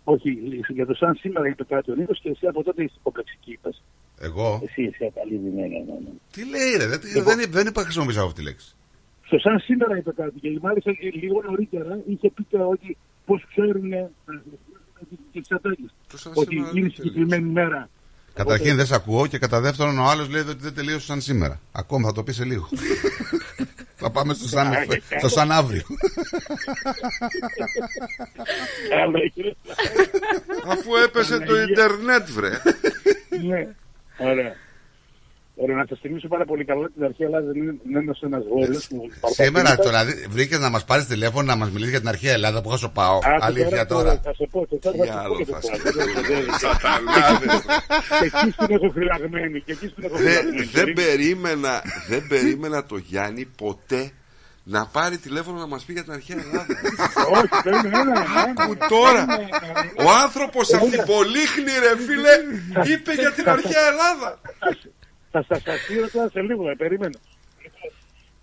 Όχι, για το σαν σήμερα είπε κάτι ο Νίκος και εσύ από τότε είσαι κομπλεξική, είπες. Εγώ. Εσύ, εσύ, Αταλίδη, ναι, ναι, ναι. ναι. Τι λέει, ρε, δεν, δεν, δεν είπα χρησιμοποιήσω αυτή τη λέξη. Στο σαν σήμερα είπε κάτι και μάλιστα ε, λίγο νωρίτερα είχε πει και ότι πώς ξέρουν ε, και τις ατάκες. Το σαν Ότι σήμερα είναι δεν συγκεκριμένη μέρα. Καταρχήν δεν σε ακούω και κατά δεύτερον ο άλλος λέει ότι δεν τελείωσε σαν σήμερα. Ακόμα θα το πει σε λίγο. [laughs] θα πάμε στο σαν, στο σαν αύριο. Άλλο, κύριε. Αφού έπεσε το Ιντερνετ, βρε. Ναι, ωραία. Ωραία, να σα θυμίσω πάρα πολύ καλά ότι την αρχαία Ελλάδα δεν είναι ένα ένας γόλος. Σήμερα τώρα βρήκες να μας πάρεις τηλέφωνο να μας μιλήσεις για την αρχαία Ελλάδα που είχα σου πάω. Αλήθεια τώρα. Θα σε πω, και τώρα Τι θα άλλο σου πω θα και σε το πω. Σατανάδες. Και εκεί την έχω φυλαγμένη. Και εκεί την έχω Δεν- φυλαγμένη. Δεν περίμενα, δεν περίμενα το Γιάννη ποτέ να πάρει τηλέφωνο να μας πει για την αρχαία Ελλάδα. Όχι, περίμενε, ναι, ναι, Άκου ναι. τώρα. Ναι, ναι, ναι. Ο άνθρωπος από την Πολύχνη ρε φίλε είπε για την αρχαία Ελλάδα. Θα σας ασύρω τώρα σε λίγο, ε, περίμενα.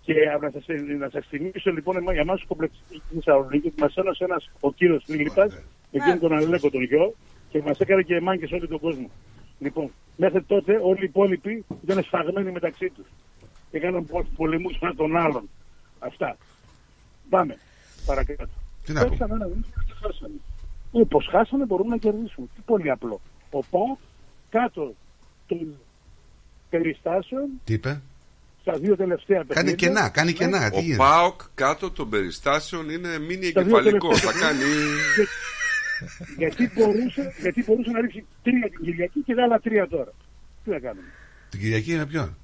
Και α, να σας, να σας θυμίσω λοιπόν εμά- για εμάς κομπλεξική στη Θεσσαλονίκη μας ένωσε ένας ο κύριος Φίλιππας, εκείνον τον Αλέκο τον γιο και μας έκανε και μάγκες όλο τον κόσμο. Λοιπόν, μέχρι τότε όλοι οι υπόλοιποι ήταν σφαγμένοι μεταξύ τους και έκαναν πο- πολεμούς ένα τον άλλον. Αυτά. Πάμε. Παρακάτω. Τι να πούμε. Παίξαμε ένα μήνυμα και χάσαμε. Ε, πως χάσαμε μπορούμε να κερδίσουμε. Τι πολύ απλό. Ο ΠΑΟΚ κάτω των περιστάσεων Τι είπε; στα δύο τελευταία Κάνει παιχνίδια. κενά, κάνει κενά. Τι Ο γίνεται; ΠΑΟΚ κάτω των περιστάσεων είναι μήνυ Στα δύο εγκεφαλικό. Θα τελευταία κάνει. γιατί, μπορούσε, γιατί μπορούσε να ρίξει τρία την Κυριακή και άλλα τρία τώρα. Τι να κάνουμε; Την Κυριακή είναι ποιον;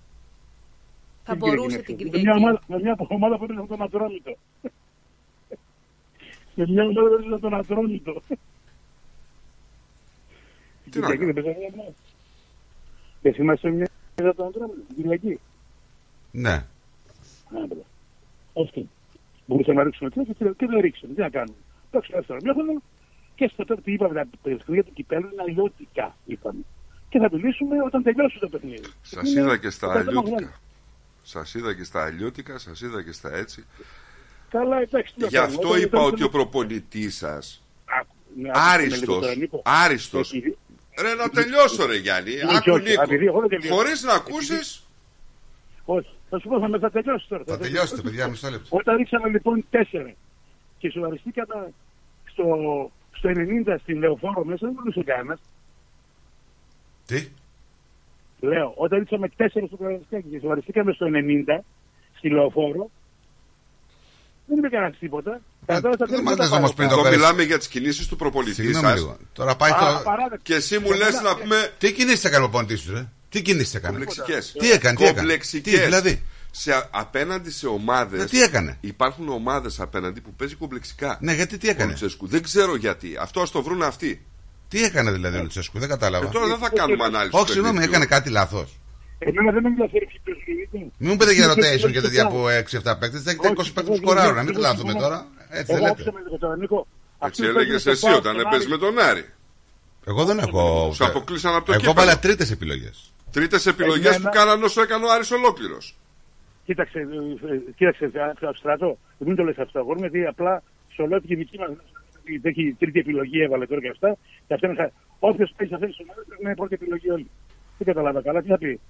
Θα Την μπορούσε Κυριακή την είναι αυτή. Με μια Κυριακή. ομάδα, με μια ομάδα που είναι τον Ατρόμητο. [laughs] με μια ομάδα που είναι τον Ατρόμητο. Την Τι να Κυριακή δεν παίζανε μια ομάδα. Και θυμάσαι μια ομάδα τον Ατρόμητο. Την Κυριακή. Ναι. Άμπρα. Αυτό. Μπορούσαμε να ρίξουμε τρία και, και δεν ρίξαμε. Τι να κάνουμε. Παίξαμε δεύτερο μήχρονο και στο τέλος τι είπαμε τα παιχνίδια του κυπέλου είναι αλλιώτικα. Είπαμε. Και θα μιλήσουμε όταν τελειώσει το παιχνίδι. Σας Είναι είδα και στα το θέμα αλλιώτικα. γνώμη. Σας είδα και στα αλλιώτικα, σας είδα και στα έτσι. Καλά, εντάξει. τι να Γι' κάνουμε. αυτό Όταν είπα ήταν ότι το- ο προπονητής σας Άκου, ναι, άκουσε με λίγο Άριστος, τώρα, Νίκο. άριστος. Επειδή- Ρε να τελειώσω ρε Γιάννη. Όχι, Άκου όχι, επειδή εγώ δεν Νίκο. τελειώνω. Χωρίς να ακούσεις. Όχι, θα σου πω, θα, με- θα τελειώσει τώρα. Θα τελειώσετε, παιδιά, μισό λεπτό. Όταν ρίξαμε λοιπόν τέσσερα και σοβαριστήκαμε στο, στο 90 στην Λεωφόρο μέσα, δεν μπορούσε κανένας. Τι; Λέω, όταν ρίξαμε τέσσερα στο Καραϊσκάκι και σοβαριστήκαμε στο 90 στη Λεωφόρο, δεν είπε κανένας τίποτα. Ε, Κατά τα δεν τέλη μας τα λες πάρω. όμως πριν το Εδώ πέρασε. μιλάμε για τις κινήσεις του προπονητής Συγγνώμη σας. λίγο. Τώρα πάει Α, το. παράδειγμα. Και εσύ μου λες να πούμε Τι κινήσεις έκανε ο ποντή σου, ρε. Τι κινήσεις έκανε; κομπλεξικές. Τι έκανε, τι έκανε; Κομπλεξικές. Τι, δηλαδή; Σε, απέναντι σε ομάδες Ε, τι έκανε; Υπάρχουν ομάδες απέναντι που παίζει κομπλεξικά. Ναι, γιατί τι Ο έκανε; Λουτσέσκου. Δεν ξέρω γιατί. Αυτό ας το βρουν αυτοί. Τι έκανε δηλαδή ο Λουτσέσκου, δεν κατάλαβα. Ε, τώρα δεν θα κάνουμε ανάλυση. Όχι, του συγγνώμη, παιχνιδιού. έκανε κάτι λάθος. Εμένα δεν με ενδιαφέρει ποιος παίζει. Μην μου πείτε για rotation και τέτοια από 6-7 παίκτες. Δεν έχετε 20 παίκτες σκοράρουν, να μην τρελαθούμε τώρα. Έτσι δεν Εγώ λέτε. άκουσα με λίγο τώρα, Νίκο. Έτσι Αυτοί έλεγες παίζουν στο εσύ ΠΑΟΚ, όταν στον έπαιζες Άρη. με τον Άρη. Εγώ δεν έχω. Σου αποκλείσαν από το Εγώ κύπελλο. βάλα τρίτες επιλογές. Τρίτες επιλογές Εμένα- που κάνανε όσο έκανε ο Άρης ολόκληρος. Κοίταξε, ε, ε, κοίταξε, ε, στρατό, μην το λες αυτό, αγόρι μου, γιατί απλά σου λέω ότι η δική μας έχει τρίτη επιλογή, έβαλε τώρα και αυτά. Και αυτό είναι χα... Όποιος παίζει σε αυτές τις ομάδες πρέπει να είναι πρώτη επιλογή όλοι. Δεν καταλάβα καλά, τι θα πει.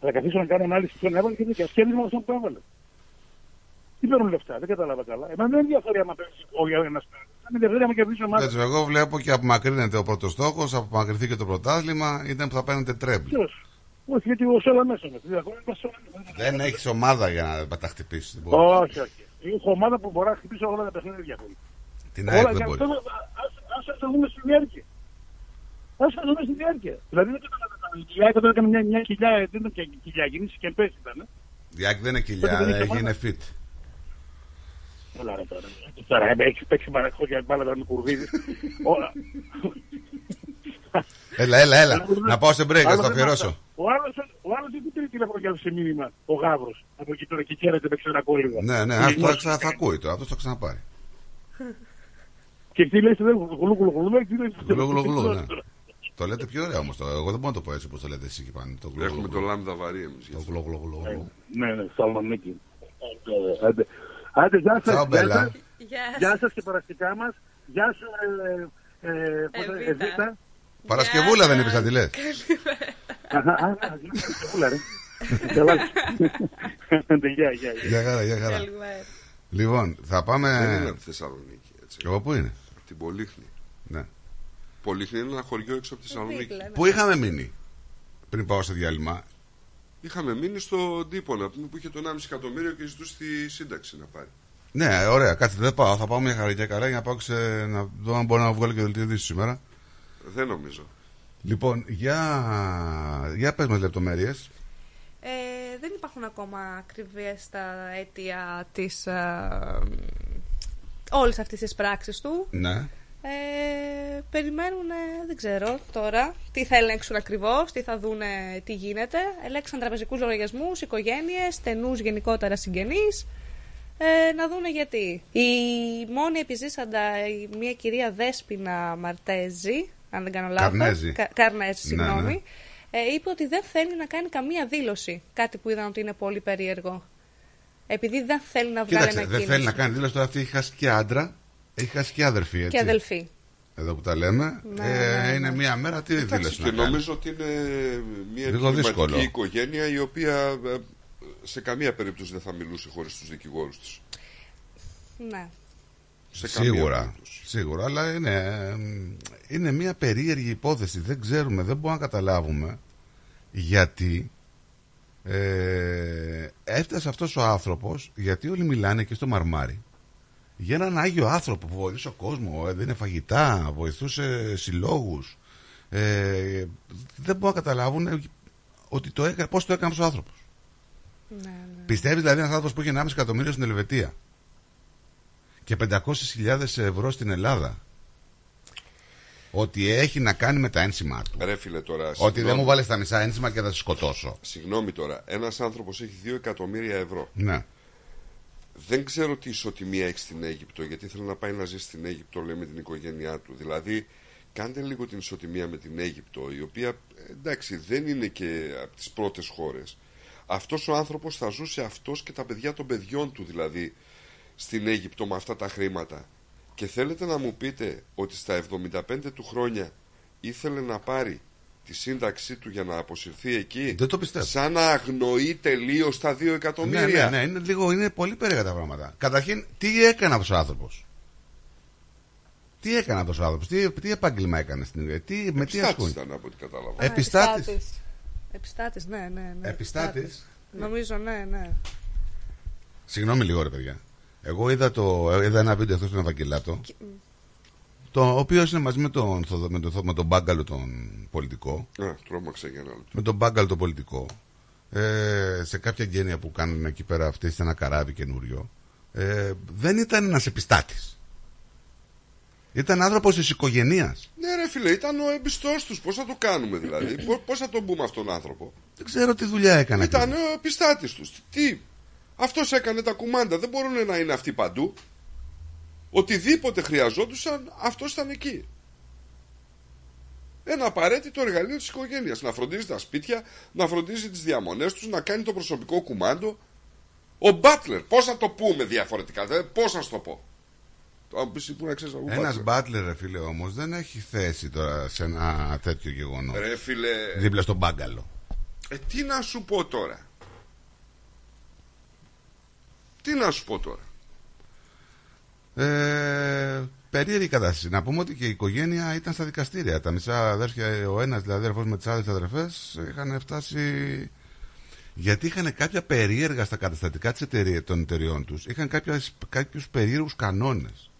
Θα καθίσω να κάνω ανάλυση ποιον έβαλε και δίκαια. Και με αυτό που έβαλε. Τι παίρνουν λεφτά, δεν κατάλαβα καλά. Εμένα δεν ενδιαφέρει άμα παίζει ο ένας παίρνει. Δεν με ενδιαφέρει άμα κερδίσει ομάδα. Έτσι, εγώ βλέπω και απομακρύνεται ο πρώτος στόχος, απομακρυνθεί και το πρωτάθλημα, ήταν που θα παίρνετε τρέμπλ. Ποιος; Όχι, γιατί ο Σόλα μέσα με. Δηλαδή, ακόμα είναι Σόλα μέσα. Δεν έχεις ομάδα για να τα χτυπήσεις. Όχι, όχι. Έχω ομάδα που μπορεί να χτυπήσει όλα τα παιχνίδια. Την Όλα ΑΕΚ και δεν αυτό, μπορεί. ας- ας το δούμε στη διάρκεια. Ας το δούμε στη διάρκεια. Δηλαδή δεν καταλαβαίνω. Η ΑΕΚ όταν έκανε μια, μια κοιλιά, δεν ήταν και κοιλιά, γίνησε και πέσει ήταν. ε. Η ΑΕΚ δεν είναι κοιλιά, Δεν έχει έγινε ομάδα. fit. Έλα ρε τώρα. Τώρα ε, έχεις παίξει παρακχώρια μπάλα τώρα με κουρβίδι. Όλα. Έλα, έλα, έλα. να πάω σε break, να Άλλο το δεν αφιερώσω. μάθα. Ο άλλος, ο άλλος δεν πήρε τηλέφωνο και έδωσε μήνυμα. Ο Γάβρος. Από εκεί τώρα και χαίρεται με ξερακόλυβα. Ναι, ναι, αυτό θα, ξα- θα ακούει τώρα, αυτό θα ξαναπάρει. Και τι λέει, δεν γλου γλου γλου, λέει, τι λέει. Γλου, γλου, γλου, ναι. Το λέτε πιο ωραία όμως. Εγώ δεν μπορώ να το πω έτσι όπως το λέτε εσείς εκεί πάνω. Το γλου, Έχουμε γλου, το γλου. λάμδα βαρύ εμείς. Το γλου, γλου, γλου, γλου. Ναι, ναι, Σαλονίκη. Άντε, άντε. Άντε, γεια σας. Τσάου, γεια Μπέλα. σας. Γεια Γεια σας και παραστικά μας. Γεια σου, ε, ε, πώς το- Εβίτα. Εβίτα. Παρασκευούλα δεν είπες σαν τη λε. Αχα, α, α, Εβίτα, ρε. Καλά. Άντε, Γεια, γεια. γεια. Για χαρά, για χαρά. Καλημέρα. Λοιπόν, θα πάμε. Δεν είναι από τη Θεσσαλονίκη. Έτσι. Εγώ πού είναι; Από την Πολύχνη. Ναι. Πολύχνη είναι ένα χωριό έξω από τη Θεσσαλονίκη. Πού είχαμε μείνει πριν πάω σε διάλειμμα; Είχαμε μείνει στο τύπο να πούμε που είχε το 1,5 εκατομμύριο και ζητούσε τη σύνταξη να πάρει. Ναι, ωραία, κάτσε δεν πάω. Θα πάω μια χαρά καλά για να πάω ξε... να δω αν μπορώ να βγάλω και δελτίο ειδήσεων σήμερα. Δεν νομίζω. Λοιπόν, για, για πες μας λεπτομέρειες. Ε, δεν υπάρχουν ακόμα ακριβές τα αίτια της ε, όλης αυτής της πράξης του. Ναι. Ε, περιμένουν, ε, δεν ξέρω τώρα, τι θα ελέγξουν ακριβώς, τι θα δούνε, τι γίνεται. Ελέγξαν τραπεζικούς λογαριασμούς, οικογένειες, στενούς γενικότερα συγγενείς. Ε, να δούνε γιατί. Η μόνη επιζήσαντα, η- μια κυρία Δέσποινα Μαρτέζη, αν δεν κάνω λάθος. Καρνέζη. Κα- Καρνέζη, Ναι, συγγνώμη. ναι. Ε, είπε ότι δεν θέλει να κάνει καμία δήλωση. Κάτι που είδαν ότι είναι πολύ περίεργο. Επειδή δεν θέλει να βγάλει Κοίταξε, δεν ανακοίνωση. θέλει να κάνει δήλωση τώρα αυτή. Έχει χάσει και άντρα, έχει χάσει και αδερφή. Έτσι. Και αδελφή. Εδώ που τα λέμε. Ναι, ε, ναι, ναι. Είναι μία μέρα, τι Εντάξει, δήλωση και να κάνει; νομίζω ότι είναι μια Λίγο επιχειρηματική δύσκολο. οικογένεια η οποία ε, σε καμία περίπτωση δεν θα μιλούσε χωρίς τους δικηγόρους της. Ναι. Σε καμία Σίγουρα, περίπτωση. σίγουρα, αλλά είναι, ε, είναι μια περίεργη υπόθεση. Δεν ξέρουμε, δεν μπορούμε να καταλάβουμε γιατί ε, έφτασε αυτός ο άνθρωπος, γιατί όλοι μιλάνε και στο Μαρμάρι, για έναν Άγιο άνθρωπο που βοηθούσε ο κόσμος, έδινε φαγητά, βοηθούσε συλλόγους. Ε, δεν μπορούν να καταλάβουν ότι το έκανε, πώς το έκανε αυτός ο άνθρωπος. Ναι, Πιστεύεις δηλαδή ένας άνθρωπος που είχε 1,5 εκατομμύριο στην Ελβετία και 500.000 ευρώ στην Ελλάδα ότι έχει να κάνει με τα ένσημα του. Ρε φίλε τώρα. Ότι δεν συγγνώμη. μου βάλεις τα μισά ένσημα και θα σε σκοτώσω. Συγγνώμη τώρα. Ένας άνθρωπος έχει 2 εκατομμύρια ευρώ. Ναι. Δεν ξέρω τι ισοτιμία έχει στην Αίγυπτο, γιατί ήθελε να πάει να ζήσει στην Αίγυπτο, λέει, με την οικογένειά του. Δηλαδή, κάντε λίγο την ισοτιμία με την Αίγυπτο, η οποία, ε, εντάξει, δεν είναι και από τις πρώτες χώρες. Αυτός ο άνθρωπος θα ζούσε αυτός και τα παιδιά των παιδιών του, δηλαδή, στην Αίγυπτο με αυτά τα χρήματα. Και θέλετε να μου πείτε ότι στα 75 του χρόνια ήθελε να πάρει τη σύνταξή του για να αποσυρθεί εκεί. Δεν το πιστεύω. Σαν να αγνοεί τελείως τα 2 εκατομμύρια. Ναι, ναι, ναι, είναι, λίγο, είναι πολύ περίεργα τα πράγματα. Καταρχήν, τι έκανε αυτός ο άνθρωπος; Τι έκανε αυτός ο άνθρωπος, τι, τι επάγγελμα έκανε στην Ιγυρία, τι, με τι Επιστάτης ασχολείται; ήταν από ό,τι κατάλαβα. Α, Επιστάτης. επιστάτης. Επιστάτης, ναι, ναι. ναι Επιστάτης. Νομίζω, ναι, ναι. Συγγνώμη λίγο, ρε παιδιά. Εγώ είδα, το, είδα ένα βίντεο αυτό στον Ευαγγελάτο, το, ο οποίος είναι μαζί με τον, Θοδο- με τον, με τον Μπάγκαλο τον πολιτικό. Α, τρόμαξα για ένα λεπτό. με τον Μπάγκαλ το πολιτικό ε, σε κάποια γένεια που κάνουν εκεί πέρα αυτοί σε ένα καράβι καινούριο ε, δεν ήταν ένας επιστάτης ήταν άνθρωπος της οικογενείας Ναι, ρε φίλε, ήταν ο εμπιστός τους. Πώς θα το κάνουμε δηλαδή, [coughs] πώς θα τον πούμε αυτόν τον άνθρωπο; δεν ξέρω τι δουλειά έκανε Ήταν ακριβώς. ο πιστάτη τους. Τι, αυτός έκανε τα κουμάντα. Δεν μπορούν να είναι αυτοί παντού. Οτιδήποτε χρειαζόντουσαν, αυτό ήταν εκεί. ένα απαραίτητο εργαλείο της οικογένειας. Να φροντίζει τα σπίτια, να φροντίζει τις διαμονές τους, να κάνει το προσωπικό κουμάντο. Ο Μπάτλερ, πώς να το πούμε διαφορετικά, δηλαδή, πώς να σου το πω. Το αν πεις, πού να ξέρεις από Ένας Butler. μπάτλερ, ρε φίλε, όμως δεν έχει θέση τώρα σε ένα τέτοιο γεγονό. Ρε φίλε, Δίπλα στον μπάγκαλο. ε, τι να σου πω τώρα. Τι να σου πω τώρα. Ε, περίεργη κατάσταση. Να πούμε ότι και η οικογένεια ήταν στα δικαστήρια. Τα μισά αδέρφια, ο ένας δηλαδή αδερφός με τις άλλες αδερφές, είχαν φτάσει. Γιατί είχαν κάποια περίεργα στα καταστατικά της εταιρεία, των εταιριών τους. Είχαν κάποιους περίεργους κανόνες.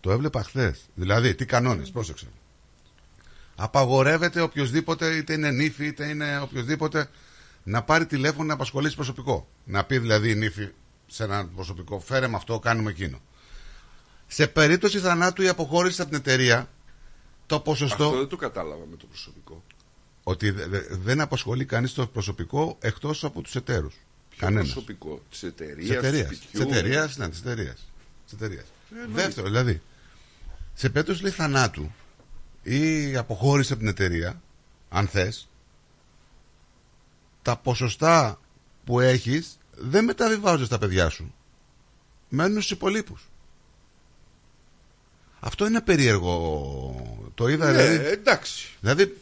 Το έβλεπα χθες. Δηλαδή, τι κανόνες, πρόσεξε. Απαγορεύεται οποιοδήποτε, είτε είναι νύφη, είτε είναι οποιοδήποτε, να πάρει τηλέφωνο να απασχολήσει προσωπικό. Να πει δηλαδή η νύφη σε ένα προσωπικό, φέρε με αυτό, κάνουμε εκείνο. Σε περίπτωση θανάτου ή αποχώρησης από την εταιρεία, το ποσοστό. Αυτό δεν το κατάλαβα με το προσωπικό. Ότι δε- δε- δεν απασχολεί κανείς το προσωπικό εκτός από τους εταίρους. Κανένας. Προσωπικό; Της Της εταιρείας, εταιρεία. του Της σπιτιού. εταιρείας, ναι, της εταιρείας. Της εταιρείας. Ε, εννοείται. Δεύτερο, δηλαδή, σε περίπτωση λέει, θανάτου ή αποχώρηση από την εταιρεία, αν θες, τα ποσοστά που έχεις δεν μεταβιβάζονται στα παιδιά σου. Μένουν στους υπολείπους. Αυτό είναι περίεργο. Το είδα Ναι, δηλαδή. εντάξει. Δηλαδή,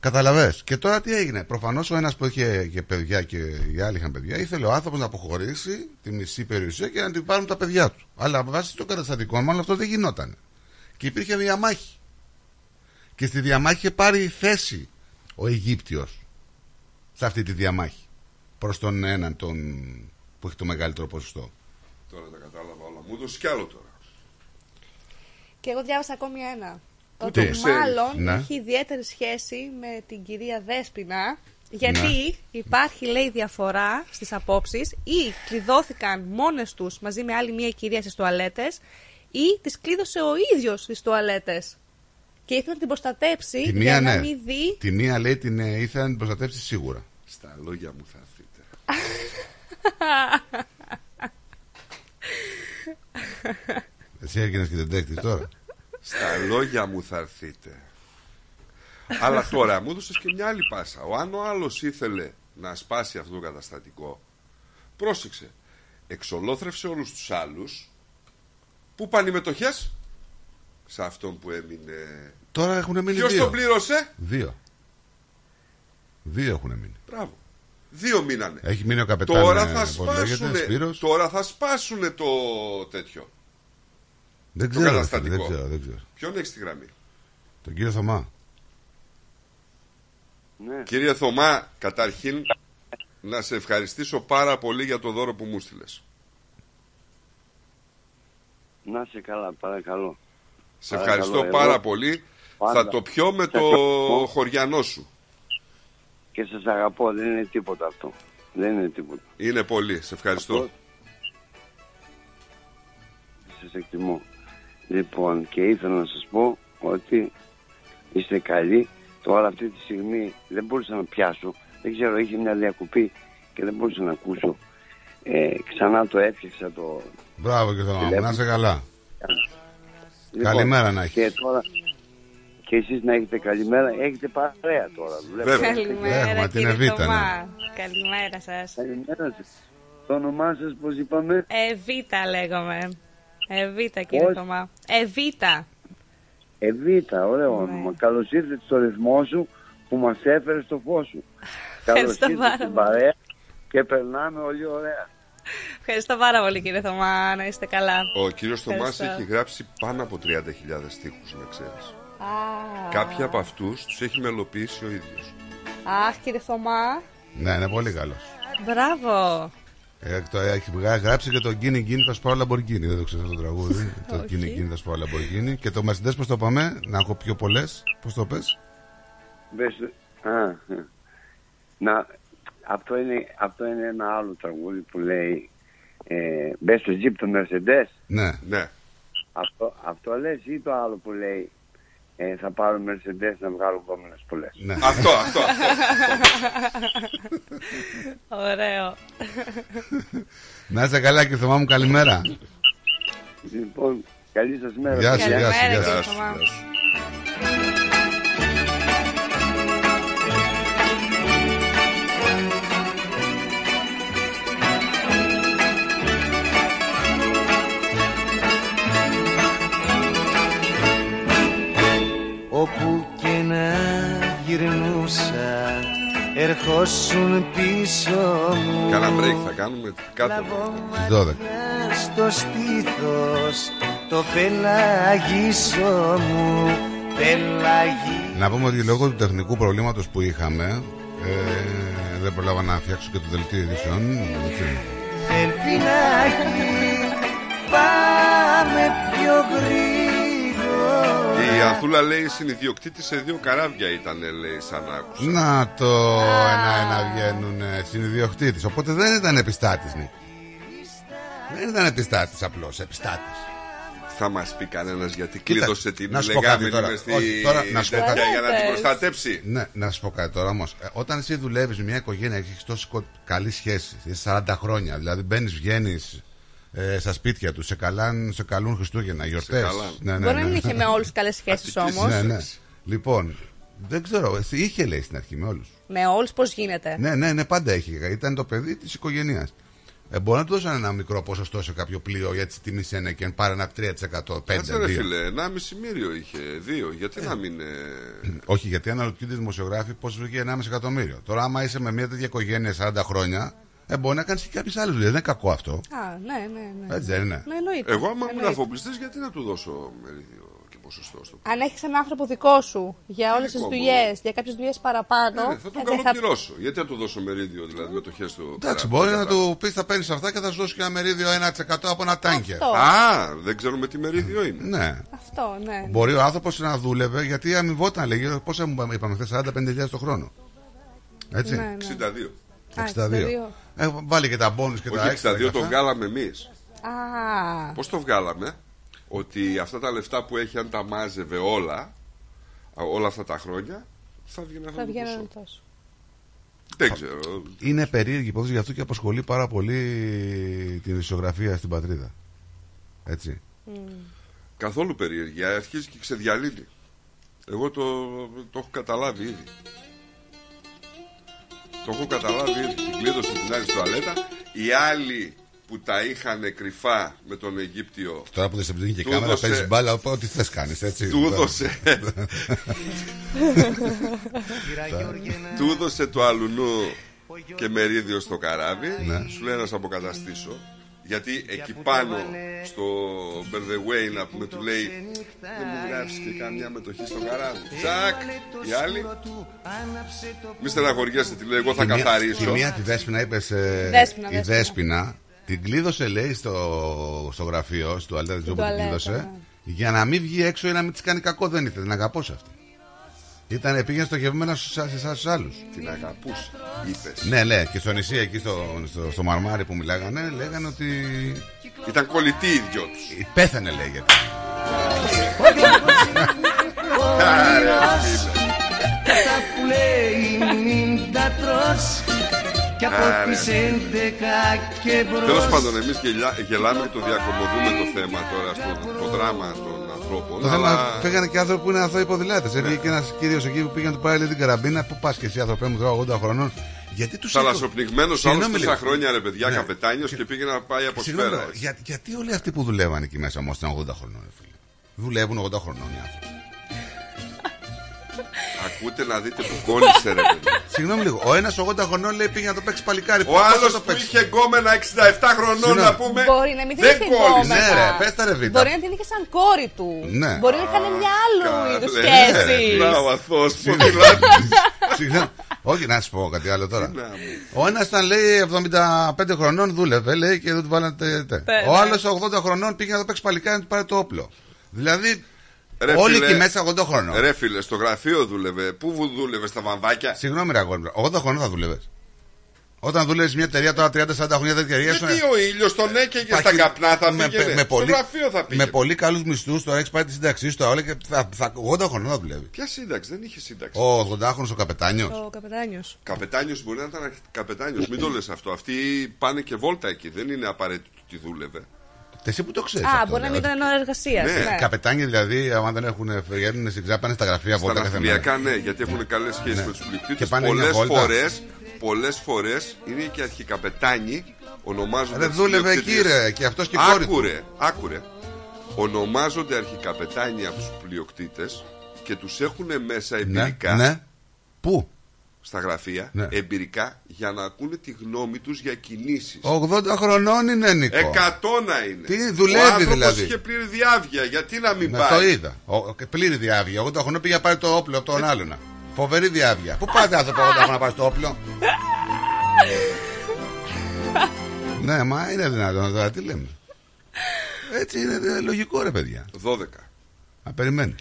καταλαβέ. Και τώρα τι έγινε. Προφανώς ο ένας που είχε και παιδιά και οι άλλοι είχαν παιδιά, ήθελε ο άνθρωπος να αποχωρήσει τη μισή περιουσία και να την πάρουν τα παιδιά του. Αλλά βάσει των καταστατικών, μάλλον αυτό δεν γινόταν. Και υπήρχε διαμάχη. Και στη διαμάχη είχε πάρει θέση ο Αιγύπτιος σε αυτή τη διαμάχη. Προς τον έναν τον που έχει το μεγαλύτερο ποσοστό. Τώρα τα κατάλαβα όλα. Μου έδωσε κι άλλο τώρα. Και εγώ διάβασα ακόμη ένα. Πού Ότι το ξέρεις; μάλλον Ναι. έχει ιδιαίτερη σχέση με την κυρία Δέσποινα. Γιατί Ναι. υπάρχει, λέει, διαφορά στις απόψεις ή κλειδώθηκαν μόνες τους μαζί με άλλη μία κυρία στις τουαλέτες ή τις κλείδωσε ο ίδιος στις τουαλέτες. Και ήθελε να την προστατέψει Τη για μία, να ναι. μην δει. Τη μία λέει την ε, ήθελε να την προστατεύσει σίγουρα. Στα λόγια μου θα έρθείτε. [laughs] Εσύ έγινες και δεν τώρα. Στα λόγια μου θα έρθείτε. Αλλά τώρα μου έδωσες και μια άλλη πάσα. Ο αν ο άλλος ήθελε να σπάσει αυτό το καταστατικό, πρόσεξε. Εξολόθρευσε όλους τους άλλους. Πού πάνε οι μετοχές, σε αυτόν που έμεινε. Τώρα έχουν μείνει Ποιος δύο. τον πλήρωσε, Δύο. Δύο έχουν μείνει. Μπράβο. Δύο μείνανε. Έχει μείνει ο καπετάν. Τώρα ε, θα πώς λέγεται, σπάσουνε, Σπύρος. τώρα θα σπάσουνε το τέτοιο. Δεν το ξέρω, καταστατικό. δεν ξέρω, δεν ξέρω. Ποιον έχεις στη γραμμή; Τον κύριο Θωμά. Ναι. Κύριε Θωμά, καταρχήν να σε ευχαριστήσω πάρα πολύ για το δώρο που μου στείλες. Να σε καλά, παρακαλώ. Σε Παρακαλώ, ευχαριστώ εγώ πάρα πολύ. πάντα Θα το πιω με σας το αγαπώ χωριανό σου. Και σας αγαπώ, δεν είναι τίποτα αυτό. Δεν είναι τίποτα. Είναι πολύ. Σε ευχαριστώ. Σας εκτιμώ. Λοιπόν, και ήθελα να σας πω ότι είστε καλοί. Τώρα αυτή τη στιγμή δεν μπορούσα να πιάσω. Δεν ξέρω, είχε μια διακοπή και δεν μπορούσα να ακούσω. Ε, ξανά το έφτιαξα το... Μπράβο κύριε Θωμά, μου, Τηλέφωνο. να είσαι καλά. Λοιπόν, Καλημέρα να έχεις. Και τώρα... Και εσείς να έχετε καλημέρα. Έχετε παρέα τώρα. δουλεύετε. Βέβαια. Καλημέρα, Έχουμε την κύριε Εβίτα, Θωμά. Καλημέρα σας. Καλημέρα σας. Το όνομά σας πώς είπαμε; Εβίτα λέγομαι. Εβίτα, κύριε Πώς; Θωμά. Εβίτα. Εβίτα, ωραίο Ναι. όνομα. Καλώς ήρθες στο ρυθμό σου που μας έφερες στο φως σου. [laughs] Καλώς Ευχαριστώ ήρθες πάρα στην πολύ. παρέα και περνάμε όλοι ωραία. Ευχαριστώ πάρα πολύ, κύριε Θωμά. Να είστε καλά. Ο κύριος Θωμάς Ευχαριστώ. έχει γράψει πάνω από 30.000 στίχους, να ξέρεις. Α, Κάποιοι από αυτούς τους έχει μελοποιήσει ο ίδιος. Αχ, κύριε Θωμά. Ναι, είναι πολύ καλός. Μπράβο. Ε, το έχει βγα- γράψει και το Γκίνι Γκίνι θα σπάω Λαμπορκίνι. Δεν το ξέρω αυτό το τραγούδι. [laughs] το Όχι. Γκίνι Γκίνι θα σπάω Λαμπορκίνι. Και το Mercedes πώς το πάμε, να έχω πιο πολλές. Πώς το πες; Μπες, α, α. να, αυτό, είναι, αυτό είναι ένα άλλο τραγούδι που λέει ε, μπες στο τζιπ του Mercedes. Ναι. ναι. Αυτό, αυτό λες ή το άλλο που λέει ε, θα πάρω Mercedes να βγάλω επόμενες πολλές. Ναι. Αυτό, αυτό, αυτό. Ωραίο. Να είσαι καλά κύριε Θωμά μου, καλημέρα. Λοιπόν, καλή σας μέρα. Γεια σου, παιδιά. γεια σου, Όπου και να γυρνούσα Ερχόσουν πίσω μου. Καλά break θα κάνουμε κάτω. 12 Στο στήθος Το πελαγίσω μου Πελαγί Να πούμε ότι λόγω του τεχνικού προβλήματος που είχαμε ε, Δεν προλάβα να φτιάξω και το δελτίο ειδήσεων Ελπινάκι Πάμε πιο γρήγορα. Η Ανθούλα λέει συνειδιοκτήτη σε δύο καράβια ήταν, λέει, σαν άκουσα. Να το ένα-ένα βγαίνουν συνειδιοκτήτης Οπότε δεν ήταν επιστάτης Νίκη. Δεν ήταν επιστάτης απλώς Επιστάτης Θα μας πει κανένας γιατί Κοίτα, κλείδωσε την να σου πω κάτι λεγάμενη τώρα. μες στη Όχι, τώρα να σου πω τέτοια κάτι. για να την προστατέψει. Ναι, να σου πω κάτι τώρα όμως. Όταν εσύ δουλεύεις με μια οικογένεια και έχεις τόσο κο- καλή σχέση, είσαι 40 χρόνια, δηλαδή μπαίνεις, βγαίνεις ε, στα σπίτια τους, σε, καλάν, σε καλούν Χριστούγεννα, γιορτές. καλάν. Ναι, ναι, Μπορεί να ναι, μην ναι. είχε με όλους καλές σχέσεις όμως. Ναι, ναι. Λοιπόν, δεν ξέρω, εσύ είχε λέει στην αρχή με όλους. Με όλους πώς γίνεται; Ναι, ναι, ναι, πάντα είχε. Ήταν το παιδί της οικογένειας. Ε, μπορεί να του δώσαν ένα μικρό ποσοστό σε κάποιο πλοίο για τι τιμέ ένα και πάρε ένα 3%, 5%. Κάτσε ρε 2. φίλε, 1,5 μύριο είχε, δύο. Γιατί να μην. ε, Όχι, γιατί αναρωτιούνται οι δημοσιογράφοι πώς βγήκε 1,5 εκατομμύριο. Τώρα, άμα είσαι με μια τέτοια οικογένεια 40 χρόνια, ε, μπορεί να κάνεις και κάποιες άλλες δουλειές. Δεν είναι κακό αυτό. Α, ναι, ναι, ναι. Έτσι δεν είναι. Ναι, εννοείται. Εγώ, άμα ήμουν Εννοείται. αφοπλιστής, γιατί να του δώσω μερίδιο και ποσοστό στο Αν έχεις έναν άνθρωπο δικό σου για όλες τις δικό μου. δουλειές, για κάποιες δουλειές παραπάνω. Ε, θα τον ε, δεν καλοπληρώσω. Γιατί να του δώσω μερίδιο, δηλαδή μετοχέ του. Εντάξει, πέρα, μπορεί πέρα, να πέρα. του πεις θα παίρνεις αυτά και θα σου δώσει και ένα μερίδιο 1% από ένα τάγκερ. Αυτό. Α, δεν ξέρουμε τι μερίδιο είναι. Ναι. Αυτό, ναι. Μπορεί ο άνθρωπος να δούλευε γιατί αμοιβόταν, λέγει. Πόσα μου είπαμε χθε, 45.000 το χρόνο. Έτσι. Ναι, ναι. 62. 62. Ε, βάλει και τα μπόνους και τα Όχι, έξτρα. 62 και το αυτά. βγάλαμε εμείς. Α, Πώς το βγάλαμε, ότι αυτά τα λεφτά που έχει, αν τα μάζευε όλα, α, όλα αυτά τα χρόνια, θα βγαίνει αυτό θα το βγαίνουν ποσό. τόσο. Δεν ξέρω. Είναι περίεργη υπόθεση γι' αυτό και απασχολεί πάρα πολύ την ισογραφία στην πατρίδα. Έτσι. Καθόλου περίεργη. Αρχίζει και ξεδιαλύνει. Εγώ το, το έχω καταλάβει ήδη. Το έχω καταλάβει ήδη. Την κλείδωσε την άλλη τουαλέτα. Οι άλλοι που τα είχαν κρυφά με τον Αιγύπτιο. Τώρα που δεν σε βγήκε και Του κάμερα, δώσε- παίζεις μπάλα, ό,τι θες κάνεις. Έτσι. Του έδωσε. Του έδωσε το αλουνού και μερίδιο στο καράβι. Ναι. Σου λέει να σε αποκαταστήσω. Γιατί εκεί πάνω στο By the way να πούμε του λέει Δεν μου γράφεις και καμιά μετοχή στο καράβι Τσακ Οι άλλοι Μη στεναχωριέσαι τη λέει εγώ θα Τη μία- καθαρίσω Τη μία τη Δέσποινα είπες. Δέσποινα, η Δέσποινα. Δέσποινα την κλείδωσε, λέει, στο, στο γραφείο, στο αλέτα τη που την τουαλέτα, κλείδωσε, ναι. για να μην βγει έξω ή να μην της κάνει κακό. Δεν ήθελε, την αγαπούσε αυτή. Ήταν, πήγαινε στοχευμένα στου εσάς του άλλους. Την αγαπούσε Είπες Ναι, ναι, και στο νησί εκεί στο, στο, στο Μαρμάρι που μιλάγανε, λέγανε ότι. Ήταν κολλητή οι δυο τους Πέθανε, λέγεται. Άρε, φίλε. Αυτά που λέει μην τα τρως Κι από Άρε. τις 11 και μπρος Τέλο πάντων, εμείς γελάμε και το διακομωδούμε το θέμα τώρα στο το δράμα των ανθρώπων. Το θέμα αλλά φύγανε και άνθρωποι που είναι αθώοι ποδηλάτες. Έβγαινε και ένας κύριος εκεί που πήγαινε του πάρει την καραμπίνα. Πού πας και εσύ, άνθρωπέ μου, τώρα 80 χρονών. Γιατί τους θαλασσοπνιγμένος άλλος Συγγνώμη τόσα λίγο. χρόνια ρε παιδιά, Ναι. καπετάνιος και πήγε να πάει από Συγγνώμη, σφαίρα. για, γιατί όλοι αυτοί που δουλεύαν εκεί μέσα όμως ήταν 80 χρονών, ρε φίλε. Δουλεύουν 80 χρονών οι άνθρωποι. Ακούτε να δείτε που κόλλησε ρε παιδιά. Συγγνώμη λίγο. Ο ένας 80 χρονών λέει πήγε να το παίξει παλικάρι. Ο Πώς θα άλλος το που παίξει; είχε γκόμενα 67 χρονών Συγγνώμη. να πούμε. Μπορεί να μην την δεν είχε κόλλησε. Ναι, γκόμενα. ρε, πες τα, ρε, Βίτα. Μπορεί να την είχε σαν κόρη του. Ναι. Μπορεί να είχαν μια άλλου είδους Καλέ. σχέση. Μπράβο, αθώος, ποδηλάτης. Συγγνώμη. Όχι, να σου πω κάτι άλλο τώρα. Τι να μου. Ο ένας ήταν λέει 75 χρονών, δούλευε λέει και δεν του βάλανε. τε- τε. Ναι, Ο ναι. άλλος 80 χρονών πήγε να το παίξει παλικάρι να του πάρει το όπλο. Δηλαδή Ρε όλοι φίλε, εκεί μέσα 80 χρονών. Ρε φίλε, στο γραφείο δούλευε. Πού βου- δούλευε, στα βαμβάκια; Συγγνώμη, ρε αγόρι μου, 80 χρονών θα δουλεύε. Όταν δούλευες μια εταιρεία τώρα 30-40 χρόνια δεν εταιρεία σου. Γιατί ο ήλιος τον έκαιγε στα καπνά, θα με, πήγαινε. με, Στο πολύ, γραφείο θα πήγαινε. με πολύ καλούς μισθούς, τώρα έχεις πάρει τη σύνταξή σου, τώρα όλα και θα, θα, 80 χρονών θα δουλεύεις. Ποια σύνταξη, δεν είχε σύνταξη. Ο 80χρονο ο καπετάνιος. Ο καπετάνιος. Καπετάνιος μπορεί να ήταν καπετάνιος. Μην το λες αυτό. Αυτοί πάνε και βόλτα εκεί. Δεν είναι απαραίτητο ότι δούλευε. Εσύ που το ξέρεις. Α, μπορεί να μην ήταν ώρα εργασίας. Ναι, Ναι. Καπετάνια δηλαδή, άμα δεν έχουν βγαίνουν στην ξάπα, πάνε στα γραφεία Στα βόλτα κάθε μέρα. ναυτιλιακά ναι, γιατί έχουν καλές σχέσεις Ναι. με τους Και πληκτήτε. πάνε μια Πολλές βόλτα. φορές πολλές φορές είναι και αρχικαπετάνοι ονομάζονται. Ρε, δούλευε αρχιδιοκτήτες. εκεί, ρε, και αυτός και η κόρη του. Άκουρε, άκουρε. Ονομάζονται αρχικαπετάνοι από τους πλειοκτήτες και τους έχουν μέσα Ναι, εμπειρικά ναι. Πού; Στα γραφεία Ναι. εμπειρικά για να ακούνε τη γνώμη τους για κινήσεις. 80 χρονών είναι Νίκο. Εκατό να είναι. Τι δουλεύει Ο άνθρωπος δηλαδή. είχε πλήρη διάβια. Γιατί να μην Ναι, πάει; το είδα. Ο, και πλήρη διάβια. 80 χρονών πήγε να πάρει το όπλο από τον άλλον. Φοβερή διάβια. Πού πάτε άνθρωπο 80 χρόνια να πάρεις το όπλο; [laughs] ναι, μα είναι δυνατόν τώρα, τι λέμε. Έτσι είναι ε, λογικό ρε παιδιά. 12. Να περιμένει.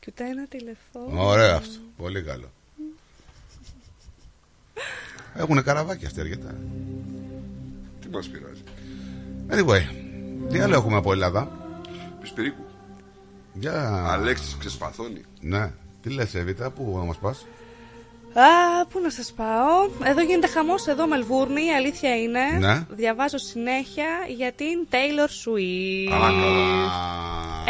Και ούτε ένα τηλεφώνημα. Ωραίο αυτό. Πολύ καλό. Έχουν καραβάκια αστέρια. Τι μας πειράζει. Anyway, τι άλλο έχουμε από Ελλάδα; Πισπυρίκου. Για... Αλέξης ξεσπαθώνει. Ναι. Τι λες Εβίτα, πού να μας πας; Α, πού να σας πάω; Εδώ γίνεται χαμός εδώ Μελβούρνη, η αλήθεια είναι. Ναι. Διαβάζω συνέχεια για την Taylor Swift. Α, καλά.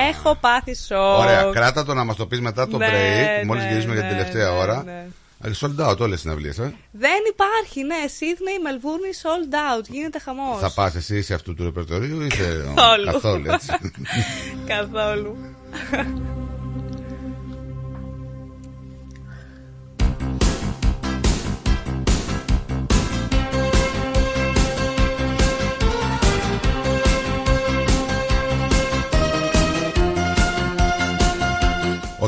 Έχω πάθει σοκ. Ωραία, κράτα το να μας το πεις μετά το Ναι, break, μόλις ναι, γυρίσουμε για την ναι, τελευταία ναι, ώρα. Ναι. Ε, Sold out όλες οι συναυλίες, ε. Δεν υπάρχει, ναι. Sydney, Μελβούρνη, sold out. Γίνεται χαμός. Θα πας εσύ σε αυτού του ρεπερτορίου ή είσαι Καθόλου. καθόλου έτσι. [laughs] Καθόλου.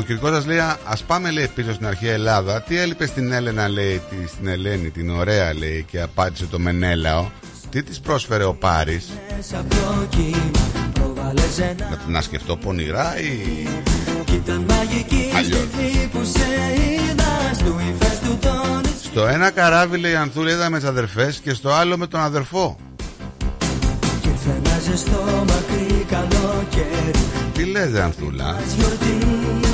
Ο Κυρκώτα λέει: Α πάμε λέει, πίσω στην αρχαία Ελλάδα. Τι έλειπε στην Έλενα, λέει, τη- στην Ελένη, την ωραία, λέει, και απάντησε το Μενέλαο. Τι της πρόσφερε ο Πάρης; Να, να σκεφτώ πονηρά ή. Αλλιώς. Στο ένα καράβι, λέει, η Ανθούλα είδα με τις αδερφές και στο άλλο με τον αδερφό. στο μακρύ καλοκαίρι Τι λες, ρε Ανθούλα; Όνειρο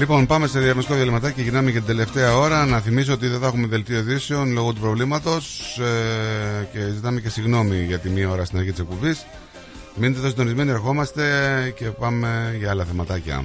Λοιπόν, πάμε σε διαγνωστικό διαλυματάκι και γυρνάμε για την τελευταία ώρα. Να θυμίσω ότι δεν θα έχουμε δελτίο ειδήσεων λόγω του προβλήματος ε, και ζητάμε και συγγνώμη για τη μία ώρα στην αρχή της εκπομπής. Μείνετε εδώ συντονισμένοι, ερχόμαστε και πάμε για άλλα θεματάκια.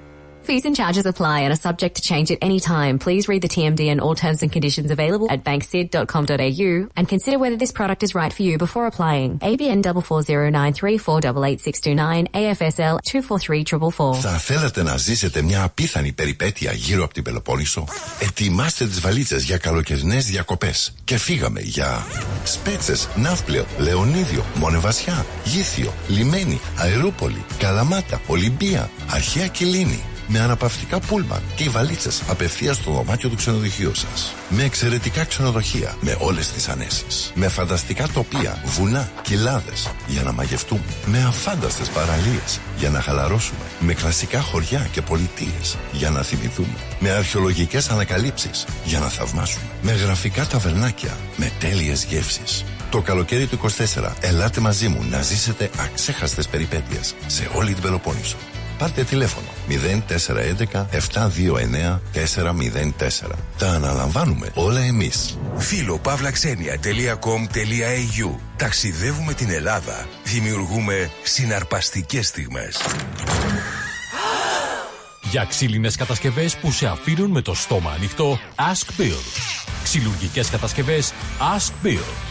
Fees and charges apply and are subject to change at any time. Please read the TMD and all terms and conditions available at banksid.com.au and consider whether this product is right for you before applying. ABN 44093488629 AFSL 243444. Θα θέλατε να ζήσετε μια απίθανη περιπέτεια γύρω από την Πελοπόννησο. Ετοιμάστε τις βαλίτσες για καλοκαιρινές διακοπές. Και φύγαμε για Σπέτσες, Ναύπλαιο, Λεωνίδιο, Μονεβασιά, Γήθιο, Λιμένη, Αερούπολη, Καλαμάτα, Ολυμπία, Αρχαία Κιλίνη. Με αναπαυτικά πούλμαν και οι βαλίτσες απευθείας στο δωμάτιο του ξενοδοχείου σας. Με εξαιρετικά ξενοδοχεία, με όλες τις ανέσεις. Με φανταστικά τοπία, βουνά, κοιλάδες για να μαγευτούμε. Με αφάνταστες παραλίες για να χαλαρώσουμε. Με κλασικά χωριά και πολιτείες για να θυμηθούμε. Με αρχαιολογικές ανακαλύψεις για να θαυμάσουμε. Με γραφικά ταβερνάκια, με τέλειες γεύσεις. Το καλοκαίρι του 24 ελάτε μαζί μου να ζήσετε αξέχαστες περιπέτειες σε όλη την Πελοπόννησο. Πάρτε τηλέφωνο 0411 729 404. Τα αναλαμβάνουμε όλα εμείς. Φίλο-παύλαξενια.com.au Ταξιδεύουμε την Ελλάδα. Δημιουργούμε συναρπαστικές στιγμές. Για ξύλινες κατασκευές που σε αφήνουν με το στόμα ανοιχτό, Ask Bill. Ξυλουργικές κατασκευές, Ask Bill.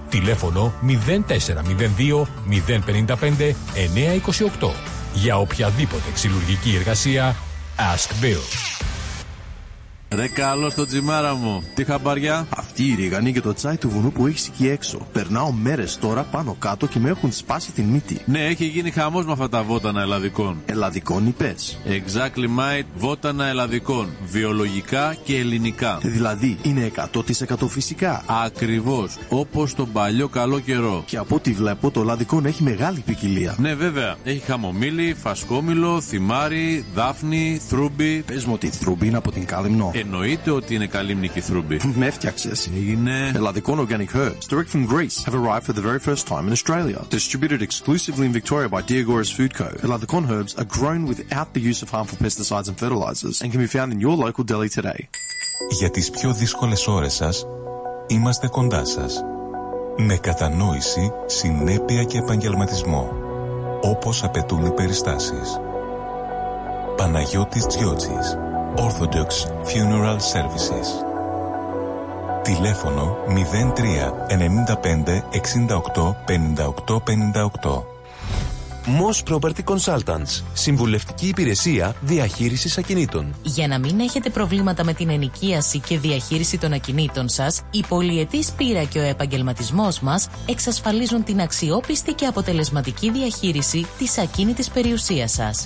Τηλέφωνο 0402 055 928 Για οποιαδήποτε ξυλουργική εργασία Ask Bill. Ρε καλό στο τσιμάρα μου. Τι χαμπαριά. Αυτή η ρίγανη και το τσάι του βουνού που έχεις εκεί έξω. Περνάω μέρες τώρα πάνω κάτω και με έχουν σπάσει την μύτη. Ναι, έχει γίνει χαμός με αυτά τα βότανα ελλαδικών. Ελλαδικών είπες. Exactly mate, βότανα ελλαδικών. Βιολογικά και ελληνικά. Δηλαδή είναι 100% φυσικά. Ακριβώς. Όπως τον παλιό καλό καιρό. Και από ό,τι βλέπω το ελλαδικό έχει μεγάλη ποικιλία. Ναι, βέβαια. Έχει χαμομήλι, φασκόμηλο, θυμάρι, δάφνη, θρούμπι. Πες μου ότι η θρούμπι είναι από την κάλυμνο. Εννοείται ότι είναι καλύμνικη θρούμπη. Με έφτιαξε. Έγινε. Ελλαδικών organic herbs, direct from Greece, have arrived for the very first time in Australia. Distributed exclusively in Victoria by Diagoras Food Co. Eladicon herbs are grown without the use of harmful pesticides and fertilizers and can be found in your local deli today. Για τις πιο δύσκολες ώρες σας, είμαστε κοντά σας. Με κατανόηση, συνέπεια και επαγγελματισμό. Όπως απαιτούν οι περιστάσεις. Παναγιώτης Τζιότσης. Orthodox Funeral Services. Τηλέφωνο 03 95 68 58 58. Moss Property Consultants. Συμβουλευτική υπηρεσία διαχείρισης ακινήτων. Για να μην έχετε προβλήματα με την ενοικίαση και διαχείριση των ακινήτων σας, η πολυετής πείρα και ο επαγγελματισμός μας εξασφαλίζουν την αξιόπιστη και αποτελεσματική διαχείριση της ακίνητης περιουσίας σας.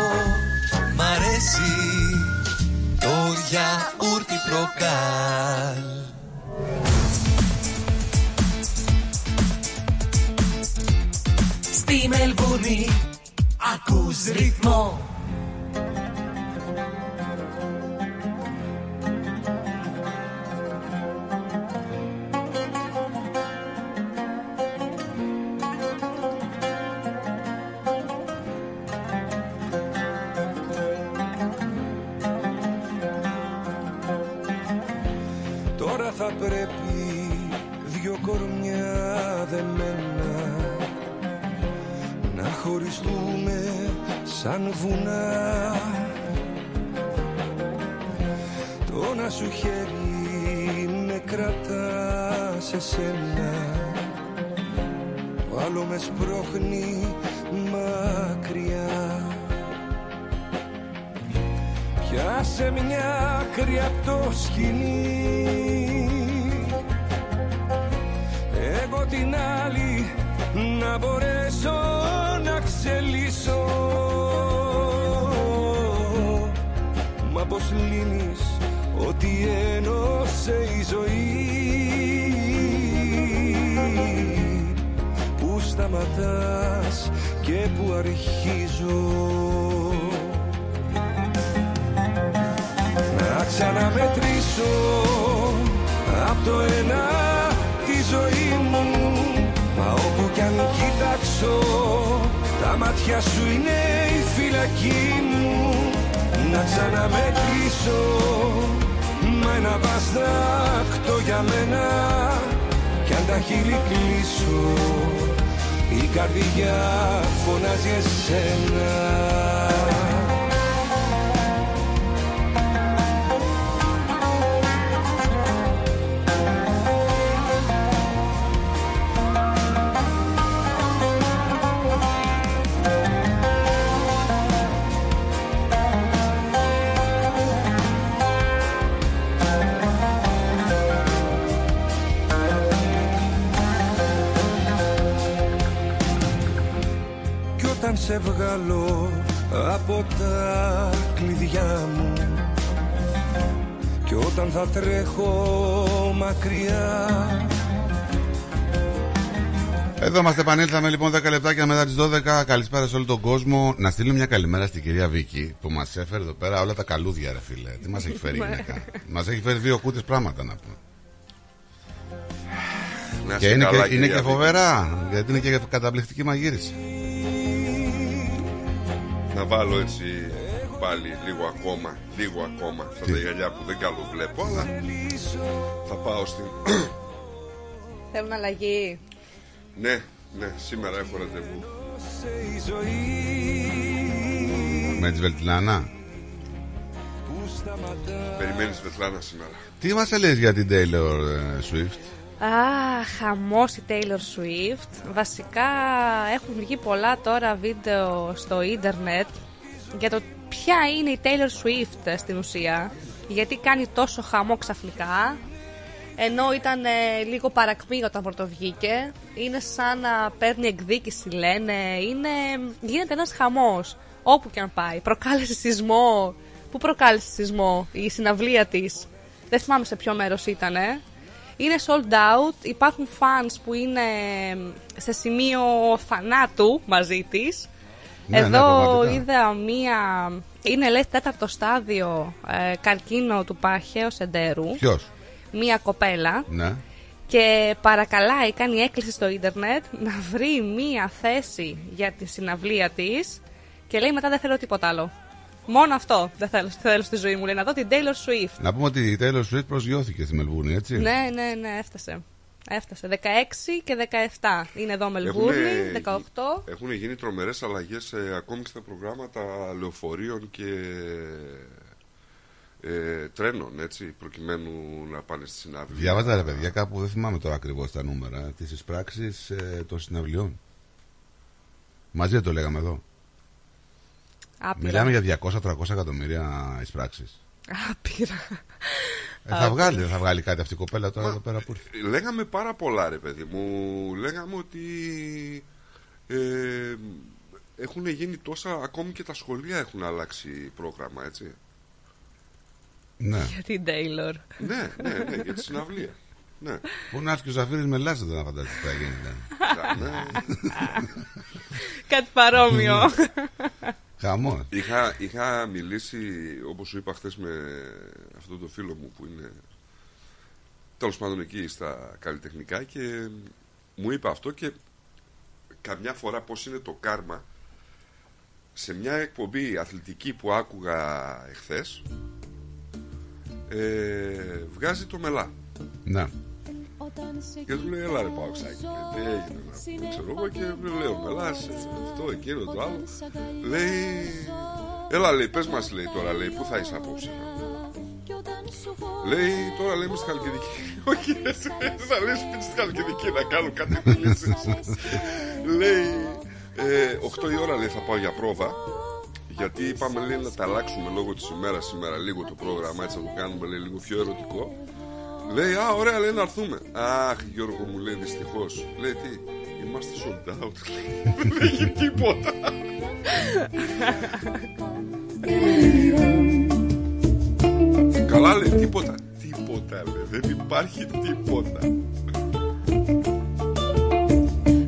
γιαούρτι προκάλ. Στη Μελβούνι ακούς ρυθμό σαν βουνά. Το να σου χέρι με κρατά σε σένα. Το άλλο με σπρώχνει μακριά. Πιάσε μια άκρη απ' το σκηνή Εγώ την άλλη να μπορέσω να ξελίσω. Μα πως λύνεις ότι ένωσε η ζωή; Πού σταματάς και πού αρχίζω; Να ξαναμετρήσω απ' το ένα κοιτάξω τα μάτια σου είναι η φυλακή μου. Να ξαναμετρήσω. Μα ένα βαστάκτο για μένα. Κι αν τα χείλη κλείσω η καρδιά φωνάζει εσένα σε βγάλω από τα κλειδιά μου Κι όταν θα τρέχω μακριά Εδώ είμαστε, επανήλθαμε λοιπόν 10 λεπτάκια μετά τις 12. Καλησπέρα σε όλο τον κόσμο. Να στείλω μια καλημέρα στην κυρία Βίκη που μας έφερε εδώ πέρα όλα τα καλούδια, ρε φίλε. Τι μας έχει φέρει η γυναίκα; μας έχει φέρει δύο κούτες πράγματα να πούμε. Να και είστε είναι, καλά, και, είναι κυρία και Βίκη. φοβερά, γιατί είναι και καταπληκτική μαγείριση. Να βάλω έτσι πάλι λίγο ακόμα, λίγο ακόμα αυτά τα γυαλιά που δεν καλό βλέπω, αλλά θα πάω στην... Θέλουν αλλαγή. ναι, ναι, σήμερα έχω ραντεβού. Με τη Βελτινάνα. Περιμένεις Βετλάνα σήμερα. Τι μας έλεγες για την Taylor ε, Swift; Α, χαμός η Taylor Swift. Βασικά έχουν βγει πολλά τώρα βίντεο στο ίντερνετ για το ποια είναι η Taylor Swift στην ουσία. Γιατί κάνει τόσο χαμό ξαφνικά. Ενώ ήταν ε, λίγο παρακμή όταν πρωτοβγήκε. Είναι σαν να παίρνει εκδίκηση λένε. Είναι, γίνεται ένας χαμός. Όπου και αν πάει. Προκάλεσε σεισμό. Πού προκάλεσε σεισμό η συναυλία της. Δεν θυμάμαι σε ποιο μέρος ήταν. Είναι sold out. Υπάρχουν fans που είναι σε σημείο θανάτου μαζί της. Ναι, ναι, Εδώ πραγματικά. είδα μία... Είναι λέει τέταρτο στάδιο ε, καρκίνο του παχαίου εντέρου. Ποιος; Μία κοπέλα. Ναι. Και παρακαλάει, κάνει έκκληση στο ίντερνετ να βρει μία θέση για τη συναυλία της και λέει μετά δεν θέλω τίποτα άλλο. Μόνο αυτό δεν θέλω, θέλω στη ζωή μου. Λέει να δω την Taylor Swift. Να πούμε ότι η Taylor Swift προσγειώθηκε στη Μελβούρνη, έτσι. Ναι, ναι, ναι, έφτασε. Έφτασε. 16 και 17. Είναι εδώ Μελβούρνη, 18. Έχουν γίνει τρομερές αλλαγές ε, ακόμη και στα προγράμματα λεωφορείων και ε, τρένων, έτσι, προκειμένου να πάνε στη συναυλία. Διάβαζα ρε παιδιά κάπου, δεν θυμάμαι τώρα ακριβώς τα νούμερα, τις εισπράξεις ε, των συναυλιών. Μαζί δεν το λέγαμε εδώ. Άπειρα. Μιλάμε για 200-300 εκατομμύρια εισπράξεις. Άπειρα. Ε, θα βγάλει, δεν θα βγάλει κάτι αυτή η κοπέλα τώρα εδώ πέρα που ήρθε. Λέγαμε πάρα πολλά ρε παιδί μου Λέγαμε ότι ε, Έχουν γίνει τόσα Ακόμη και τα σχολεία έχουν αλλάξει πρόγραμμα έτσι Ναι. Για την Taylor. Ναι, ναι, ναι, για τη συναυλία ναι. Πού να έρθει και ο Ζαφύρης με λάστα να φαντάζεσαι τι θα γίνει. δηλαδή. Κάτι παρόμοιο. [laughs] Χαμός. Είχα, είχα μιλήσει όπως σου είπα χθες με αυτό το φίλο μου που είναι τέλος πάντων εκεί στα καλλιτεχνικά και μου είπε αυτό και καμιά φορά πως είναι το κάρμα σε μια εκπομπή αθλητική που άκουγα εχθές ε, βγάζει το μελά Ναι. Και τους λέει έλα ρε Παοξάκη τι έγινε να πούμε ξέρω εγώ και μου λέει ο Μελάς ε, αυτό εκείνο το άλλο λέει έλα λέει πες μας λέει τώρα λέει πού θα είσαι απόψε Λέει τώρα λέμε στη Χαλκιδική. [laughs] Όχι, εσύ θα λέει σπίτι στη Χαλκιδική να κάνω κάτι επιλύσεις. λέει, ε, 8 η ώρα λέει θα πάω για πρόβα. Γιατί είπαμε λέει να τα αλλάξουμε λόγω της ημέρας σήμερα λίγο το πρόγραμμα, έτσι να το κάνουμε λέει, λίγο πιο ερωτικό. Λέει, Α, ωραία, λέει να έρθουμε. Αχ, Γιώργο μου λέει δυστυχώς. Λέει τι, είμαστε sold out. [laughs] Δεν λέγει τίποτα. Καλά λέει, τίποτα. Τίποτα λέει, δεν υπάρχει τίποτα.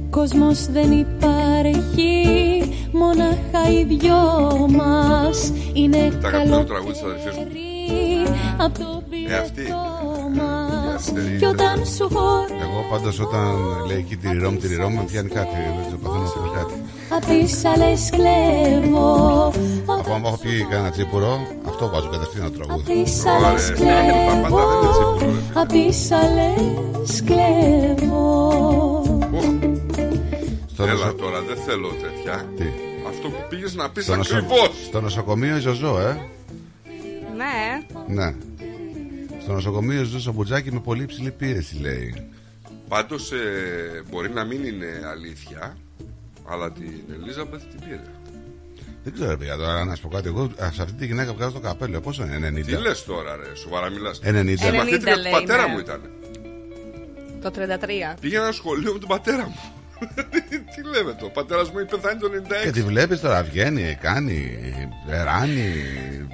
Κόσμος δεν υπάρχει, μόναχα οι δυο μας Είναι Τα αγαπημένο καλό τραγούδι της αδερφής μου. απ' το Ε, αυτή. Μας Κι όταν σου χωρώ Εγώ πάντως όταν λέει εκεί τυριρόμ, τυριρόμ, με πιάνει κάτι. Δεν ξέρω, παθαίνω από κάτι. απ' τις άλλες κλέβω Από άμα έχω πει κανένα τσίπουρο, αυτό βάζω κατευθείαν το Απ' τραγούδι. τις άλλες κλέβω Απ' τις άλλες κλέβω Έλα τώρα, δεν θέλω τέτοια. Τι; Αυτό που πήγες να πεις Στο, νοσο... ακριβώς. στο νοσοκομείο η Ζωζό, ε; Ναι. Ναι. Στο νοσοκομείο η Ζωζό Σαμπουτζάκη με πολύ υψηλή πίεση, λέει. Πάντως ε, μπορεί να μην είναι αλήθεια, αλλά την Ελίζαμπεθ την πήρε. Δεν ξέρω, παιδιά, τώρα να σου πω κάτι. Εγώ α, σε αυτή τη γυναίκα βγάζω το καπέλο. Πόσο είναι, 90. Τι λες τώρα ρε, σοβαρά μιλάς. 90. Ε, μαθήτρια του λέει, πατέρα ναι. μου ήταν. Το 33. Πήγαινα σχολείο με τον πατέρα μου. [laughs] Τι λέμε το, ο πατέρας μου είχε πεθάνει το 96. Και τη βλέπεις τώρα, βγαίνει, κάνει, ράνει,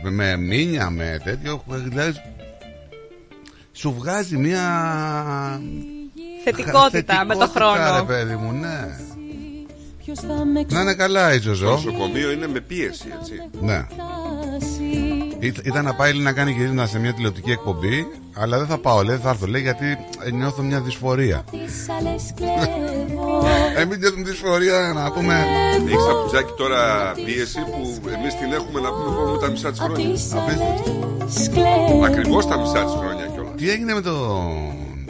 με μήνια, με τέτοιο. Δηλαδή, σου βγάζει μια. Θετικότητα με το θετικότητα, χρόνο. Ρε παιδί μου, ναι. Ποιος θα με Να είναι καλά η Το Ζωζό. νοσοκομείο είναι με πίεση, έτσι. Ναι. Ή- Ήταν να πάει λέει, να κάνει γυρίσματα σε μια τηλεοπτική εκπομπή, αλλά δεν θα πάω, λέει, θα έρθω, λέει, γιατί ε, νιώθω μια δυσφορία. τις άλλες κλέβω Εμεί νιώθουμε δυσφορία να πούμε. Έχεις σαπουτζάκι τώρα πίεση που εμείς την έχουμε να πούμε εγώ με τα μισά της Απ' χρόνια. τις άλλες κλέβω Ακριβώς τα μισά της χρόνια κιόλας. Τι έγινε με το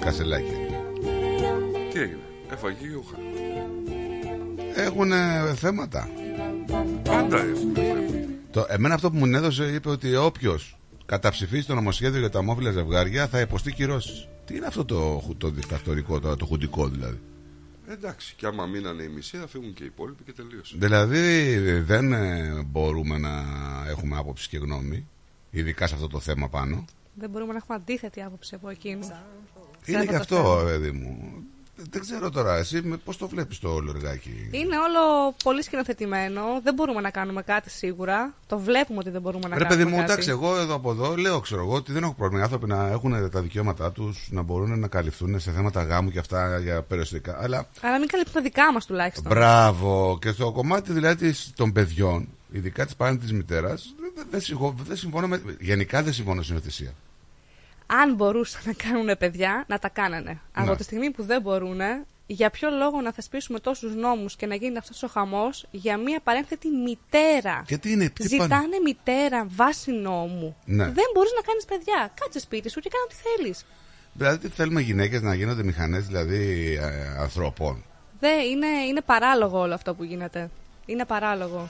κασελάκι. Τι έγινε, έφαγε γιούχα. Έχουν θέματα. Πάντα έχουμε. Το, εμένα αυτό που μου έδωσε είπε ότι όποιος καταψηφίσει το νομοσχέδιο για τα αμόφυλα ζευγάρια θα υποστεί κυρώσεις. Τι είναι αυτό το, χου- το δικτατορικό, το, το χουντικό δηλαδή; Εντάξει, και άμα μείνανε οι μισοί θα φύγουν και οι υπόλοιποι και τελείωσε. Δηλαδή δεν ε, μπορούμε να έχουμε άποψη και γνώμη, ειδικά σε αυτό το θέμα πάνω. Δεν μπορούμε να έχουμε αντίθετη άποψη από εκείνου. Είναι και αυτό, παιδί μου. Δεν ξέρω τώρα, εσύ με- πώς το βλέπεις το όλο εργάκι; Είναι όλο πολύ σκηνοθετημένο. Δεν μπορούμε να κάνουμε κάτι σίγουρα. Το βλέπουμε ότι δεν μπορούμε να Ρε κάνουμε παιδί μου, κάτι. εντάξει, εγώ εδώ από εδώ λέω, ξέρω εγώ, ότι δεν έχω πρόβλημα. Οι άνθρωποι να έχουν τα δικαιώματά τους, να μπορούν να καλυφθούν σε θέματα γάμου και αυτά για περιοριστικά. Αλλά Αλλά μην καλύπτουν τα δικά μας τουλάχιστον. μπράβο, και στο κομμάτι δηλαδή της- των παιδιών, ειδικά της πάνε της μητέρας, δεν, δεν, συγχω- δεν συμφωνώ με. Γενικά δεν συμφωνώ στην υιοθεσία. Αν μπορούσαν να κάνουν παιδιά, να τα κάνανε. Από Ναι. τη στιγμή που δεν μπορούν, για ποιο λόγο να θεσπίσουμε τόσους νόμους και να γίνει αυτός ο χαμός για μία παρένθετη μητέρα. Και τι είναι, τι Ζητάνε πάνε- μητέρα βάσει νόμου. Ναι. Δεν μπορείς να κάνεις παιδιά. Κάτσε σπίτι σου και κάνε ό,τι θέλεις. Δηλαδή, τι θέλουμε γυναίκες να γίνονται μηχανές δηλαδή ε, ανθρώπων. Δεν είναι, είναι παράλογο όλο αυτό που γίνεται. Είναι παράλογο.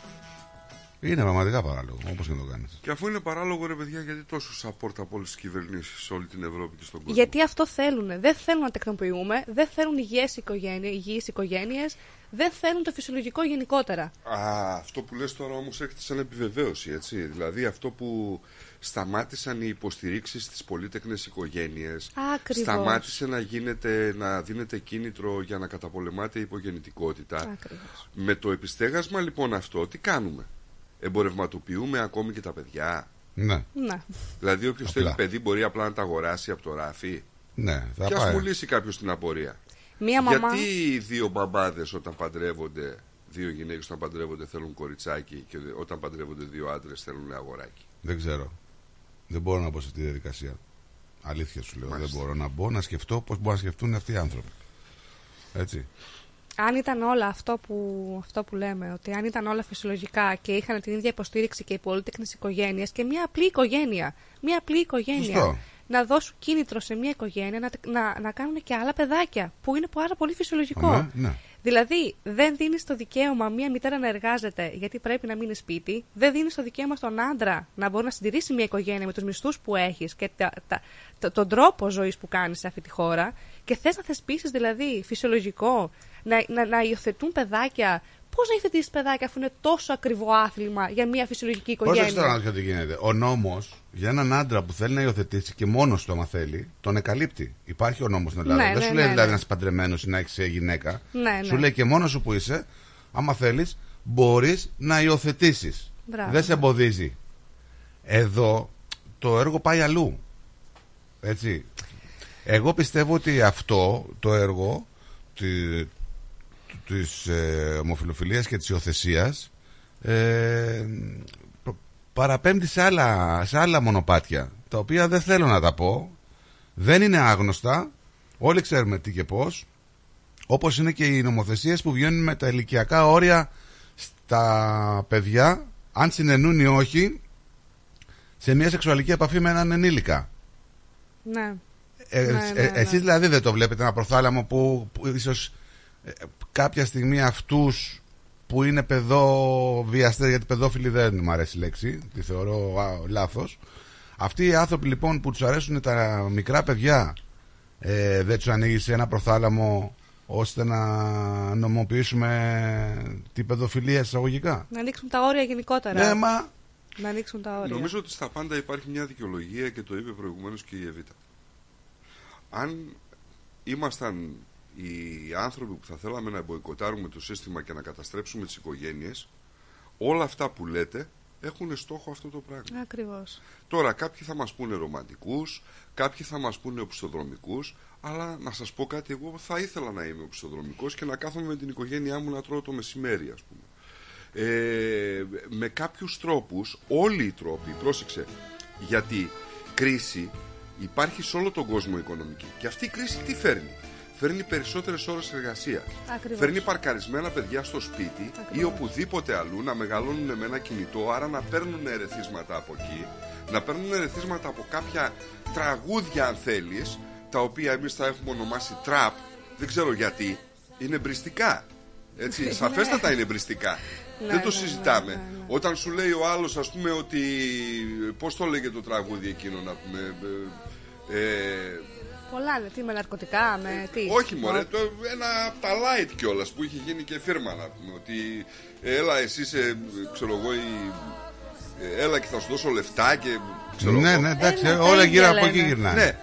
Είναι πραγματικά παράλογο, όπως και να το κάνεις. Και αφού είναι παράλογο ρε παιδιά, γιατί τόσο support από όλες τις κυβερνήσεις σε όλη την Ευρώπη και στον κόσμο; Γιατί αυτό θέλουν. Δεν θέλουν να τεκνοποιούμε, δεν θέλουν υγιείς οικογένειες, υγιείς οικογένειες, δεν θέλουν το φυσιολογικό γενικότερα. Α, αυτό που λες τώρα όμως έρχεται σαν επιβεβαίωση, έτσι. Δηλαδή αυτό που σταμάτησαν οι υποστηρίξεις στις πολύτεκνες οικογένειες. Ακριβώς. Σταμάτησε να, γίνεται, να δίνεται κίνητρο για να καταπολεμάται η υπογεννητικότητα. Ακριβώς. Με το επιστέγασμα λοιπόν αυτό, τι κάνουμε; Εμπορευματοποιούμε ακόμη και τα παιδιά. Ναι. Ναι. Δηλαδή όποιος Απλά. θέλει παιδί μπορεί απλά να τα αγοράσει από το ράφι. Ναι, θα και ας πάει. μου λύσει κάποιος την απορία. Μία μαμά. Γιατί οι δύο μπαμπάδες όταν παντρεύονται, δύο γυναίκες όταν παντρεύονται θέλουν κοριτσάκι και όταν παντρεύονται δύο άντρες θέλουν αγοράκι; Δεν ξέρω. Δεν μπορώ να μπω σε αυτή τη διαδικασία. Αλήθεια σου λέω. Μάλιστα. Δεν μπορώ να μπω να σκεφτώ πώς μπορούν να σκεφτούν αυτοί οι άνθρωποι. Έτσι. Αν ήταν όλα αυτό που, αυτό που λέμε, ότι αν ήταν όλα φυσιολογικά και είχαν την ίδια υποστήριξη και οι πολύτεκνες οικογένειες και μια απλή οικογένεια, μια απλή οικογένεια, Σωστό. να δώσουν κίνητρο σε μια οικογένεια να, να, να κάνουν και άλλα παιδάκια, που είναι πάρα πολύ φυσιολογικό. Ναι, ναι. Δηλαδή, δεν δίνεις το δικαίωμα μία μητέρα να εργάζεται γιατί πρέπει να μείνει σπίτι. Δεν δίνεις το δικαίωμα στον άντρα να μπορεί να συντηρήσει μια οικογένεια με τους μισθούς που έχεις και τα, τα, τα- τον τρόπο ζωής που κάνεις σε αυτή τη χώρα. Και θες να θεσπίσεις δηλαδή φυσιολογικό να, να, να υιοθετούν παιδάκια Πώς να υιοθετήσεις παιδάκια αφού είναι τόσο ακριβό άθλημα για μια φυσιολογική Πώς τώρα να οικογένεια; δεις τι γίνεται. Ο νόμος για έναν άντρα που θέλει να υιοθετήσει και μόνο του, άμα θέλει, τον εκαλύπτει. Υπάρχει ο νόμος στην Ελλάδα. Ναι, Δεν ναι, σου ναι, λέει ναι. δηλαδή να είσαι παντρεμένος ή να έχεις γυναίκα. Ναι, Σου ναι. λέει και μόνος σου που είσαι, άμα θέλεις, μπορείς να υιοθετήσεις. Μπράβο. Δεν σε εμποδίζει. Εδώ το έργο πάει αλλού. Έτσι. Εγώ πιστεύω ότι αυτό το έργο τη, της ε, ομοφιλοφιλίας και της υιοθεσίας ε, προ- παραπέμπτει σε άλλα, σε άλλα μονοπάτια τα οποία δεν θέλω να τα πω δεν είναι άγνωστα όλοι ξέρουμε τι και πώς όπως είναι και οι νομοθεσίες που βγαίνουν με τα ηλικιακά όρια στα παιδιά αν συνενούν ή όχι σε μια σεξουαλική επαφή με έναν ενήλικα Ναι. ε, Ναι, ε, ναι, ναι. Εσείς δηλαδή δεν το βλέπετε ένα προθάλαμο που, που ίσως ε, κάποια στιγμή αυτούς που είναι παιδοβιαστές, γιατί παιδόφιλοι δεν μου αρέσει η λέξη, τη θεωρώ α, λάθος. Αυτοί οι άνθρωποι λοιπόν που τους αρέσουν τα μικρά παιδιά ε, δεν τους ανοίγει σε ένα προθάλαμο ώστε να νομοποιήσουμε την παιδοφιλία εισαγωγικά. Να ανοίξουν τα όρια γενικότερα. Ναι, μα- Να ανοίξουν τα όρια. Νομίζω ότι στα πάντα υπάρχει μια δικαιολογία και το είπε προηγουμένως και η Εβίτα. Αν ήμασταν οι άνθρωποι που θα θέλαμε να μποϊκοτάρουμε το σύστημα και να καταστρέψουμε τις οικογένειες, όλα αυτά που λέτε έχουν στόχο αυτό το πράγμα. Ακριβώς. Τώρα κάποιοι θα μας πούνε ρομαντικούς, κάποιοι θα μας πούνε οπισθοδρομικούς, αλλά να σας πω κάτι, εγώ θα ήθελα να είμαι οπισθοδρομικός και να κάθομαι με την οικογένειά μου να τρώω το μεσημέρι ας πούμε. Ε, με κάποιους τρόπους, όλοι οι τρόποι, πρόσεξε, γιατί κρίση υπάρχει σε όλο τον κόσμο οικονομική. Και αυτή η κρίση τι φέρνει; Φέρνει περισσότερες ώρες εργασίας. Ακριβώς. Φέρνει παρκαρισμένα παιδιά στο σπίτι ή οπουδήποτε αλλού να μεγαλώνουν με ένα κινητό, άρα να παίρνουν ερεθίσματα από εκεί, να παίρνουν ερεθίσματα από κάποια τραγούδια αν θέλεις, τα οποία εμείς θα έχουμε ονομάσει τραπ, δεν ξέρω γιατί, είναι μπριστικά. Έτσι, Ναι. σαφέστατα είναι μπριστικά. Ναι, δεν το ναι, συζητάμε. Όταν σου λέει ο άλλος ας πούμε ότι, πώς το λέγε το τραγούδι εκείνο να πούμε, ε, ε, Πολλά είναι. Τι με ναρκωτικά, με τι; όχι μωρέ, το, ένα από τα light κιόλας που είχε γίνει και φίρμα να πούμε ότι ε, έλα εσύ είσαι, ξέρω εγώ, η, ε, έλα και θα σου δώσω λεφτά και ξέρω Ναι, εγώ. ναι, εντάξει, Ε, όλα τα γύρω ίδια από εκεί λένε. γυρνάνε. Ναι,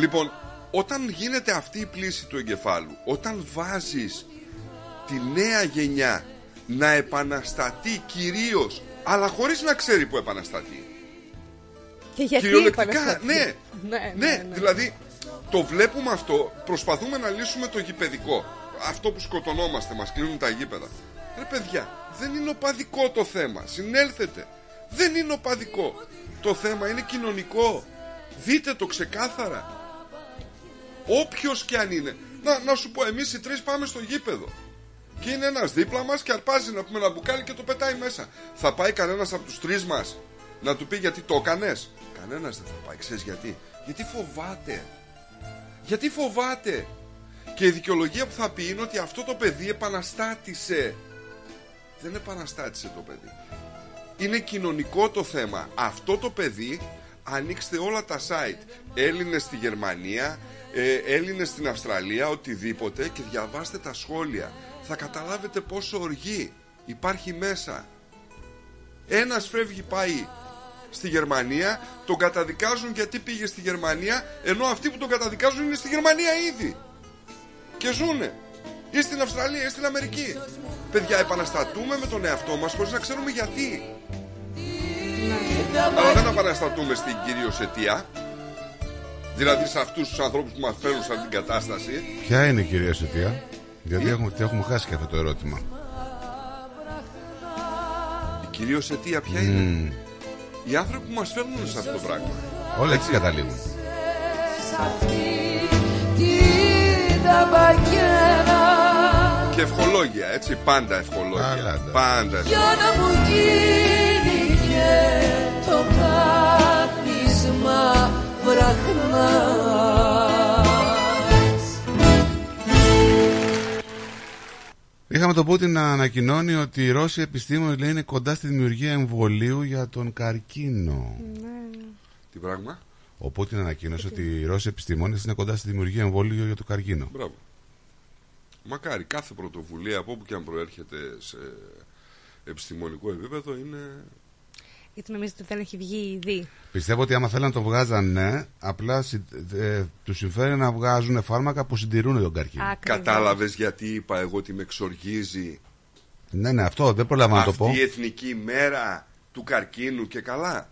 λοιπόν, όταν γίνεται αυτή η πλήση του εγκεφάλου, όταν βάζεις τη νέα γενιά να επαναστατεί κυρίως, αλλά χωρίς να ξέρει που επαναστατεί. Και γιατί Κυριολεκτικά, επαναστατεί. ναι. [laughs] ναι, Ναι, δηλαδή το βλέπουμε αυτό, προσπαθούμε να λύσουμε το γηπαιδικό. Αυτό που σκοτωνόμαστε, μας κλείνουν τα γήπεδα. Ρε παιδιά, δεν είναι οπαδικό το θέμα. Συνέλθετε. Δεν είναι οπαδικό. Το θέμα είναι κοινωνικό. Δείτε το ξεκάθαρα. Όποιος και αν είναι. Να, να σου πω, εμείς οι τρεις πάμε στο γήπεδο. Και είναι ένας δίπλα μας και αρπάζει να πούμε ένα μπουκάλι και το πετάει μέσα. Θα πάει κανένας από τους τρεις μας να του πει γιατί το έκανες. Κανένας δεν θα πάει. Ξέρεις γιατί. Γιατί φοβάται. Γιατί φοβάται; Και η δικαιολογία που θα πει είναι ότι αυτό το παιδί επαναστάτησε. Δεν επαναστάτησε το παιδί. Είναι κοινωνικό το θέμα. Αυτό το παιδί ανοίξτε όλα τα site. Έλληνες στη Γερμανία, ε, Έλληνες στην Αυστραλία, οτιδήποτε και διαβάστε τα σχόλια. Θα καταλάβετε πόσο οργή υπάρχει μέσα. Ένας φεύγει πάει στη Γερμανία, τον καταδικάζουν γιατί πήγε στη Γερμανία, ενώ αυτοί που τον καταδικάζουν είναι στη Γερμανία ήδη. Και ζουνε. Ή στην Αυστραλία ή στην Αμερική. Παιδιά, επαναστατούμε με τον εαυτό μας χωρίς να ξέρουμε γιατί. Αλλά δεν επαναστατούμε στην κυρίως αιτία. Δηλαδή σε αυτούς τους ανθρώπους που μας φέρνουν σε αυτήν την κατάσταση. Ποια είναι η κυρία αιτία, γιατί έχουμε, τι έχουμε χάσει και αυτό το ερώτημα. Η κυρίως αιτία ποια είναι; Οι άνθρωποι που μας φέρνουν σε αυτό το πράγμα. Όλα έτσι καταλήγουν. Σ' αυτή την ταμπακέρα Και ευχολόγια, έτσι, πάντα ευχολόγια. Πάντα Για ευχολόγια. να μου γίνει και το κάπνισμα βραχνάς Είχαμε τον Πούτιν να ανακοινώνει ότι οι Ρώσοι επιστήμονες λέει είναι κοντά στη δημιουργία εμβολίου για τον καρκίνο. Τι πράγμα; Ο Πούτιν ανακοίνωσε ότι οι Ρώσοι επιστήμονες είναι κοντά στη δημιουργία εμβολίου για τον καρκίνο. Μπράβο. Μακάρι κάθε πρωτοβουλία από όπου και αν προέρχεται σε επιστημονικό επίπεδο είναι. Γιατί νομίζετε ότι δεν έχει βγει ήδη. Πιστεύω ότι άμα θέλουν να το βγάζαν, ναι, απλά ε, τους συμφέρει να βγάζουν φάρμακα που συντηρούν τον καρκίνο. Ακριβώς. Κατάλαβες γιατί είπα εγώ ότι με εξοργίζει Ναι, ναι, αυτό δεν προλαβαίνω να το αυτή πω. η εθνική μέρα του καρκίνου και καλά.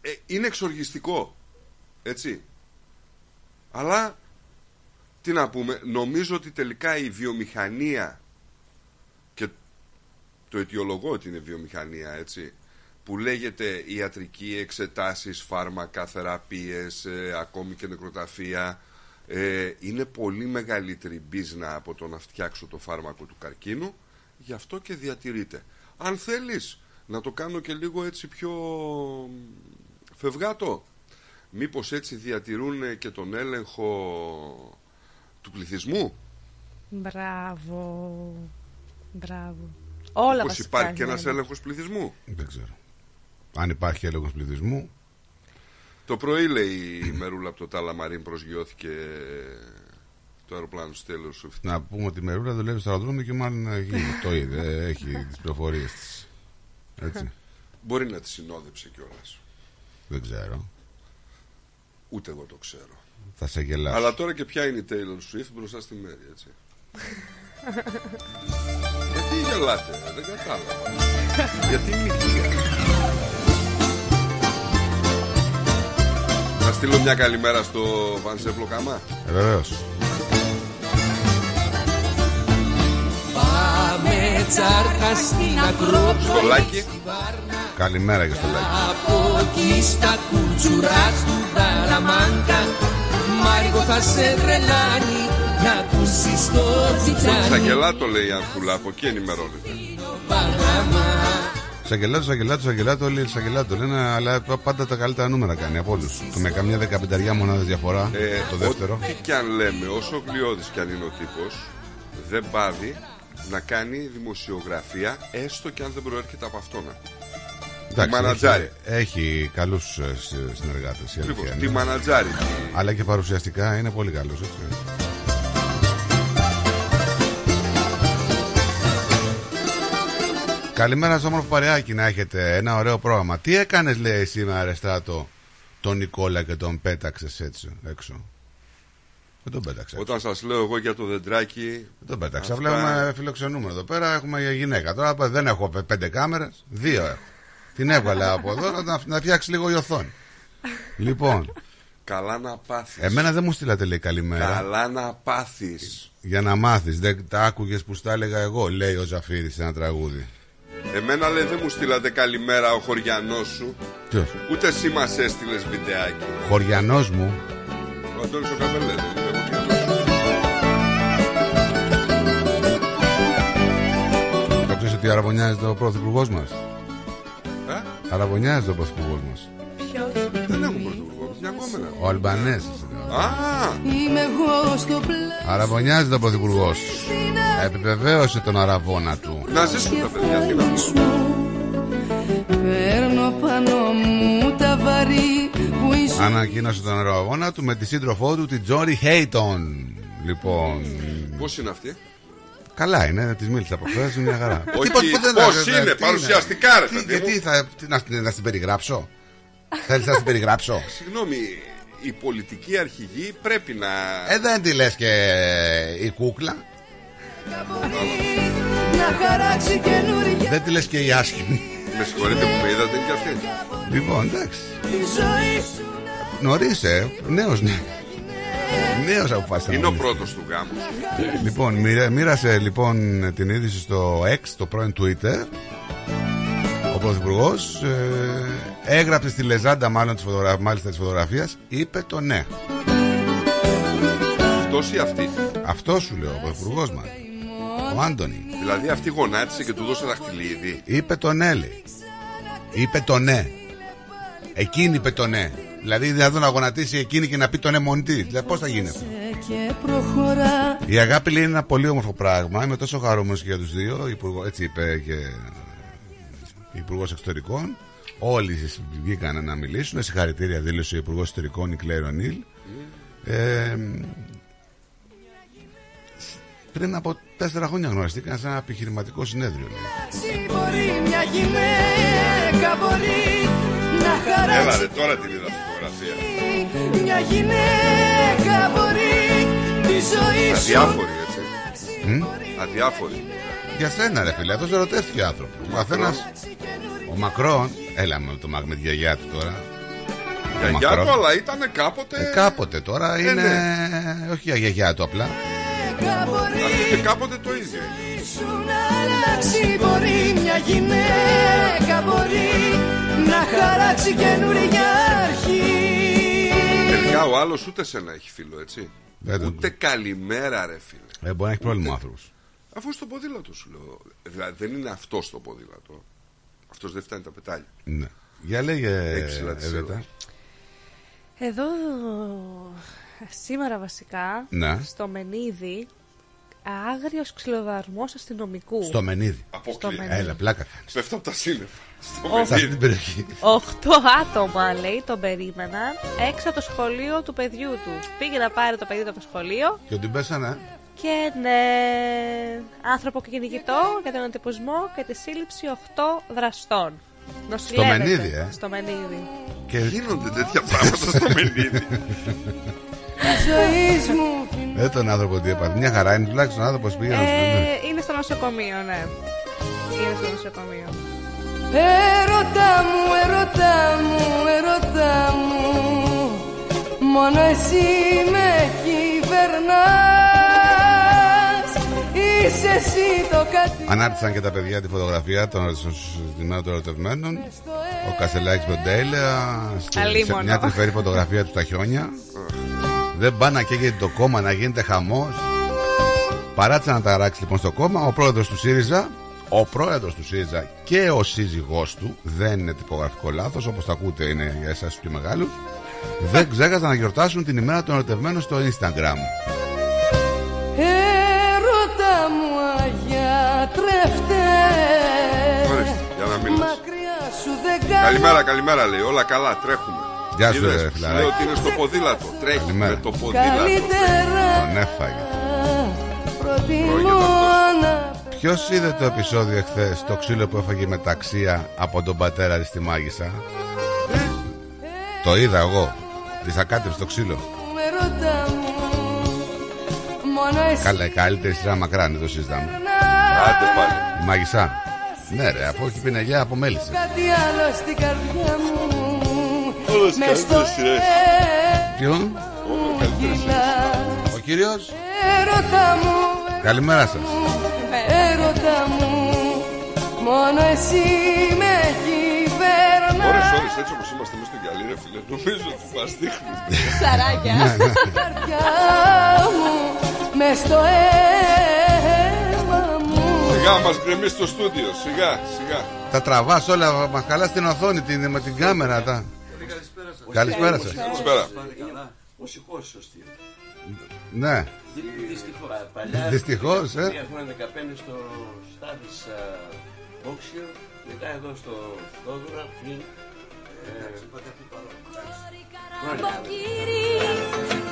Ε, είναι εξοργιστικό. Έτσι. Αλλά τι να πούμε, νομίζω ότι τελικά η βιομηχανία και το αιτιολογώ ότι είναι βιομηχανία, έτσι, που λέγεται ιατρική εξετάσεις, φάρμακα, θεραπείες, ε, ακόμη και νεκροταφεία, ε, είναι πολύ μεγαλύτερη μπίζνα από το να φτιάξω το φάρμακο του καρκίνου, γι' αυτό και διατηρείται. Αν θέλεις να το κάνω και λίγο έτσι πιο φευγάτο, μήπως έτσι διατηρούν και τον έλεγχο του πληθυσμού; Μπράβο. Μπράβο. Όλα Πως βασικά υπάρχει και είναι. ένας έλεγχος πληθυσμού. Δεν ξέρω. Αν υπάρχει έλεγχος πληθυσμού. Το πρωί λέει η Μερούλα από το Τάλαμαρίν προσγειώθηκε το αεροπλάνο στο τέλος Swift. Να πούμε ότι η Μερούλα δουλεύει στο αεροδρόμιο και μάλλον έχει, [laughs] το είδε. Έχει τις πληροφορίες της. Έτσι. Μπορεί να τη συνόδεψε κιόλας. Δεν ξέρω. Ούτε εγώ το ξέρω. Θα σε γελάσω. Αλλά τώρα και ποια είναι η Taylor Swift μπροστά στη μέρη, έτσι. Γιατί γελάτε, ρε, δεν κατάλαβα. Γιατί μυρτία. Να στείλω μια καλημέρα στο Βανσέπλο Καμά. Ε, Βεβαίως. Πάμε τσάρκα στην Ακρόπολη Στολάκι. Καλημέρα και στο like. Από εκεί στα κουλτσουρά του Δαραμάνκα Μάργο θα σε τρελάνει να ακούσεις το τσιτσάνι Σαγγελάτο λέει η Ανθούλα, από εκεί ενημερώνεται. Σαγγελάτο, Σαγγελάτο, Σαγγελάτο, όλοι Σαγγελάτο λένε, αλλά πάντα τα καλύτερα νούμερα κάνει από όλους. Με καμιά δεκαπενταριά μονάδες διαφορά Ε, το δεύτερο. Ό,τι και αν λέμε, όσο γλιώδης και αν είναι ο τύπος, δεν πάβει να κάνει δημοσιογραφία, έστω και αν δεν προέρχεται από αυτόν. Εντάξει, μανατζάρι. Έχει, έχει καλούς συνεργάτες. Ακριβώς, τη μανατζάρι. Αλλά και παρουσιαστικά είναι πολύ καλός. Καλημέρα στο όμορφο παρεάκι να έχετε ένα ωραίο πρόγραμμα. Τι έκανες, λέει σήμερα, Ρεστράτο, τον Νικόλα και τον πέταξες έτσι έξω; Δεν τον πέταξες. Όταν σας λέω εγώ για το δεντράκι... Δεν τον πέταξα. αυτά- Βλέπουμε φιλοξενούμενο εδώ πέρα. Έχουμε γυναίκα. Τώρα δεν έχω πέ- πέντε κάμερες. Δύο έχω. Την έβγαλε από εδώ να, να φτιάξει λίγο η οθόνη. λοιπόν, Καλά να πάθεις. εμένα δεν μου στείλατε λέει καλημέρα. Καλά να πάθεις. Για να μάθεις. Δεν τα άκουγες που στα έλεγα εγώ, λέει ο Ζαφύρης σε ένα τραγούδι. Εμένα λέει δεν μου στείλατε καλημέρα ο χωριανός σου. Ποιος; Ούτε εσύ μας έστειλες βιντεάκι. Χωριανός μου; Ο Αντώνης ο Καβελές δεν είναι χωριανός. Το ξέρεις ότι αραβωνιάζει ο πρωθυπουργός μας; Ε; Αραβωνιάζει ο πρωθυπουργός μας. Δεν έχουμε πρωτοβουλία, διακόμενα. Ο Αλμπανέζης. Α, Είμαι εγώ στο πλέον Αραβωνιάζει τον πρωθυπουργός. Επιβεβαίωσε τον αραβόνα του. να ζήσουν τα παιδιά, τι να Παίρνω πάνω μου τα βαρύ που ήσουν Ανακοίνωσε τον αραβόνα του με τη σύντροφό του, την Τζόρι Χέιτον. Λοιπόν. Πώς είναι αυτή; Καλά είναι, της μίλησα από χθες, είναι μια χαρά. Όχι, Τίποτα, ποτέ δεν- πώς δεν- είναι, τι παρουσιαστικά, ρε Τι- παιδί Γιατί μου. θα. τι, να, να την περιγράψω; Θέλεις να την περιγράψω; Συγγνώμη, η πολιτική αρχηγή πρέπει να... Ε, δεν τη λες και η κούκλα. να χαράξει καινούργια Δεν τη λες και η άσχημη. Με συγχωρείτε που με είδατε και αυτή. Λοιπόν, εντάξει. τη ζωή σου Νωρίς, ε. Νέος, ναι. Νέος αποφάσισε να Είναι ο μιλήσει. πρώτος του γάμου. Λοιπόν, μοίρα- μοίρασε λοιπόν την είδηση στο X, το πρώην Twitter. Ο Πρωθυπουργός ε, έγραψε στη λεζάντα μάλλον της φωτογρα... μάλιστα της φωτογραφίας, είπε το ναι. Αυτός ή αυτή; Αυτός σου λέω, ο Πρωθυπουργό μας. Ο Άντωνη. Δηλαδή αυτή γονάτισε και του δώσε δαχτυλίδι. Είπε το ναι, λέει. Είπε το ναι. Εκείνη είπε το ναι. Δηλαδή δεν θα να γονατίσει εκείνη και να πει το ναι μόνη της. Δηλαδή πώς θα γίνει αυτό; και προχωρά Η αγάπη λέει είναι ένα πολύ όμορφο πράγμα. Είμαι τόσο χαρούμενος και για τους δύο. Υπουργό, έτσι είπε και Υπουργός Εξωτερικών. Όλοι βγήκαν να μιλήσουν. Συγχαρητήρια δήλωσε ο Υπουργός Εξωτερικών η Κλέρι Ονίλ. Ε, πριν από τέσσερα χρόνια γνωριστήκαν σε ένα επιχειρηματικό συνέδριο. λέει. αλλάξει μπορεί μια γυναίκα μπορεί να Έλα χαράξει ρε, τώρα την είδα φωτογραφία. Μια γυναίκα μπορεί τη ζωή σου Αδιάφορη, έτσι. Μμ; Αδιάφορη. Για σένα, ρε φίλε, αυτό ερωτεύτηκε ο άνθρωπος. Ο καθένα. Ο Μακρόν, έλα με, το, με τη γιαγιά του τώρα. Ο Γιαγιά Μακρόν. του, αλλά ήταν κάποτε. Ε, κάποτε τώρα Ε, είναι. ναι. Όχι για γιαγιά του απλά. Αυτό και κάποτε το ίδιο. σου να αλλάξει μπορεί Μια γυναίκα μπορεί να χαράξει καινούργια αρχή Τελικά ο άλλος ούτε σένα έχει φίλο, έτσι. Δεν το- Ούτε καλημέρα, ρε φίλε. Ε, μπορεί να έχει πρόβλημα ο άνθρωπος. Αφού στο ποδήλατο σου λέω. Δηλαδή δεν είναι αυτό στο ποδήλατο. Αυτός δεν φτάνει τα πετάλια. Ναι. Για λέγε. Έχει ψηλά τη Εβέτα. Εδώ σήμερα βασικά Ναι. στο Μενίδη άγριος ξυλοδαρμός αστυνομικού. Στο Μενίδη. Στο Μενίδη. Έλα, πλάκα κάνεις. Πέφτω από τα σύννεφα. Στο Όχι. Σε αυτή την περιοχή. Οχτώ άτομα λέει τον περίμεναν έξω από το σχολείο του παιδιού του. Πήγε να πάρει το παιδί του από το σχολείο Και ότι πέσανε. Και ναι, άνθρωπο κυνηγητό για τον αντιποσμό και τη σύλληψη 8 δραστών. Νοσηλεύεται. Μενίδη, ε. Στο Μενίδη. Και γίνονται τέτοια πράγματα στο Μενίδη. Ζωής μου Δεν τον άνθρωπο τι έπαθε. Μια χαρά είναι τουλάχιστον ο άνθρωπος πήγε να σου πει. Ε, είναι στο νοσοκομείο, ναι. Είναι στο νοσοκομείο. Ερώτα μου, ερώτα μου, ερώτα μου Μόνο εσύ με κυβερνάς Είσαι εσύ το κάτι; Ανάρτησαν και τα παιδιά τη φωτογραφία των ερωτημάτων των ερωτευμένων. Ο Κασελάκης Μποντέλα. στη- Σε Αλίμονο. μια τρυφερή φωτογραφία του στα χιόνια. Δεν πάνε να καίγεται το κόμμα να γίνεται χαμός. Παράτησε να ταράξει λοιπόν στο κόμμα. Ο πρόεδρος του ΣΥΡΙΖΑ, ο πρόεδρος του ΣΥΡΙΖΑ και ο σύζυγός του, δεν είναι τυπογραφικό λάθος, όπως τα ακούτε είναι για εσάς τους πιο μεγάλους, δεν ξέχασαν να γιορτάσουν την ημέρα των ερωτευμένων στο Instagram. Αγιατρεύτε Ορίστε, για να μιλάς. Μακριά σου δεν κάνω Καλημέρα, καλημέρα λέει. Όλα καλά, τρέχουμε. Γεια σου, Είδες, ρε, σου φιλαράκι. Λέω ότι είναι στο ποδήλατο. Τρέχει Καλημέρα. με το ποδήλατο. Καλύτερα Τον έφαγε. προτιμώ να Ποιος είδε το επεισόδιο εχθές, το ξύλο που έφαγε με ταξία από τον πατέρα της στη Μάγισσα; Το είδα εγώ. Της ακάτεψε το ξύλο. με ρώτα μου Μόνο εσύ Καλά, η καλύτερη σειρά μακράν, δεν το συζητάμε. Άντε πάλι. Η Μάγισσα. Ναι, ρε, αφού έχει πινελιά από μέλισσε. κάτι άλλο στην καρδιά μου Όλες Μες στο καλύτερες σειρές. Ποιο; γυλάς Ο κύριος; Έρωτα μου, Καλημέρα σας. έρωτα μου Μόνο εσύ με κυβερνάς Ώρες, ώρες, έτσι όπως είμαστε μέσα στο γυαλί, ρε φίλε, νομίζω ότι μας δείχνεις. Σαράκια. καρδιά μου Μες στο αίμα μου Σιγά μας γκρεμίσει το στούντιο, σιγά, σιγά. Τα τραβάς όλα, μας καλά στην οθόνη την, με την κάμερα. Τα. Καλησπέρα σας. Καλησπέρα. Μουσικός σωστή. Ναι. Δυστυχώς. Παλιά. Δυστυχώς, ε. Έχουμε 15 στο Στάδη Όξιο. Μετά εδώ στο Θόδωρα πριν.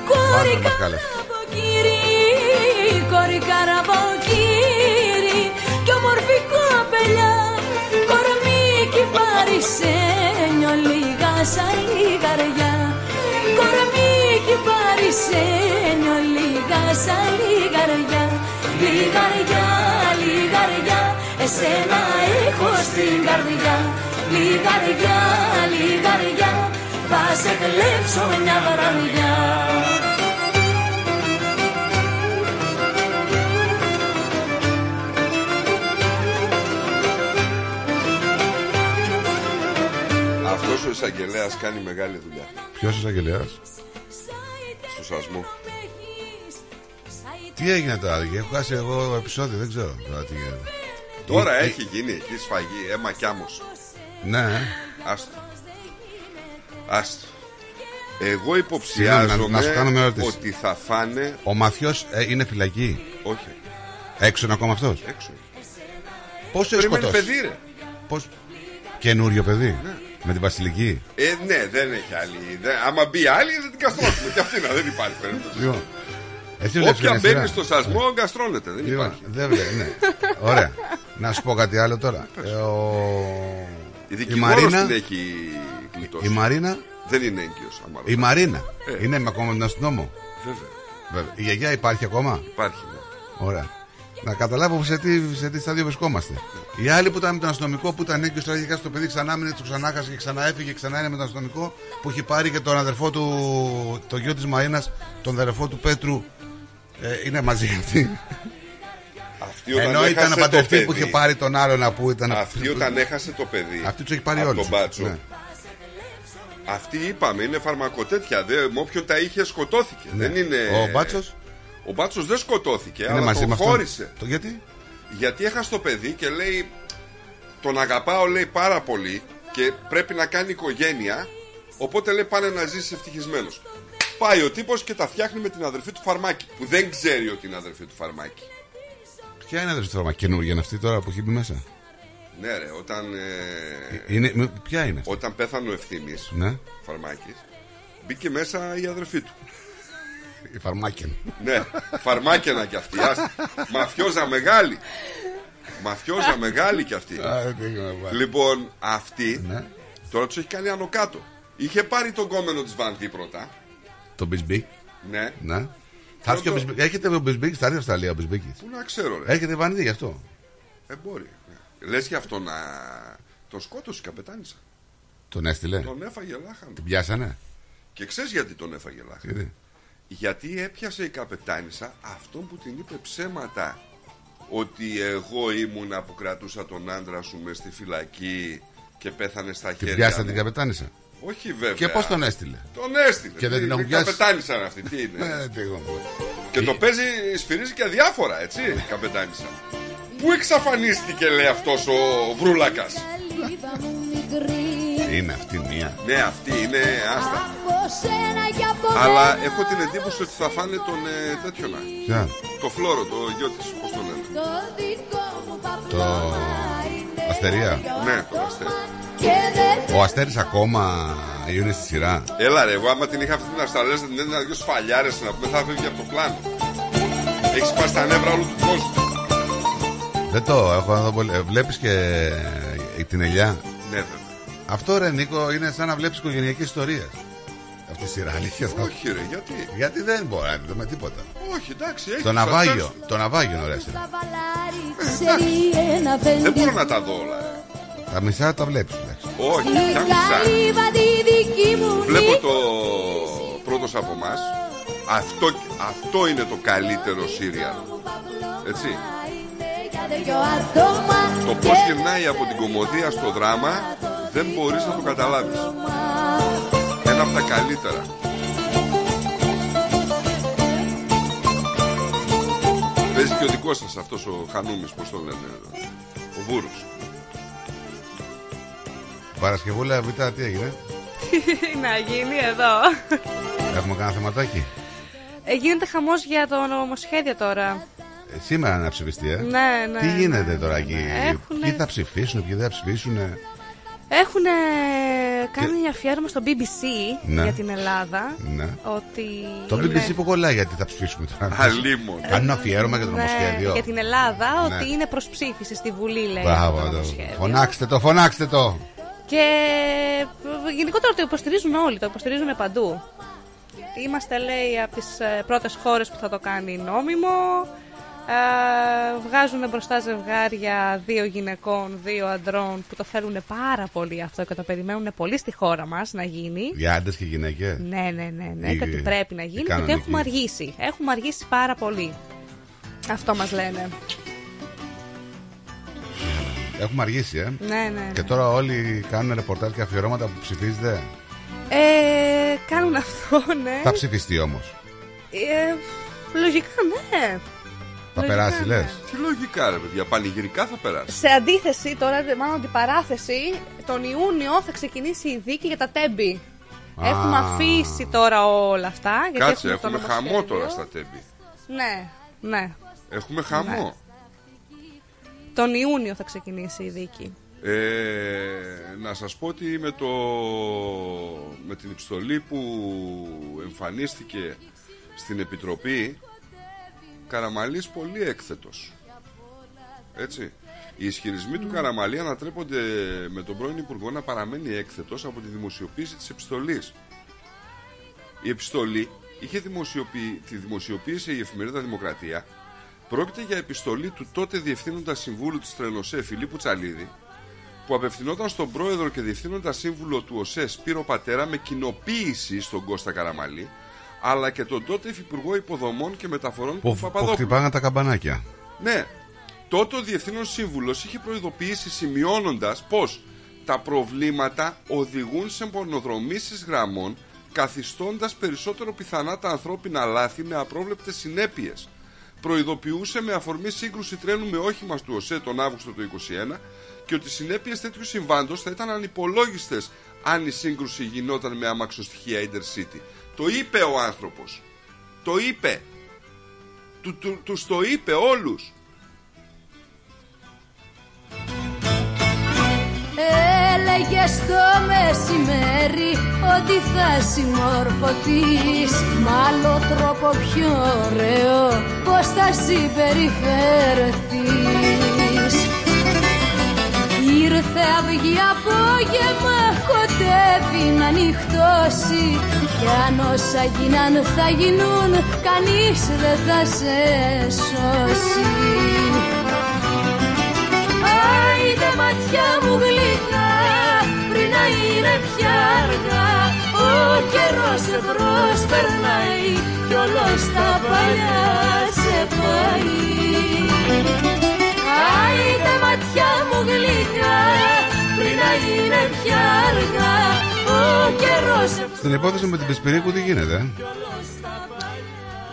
Κόρη Μάλλον μας κάλεσε. καραμποκύρι, κόρη καραμποκύρι Κι όμορφη κοπελιά, κορμίκι παρισένιο Λίγα σαν λιγαριά, κορμίκι παρισένιο Λίγα σαν λιγαριά, λιγαριά, λιγαριά Εσένα έχω στην καρδιά, λιγαριά, λιγαριά Θα σε κλέψω μια βραδιά εισαγγελέας κάνει μεγάλη δουλειά; Ποιος εισαγγελέας; Στο σασμό. Τι έγινε τώρα, έχω χάσει εγώ επεισόδιο, δεν ξέρω τώρα τι γίνεται. Τώρα Ε, έχει γίνει εκεί σφαγή, αίμα κι άμμος. Ναι. Άστο. Άστο. Εγώ Συγγνώμη, υποψιάζομαι να- να σου κάνω μια ερώτηση. ότι θα φάνε. Ο Μαθιό είναι φυλακή; Όχι. Έξω είναι ακόμα αυτός; Έξω. Πόσο έχει Περιμένει σκοτώσεις; παιδί, ρε. Πώς... Καινούριο παιδί; Με την Βασιλική; Ε, ναι, δεν έχει άλλη. Δεν, άμα μπει άλλη, δεν την καστρώσουμε. και αυτή να δεν υπάρχει περίπτωση. Λοιπόν, Εσύ βλέπεις Όποια την μπαίνει σειρά. στο σασμό, γκαστρώνεται. Δεν Λοιπόν, υπάρχει. δεν βλέπει, ναι. Ωραία. Να σου πω κάτι άλλο τώρα. Ε, ο... Η Η δικηγόρος Μαρίνα. την έχει γλιτώσει. Η Μαρίνα. Δεν είναι έγκυος. άμα Η Μαρίνα. Ε. Είναι με ακόμα με τον αστυνόμο. Βέβαια. Βέβαια. Η γιαγιά υπάρχει ακόμα; Υπάρχει. ναι. Ωραία. Να καταλάβω σε τι, σε τι στάδιο βρισκόμαστε. Οι άλλοι που ήταν με τον αστυνομικό που ήταν έγκυο τώρα είχε χάσει το παιδί, ξανά μείνε, το ξανά χάσει και ξανά έφυγε, ξανά είναι με τον αστυνομικό που έχει πάρει και τον αδερφό του, το γιο της Μαρίνας, τον αδερφό του Πέτρου. Ε, είναι μαζί αυτοί. Αυτή όταν Ενώ έχασε ήταν το παντρευτή που παιδί- είχε πάρει τον άλλον που ήταν. Αυτή όταν έχασε το παιδί. Αυτή τους έχει πάρει από όλους. τον μπάτσο. Ναι. Αυτή είπαμε είναι φαρμακοτέτια. Δε, με όποιον τα είχε σκοτώθηκε. Ναι. Δεν είναι... Ο Μπάτσος; Ο Μπάτσος δεν σκοτώθηκε. Είναι αλλά μαζί τον με αυτόν. χώρισε. Το γιατί; Γιατί έχασε το παιδί και λέει Τον αγαπάω λέει πάρα πολύ Και πρέπει να κάνει οικογένεια Οπότε λέει πάνε να ζήσει ευτυχισμένος Πάει ο τύπος και τα φτιάχνει με την αδερφή του Φαρμάκη Που δεν ξέρει ότι είναι αδερφή του Φαρμάκη Ποια είναι αδερφή του καινούργια είναι αυτή τώρα που έχει μπει μέσα; Ναι ρε όταν ε, Είναι, με- ποια είναι. Όταν πέθανε ο ευθύνη Ναι. Φαρμάκης Μπήκε μέσα η αδερφή του Η φαρμάκαινα. Ναι, φαρμάκαινα κι αυτή. άστα. Μαφιόζα μεγάλη. Μαφιόζα μεγάλη κι αυτή. Α, τι έχουμε βάλει. Λοιπόν, αυτή Ναι. τώρα τους έχει κάνει άνω κάτω. Είχε πάρει τον γκόμενο της Βανδή πρώτα. Το Μπισμπίκ. Ναι. Ναι. Θα έρθει και ο Μπισμπίκ. Έρχεται ο Μπισμπίκ, θα έρθει η Αυστραλία ο Μπισμπίκ. Πού να ξέρω, ρε. Έρχεται Βανδή γι' αυτό. Ε, μπορεί. Λες γι' αυτό να. Τον σκότωσε η καπετάνισσα. Τον έστειλε. Τον έφαγε λάχανο. Την πιάσανε. Και ξέρεις γιατί τον έφαγε λάχανο. Γιατί; Γιατί έπιασε η καπετάνισσα αυτόν που την είπε ψέματα ότι εγώ ήμουνα που κρατούσα τον άντρα σου μες στη φυλακή και πέθανε στα Την χέρια πιάσατε μου. την καπετάνισσα. Όχι βέβαια. Και πώς τον έστειλε; Τον έστειλε. Και δεν την Τι, έχουν η πιάσει; Καπετάνισσα είναι αυτή. Τι είναι. Ε, τι εγώ. και το παίζει, σφυρίζει και αδιάφορα, έτσι, η καπετάνισσα. Πού εξαφανίστηκε, λέει αυτός ο Βρούλακας; Είναι αυτή μία. Ναι, αυτή είναι άστα. Αλλά έχω την εντύπωση ότι θα φάνε τον ε, τέτοιο να. Ποια; Το φλόρο, το γιο της, πώς το λένε. Το. Αστερία. Ναι, το αστέρι. Ο Αστέρης ακόμα είναι στη σειρά. Έλα ρε, εγώ άμα την είχα αυτή την Αυστραλία, την έδινα δύο σφαλιάρες να πούμε, θα φύγει από το πλάνο. Έχεις σπάσει τα νεύρα όλου του κόσμου. Δεν το έχω να δω πολύ. Ε, Βλέπεις και ε, την ελιά; Ναι, βέβαια. Αυτό ρε Νίκο είναι σαν να βλέπεις οικογενειακή ιστορία. Αυτή η σειρά αλήθεια. Όχι, ρε, γιατί. Γιατί δεν μπορεί να δούμε τίποτα. Όχι, εντάξει, έχει. Το ναυάγιο. Το ναυάγιο είναι ωραία σειρά. Δεν μπορώ να τα δω όλα. ρε. Τα μισά τα βλέπεις. εντάξει. Όχι, τα μισά. Βλέπω το πρώτο από εμά. Αυτό, αυτό είναι το καλύτερο σύριαλ. Έτσι. Το πώς γυρνάει από την κομμωδία στο δράμα δεν μπορείς να το καταλάβεις. Ένα από τα καλύτερα. Παίζει και ο δικός σας αυτός ο Χανούμης, πώς το λένε, ο Βούρος. Παρασκευούλα Β, τι έγινε; [laughs] να γίνει εδώ. Έχουμε κανένα θεματάκι; Ε, γίνεται χαμός για το νομοσχέδιο τώρα. Ε, σήμερα να ψηφιστεί, ε. Ναι, ναι. Τι γίνεται τώρα εκεί. Έχουνε- Ποιοι θα ψηφίσουν, ποιοι δεν θα ψηφίσουν. Έχουν κάνει αφιέρωμα στο BBC Ναι. για την Ελλάδα. Ναι. Ότι Το είναι- BBC που κολλάει γιατί θα ψηφίσουμε τώρα. Αλίμονο. Κάνουν αφιέρωμα για το Ναι, νομοσχέδιο. για την Ελλάδα Ναι. ότι είναι προς ψήφιση στη Βουλή λέει Μπράβο, αυτό το το- νομοσχέδιο. Φωνάξτε το, φωνάξτε το. Και ε, γενικότερα το υποστηρίζουν όλοι, το υποστηρίζουν παντού. Είμαστε, λέει, από τις ε, πρώτες χώρες που θα το κάνει νόμιμο. Ε, βγάζουν μπροστά ζευγάρια δύο γυναικών, δύο αντρών που το θέλουν πάρα πολύ αυτό και το περιμένουν πολύ στη χώρα μας να γίνει. Για άντρες και γυναίκες; Ναι, ναι, ναι, ναι, Η- και ότι πρέπει να η γίνει και ότι κανονική. έχουμε αργήσει. Έχουμε αργήσει πάρα πολύ. Αυτό μας λένε. Έχουμε αργήσει, ε. Ναι, ναι. ναι. Και τώρα όλοι κάνουν ρεπορτάζ και αφιερώματα που ψηφίζετε; Ε, κάνουν αυτό, ναι. Θα ψηφιστεί όμως. Ε, λογικά, ναι. Θα Λογικά, περάσει, ναι. λες; Τι λογικά ρε παιδιά, πανηγυρικά θα περάσει. Σε αντίθεση, τώρα, μάλλον αντιπαράθεση, τον Ιούνιο θα ξεκινήσει η δίκη για τα τέμπη. Α. Έχουμε αφήσει τώρα όλα αυτά. Γιατί Κάτσε, το έχουμε χαμό νομοσχέδιο. τώρα στα τέμπη. Ναι, ναι. Έχουμε χαμό. Τον Ιούνιο θα ξεκινήσει η δίκη. Ε, να σας πω ότι με, το, με την επιστολή που εμφανίστηκε στην Επιτροπή Καραμαλής πολύ έκθετος. Έτσι. Οι ισχυρισμοί του Καραμαλή ανατρέπονται με τον πρώην Υπουργό να παραμένει έκθετος από τη δημοσιοποίηση της επιστολής. Η επιστολή είχε δημοσιοποιη... τη δημοσιοποίησε η εφημερίδα Δημοκρατία. Πρόκειται για επιστολή του τότε διευθύνοντας συμβούλου της Τρενοσέ Φιλίππου Τσαλίδη που απευθυνόταν στον πρόεδρο και διευθύνοντα σύμβουλο του ΟΣΕ Σπύρο Πατέρα με κοινοποίηση στον Κώστα Καραμαλή αλλά και τον τότε Υφυπουργό Υποδομών και Μεταφορών Που, του που Παπαδόπουλου. χτυπάγαν τα καμπανάκια. Ναι. Τότε ο Διευθύνων Σύμβουλος είχε προειδοποιήσει σημειώνοντας πως τα προβλήματα οδηγούν σε πονοδρομήσεις γραμμών καθιστώντας περισσότερο πιθανά τα ανθρώπινα λάθη με απρόβλεπτες συνέπειες. Προειδοποιούσε με αφορμή σύγκρουση τρένου με όχημα του ΟΣΕ τον Αύγουστο του 2021 και ότι οι συνέπειες τέτοιου συμβάντος θα ήταν ανυπολόγιστες αν η σύγκρουση γινόταν με αμαξοστοιχεία Intercity. Το είπε ο άνθρωπος. Το είπε. Του, του, τους το είπε όλους. Έλεγε στο μεσημέρι ότι θα συμμορφωθείς Μ' άλλο τρόπο πιο ωραίο πως θα συμπεριφερθείς Ήρθε αυγή απόγευμα κοντεύει να νυχτώσει. Κι αν όσα γίναν θα γίνουν κανείς δεν θα σε σώσει. Άιντε ματιά μου γλυκά πριν να είναι πια αργά. Ο καιρός εμπρός περνάει κι όλος τα παλιά σε πάει Άιντε ματιά μου γλυκά πριν να είναι πια αργά Ο καιρός Στην υπόθεση με την Πεσπυρίκου τι γίνεται. ε;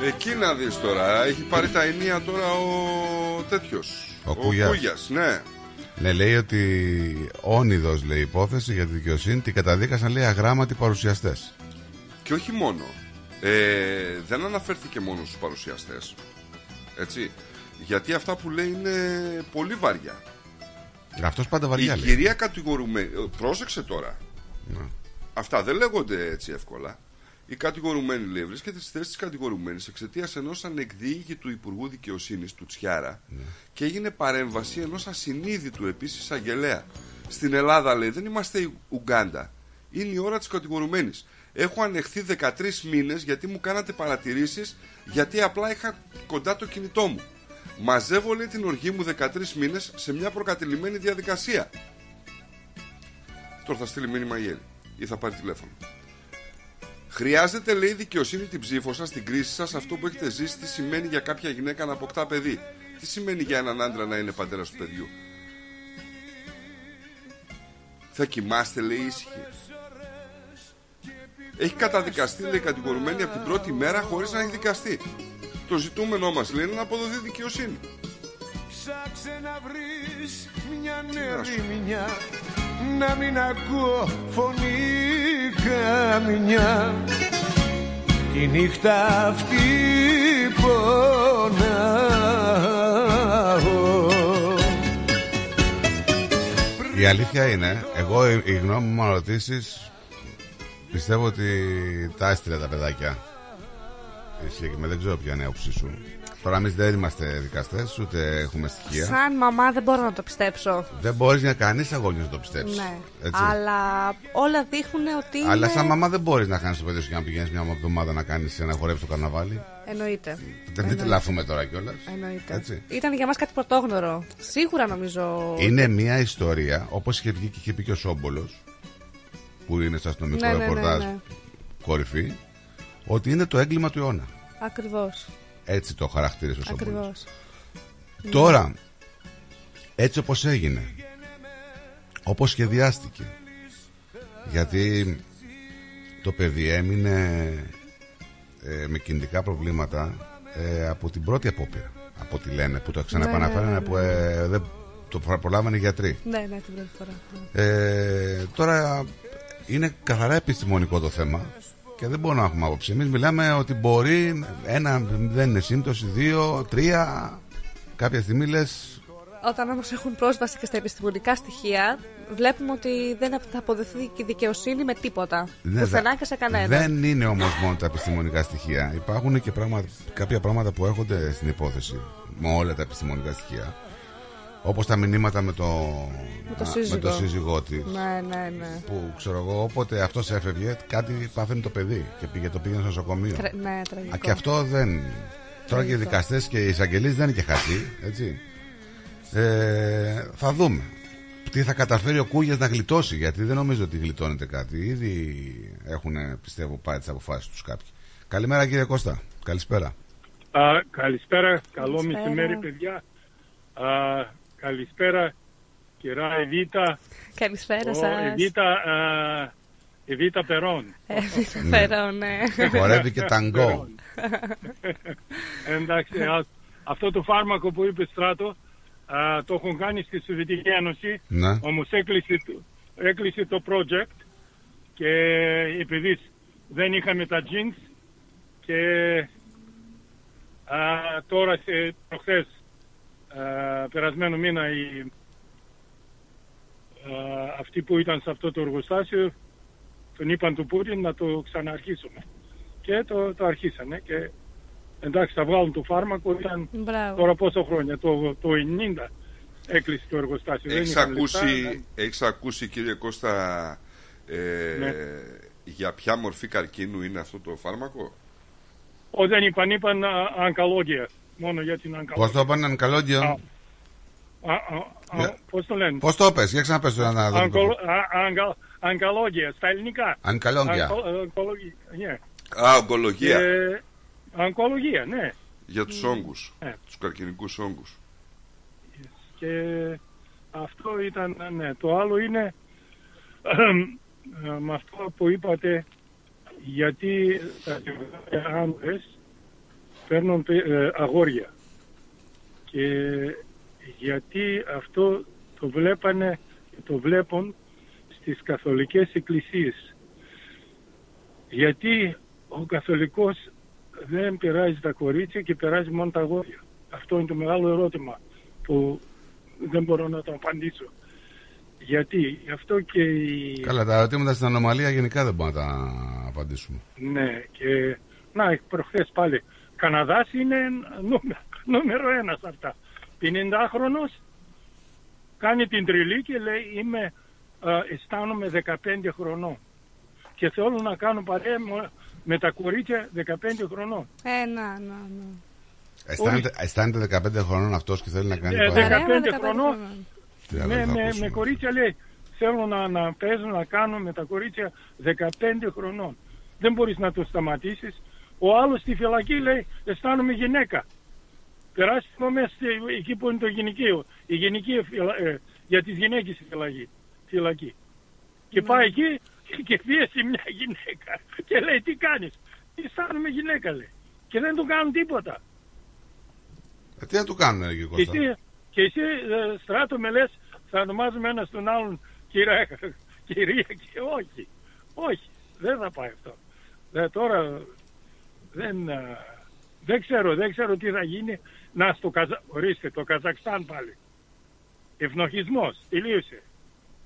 Εκεί να δεις τώρα. Έχει πάρει τα ενία τώρα ο τέτοιος. Ο Κούγιας. Κούγιας, ναι. Ναι, λέει ότι όνειδος λέει υπόθεση για τη δικαιοσύνη την καταδίκασαν λέει αγράμματοι παρουσιαστές. Και όχι μόνο. Ε, δεν αναφέρθηκε μόνο στους παρουσιαστές. Έτσι. Γιατί αυτά που λέει είναι πολύ βαριά. Αυτός πάντα βαριά Η λέει. κυρία κατηγορουμένη. ε, Πρόσεξε τώρα. Ναι. Αυτά δεν λέγονται έτσι εύκολα. Η κατηγορουμένη λέει βρίσκεται στη θέση της κατηγορουμένης εξαιτίας ενός ανεκδίκητου Υπουργού Δικαιοσύνης του Τσιάρα και έγινε παρέμβαση ενός ασυνείδητου επίσης εισαγγελέα. Στην Ελλάδα λέει δεν είμαστε η Ουγκάντα. Είναι η ώρα της κατηγορουμένης. Έχω ανεχθεί 13 μήνες γιατί μου κάνατε παρατηρήσεις γιατί απλά είχα κοντά το κινητό μου. Μαζεύω λέει την οργή μου 13 μήνες σε μια προκατηλημένη διαδικασία. Τώρα θα στείλει μήνυμα η Έλλη ή θα πάρει τηλέφωνο. Χρειάζεται, λέει, δικαιοσύνη την ψήφο σας, την κρίση σας, αυτό που έχετε ζήσει, τι σημαίνει για κάποια γυναίκα να αποκτά παιδί. Τι σημαίνει για έναν άντρα να είναι πατέρα του παιδιού. Θα κοιμάστε, λέει, ήσυχοι. Έχει καταδικαστεί, λέει, κατηγορουμένη από την πρώτη μέρα χωρίς να έχει δικαστεί. Το ζητούμενό μας, λέει, είναι να αποδοθεί δικαιοσύνη. Ψάξε να βρεις μια νερίμια Να μην ακούω φωνή καμιά Τη νύχτα αυτή πονάω Η αλήθεια είναι, εγώ η, η γνώμη μου, αν ρωτήσεις, πιστεύω ότι τα έστειλε τα παιδάκια. Εσύ, με δεν ξέρω ποια είναι η άποψή σου. Τώρα εμείς δεν είμαστε δικαστές, ούτε έχουμε στοιχεία. Σαν μαμά δεν μπορώ να το πιστέψω. Δεν μπορείς να κανείς αγώνιος να το πιστέψεις. Ναι. Έτσι. Αλλά όλα δείχνουν ότι. Αλλά είναι... σαν μαμά δεν μπορείς να κάνεις το παιδί σου και να πηγαίνεις μια εβδομάδα να κάνεις ένα χορεύει το καρναβάλι. Εννοείται. Δεν μην τρελαθούμε τώρα κιόλας. Εννοείται. Έτσι. Ήταν για μας κάτι πρωτόγνωρο. Σίγουρα νομίζω. Είναι μια ιστορία, όπως είχε βγει και είχε πει και ο Σόμπολος, που είναι στο αστυνομικό Ναι, ναι, ναι, ρεπορτάζ ναι. κορυφή, ότι είναι το έγκλημα του αιώνα. Ακριβώς. Έτσι το χαρακτήρισε ο Σόμπολο. Ακριβώ. Τώρα, έτσι όπως έγινε, όπως σχεδιάστηκε, γιατί το παιδί έμεινε ε, με κινητικά προβλήματα ε, από την πρώτη απόπειρα, από ό,τι λένε, που το ξαναεπαναφέρανε, Ναι, ναι, ναι, που ε, δεν το προλάβανε οι γιατροί. Ναι, ναι, την πρώτη φορά. Ε, τώρα είναι καθαρά επιστημονικό το θέμα και δεν μπορούμε να έχουμε άποψη. Εμείς μιλάμε ότι μπορεί ένα δεν είναι σύμπτωση, δύο, τρία. Κάποια στιγμή λες Όταν όμως έχουν πρόσβαση και στα επιστημονικά στοιχεία, βλέπουμε ότι δεν θα αποδοθεί και η δικαιοσύνη με τίποτα. Ναι, Πουθενά δε- και σε κανένα. Δεν είναι όμως μόνο τα επιστημονικά στοιχεία. Υπάρχουν και πράγματα, κάποια πράγματα που έρχονται στην υπόθεση με όλα τα επιστημονικά στοιχεία. Όπως τα μηνύματα με το, Με το σύζυγο. με το σύζυγό της. Ναι, ναι, ναι. Που ξέρω εγώ, όποτε αυτός έφευγε, κάτι πάθαινε το παιδί και πήγε, το πήγαινε στο νοσοκομείο. Τρα- ναι, τραγικό. Α, και αυτό δεν. Τώρα και οι δικαστές και οι εισαγγελείς δεν είναι και χαρτί, έτσι. Ε, θα δούμε. Τι θα καταφέρει ο Κούγιας να γλιτώσει, γιατί δεν νομίζω ότι γλιτώνεται κάτι. Ήδη έχουν, πιστεύω, πάρει τις αποφάσεις τους κάποιοι. Καλημέρα, κύριε Κώστα. Καλησπέρα. Α, καλησπέρα, καλό Καλησπέρα. μεσημέρι παιδιά. Α, καλησπέρα κυρά Εβίτα. Καλησπέρα Ο σας. Εβίτα, α, Εβίτα Περόν. Φέρω, ναι. Χορεύει και ταγκό. Εντάξει, α, αυτό το φάρμακο που είπε Στράτο α, το έχουν κάνει στη Σοβιετική Ένωση. Ναι. Όμως έκλεισε, το- έκλεισε το project και επειδή δεν είχαμε τα jeans και α, τώρα σε προχθές α, περασμένο μήνα οι, α, αυτοί που ήταν σε αυτό το εργοστάσιο τον είπαν του Πούτιν να το ξαναρχίσουμε. Και το, το αρχίσανε και εντάξει θα βγάλουν το φάρμακο ήταν Μπράβο. τώρα πόσο χρόνια, το, το 90 έκλεισε το εργοστάσιο. Δεν Έχεις είχαν ακούσει, λεφτά, έχεις ακούσει κύριε Κώστα ε, Ναι. για ποια μορφή καρκίνου είναι αυτό το φάρμακο; Ό, δεν είπαν, είπαν α, αγκαλόγια. Μόνο για την Πώς αγκαλόγια. το είπαν, καλόγιο. Α, α, α, Πώς το λένε; Πώς το πες, για ξαναπες το να δούμε. Αγκολο- α, αγκα- Αγκαλόγια, στα ελληνικά. Αγκαλόγια. Αγκο- αγκολογία, ναι. Α, ογκολογία. Και- Αγκολογία, ναι. Για τους όγκους, Ε. τους καρκινικούς όγκους. Και αυτό ήταν, ναι. Το άλλο είναι [clears throat] ε, με αυτό που είπατε γιατί τα άντρες παίρνουν ε, αγόρια. Και γιατί αυτό το βλέπανε, το βλέπουν στις καθολικές εκκλησίες. Γιατί ο καθολικός δεν πειράζει τα κορίτσια και πειράζει μόνο τα αγόρια. Αυτό είναι το μεγάλο ερώτημα που δεν μπορώ να το απαντήσω. Γιατί, γι' αυτό και η... Καλά, τα ερωτήματα στην ανομαλία γενικά δεν μπορούμε να τα απαντήσουμε. Ναι, και να, προχθές πάλι. Καναδάς είναι νούμερο, νούμερο ένας σε αυτά. 50χρονος κάνει την τριλή και λέει είμαι, α, αισθάνομαι 15 χρονών. Και θέλω να κάνω παρέα με- με τα κορίτσια 15 χρονών. Ε, να, να, να. Αισθάνεται, αισθάνεται 15 χρονών αυτός και θέλει να κάνει Ε, παρέα. 15 χρονών Τι άλλο με, θα με, ακούσουμε. με κορίτσια λέει θέλω να, να παίζω να κάνω με τα κορίτσια 15 χρονών. Δεν μπορείς να το σταματήσεις. Ο άλλος στη φυλακή λέει αισθάνομαι γυναίκα. Περάσουμε μέσα στη- εκεί που είναι το γυναικείο. Η γυναική φυλα- ε, για τις γυναίκες η φυλακή. φυλακή. Και πάει εκεί και πίεσε μια γυναίκα. Και λέει τι κάνεις; Αισθάνομαι γυναίκα λέει. Και δεν του κάνουν τίποτα. Ε, τι να του κάνουν, κύριε Και Κώστα; εσύ, και εσύ ε, στράτο με λες, θα ονομάζουμε ένα τον άλλον κυρία, [laughs] κυρία και όχι. Όχι, δεν θα πάει αυτό. Ε, τώρα δεν, ε, δεν ξέρω, δεν ξέρω τι θα γίνει. Να στο Καζα... ορίστε, το Καζακστάν πάλι. Ευνοχισμός, τελείωσε.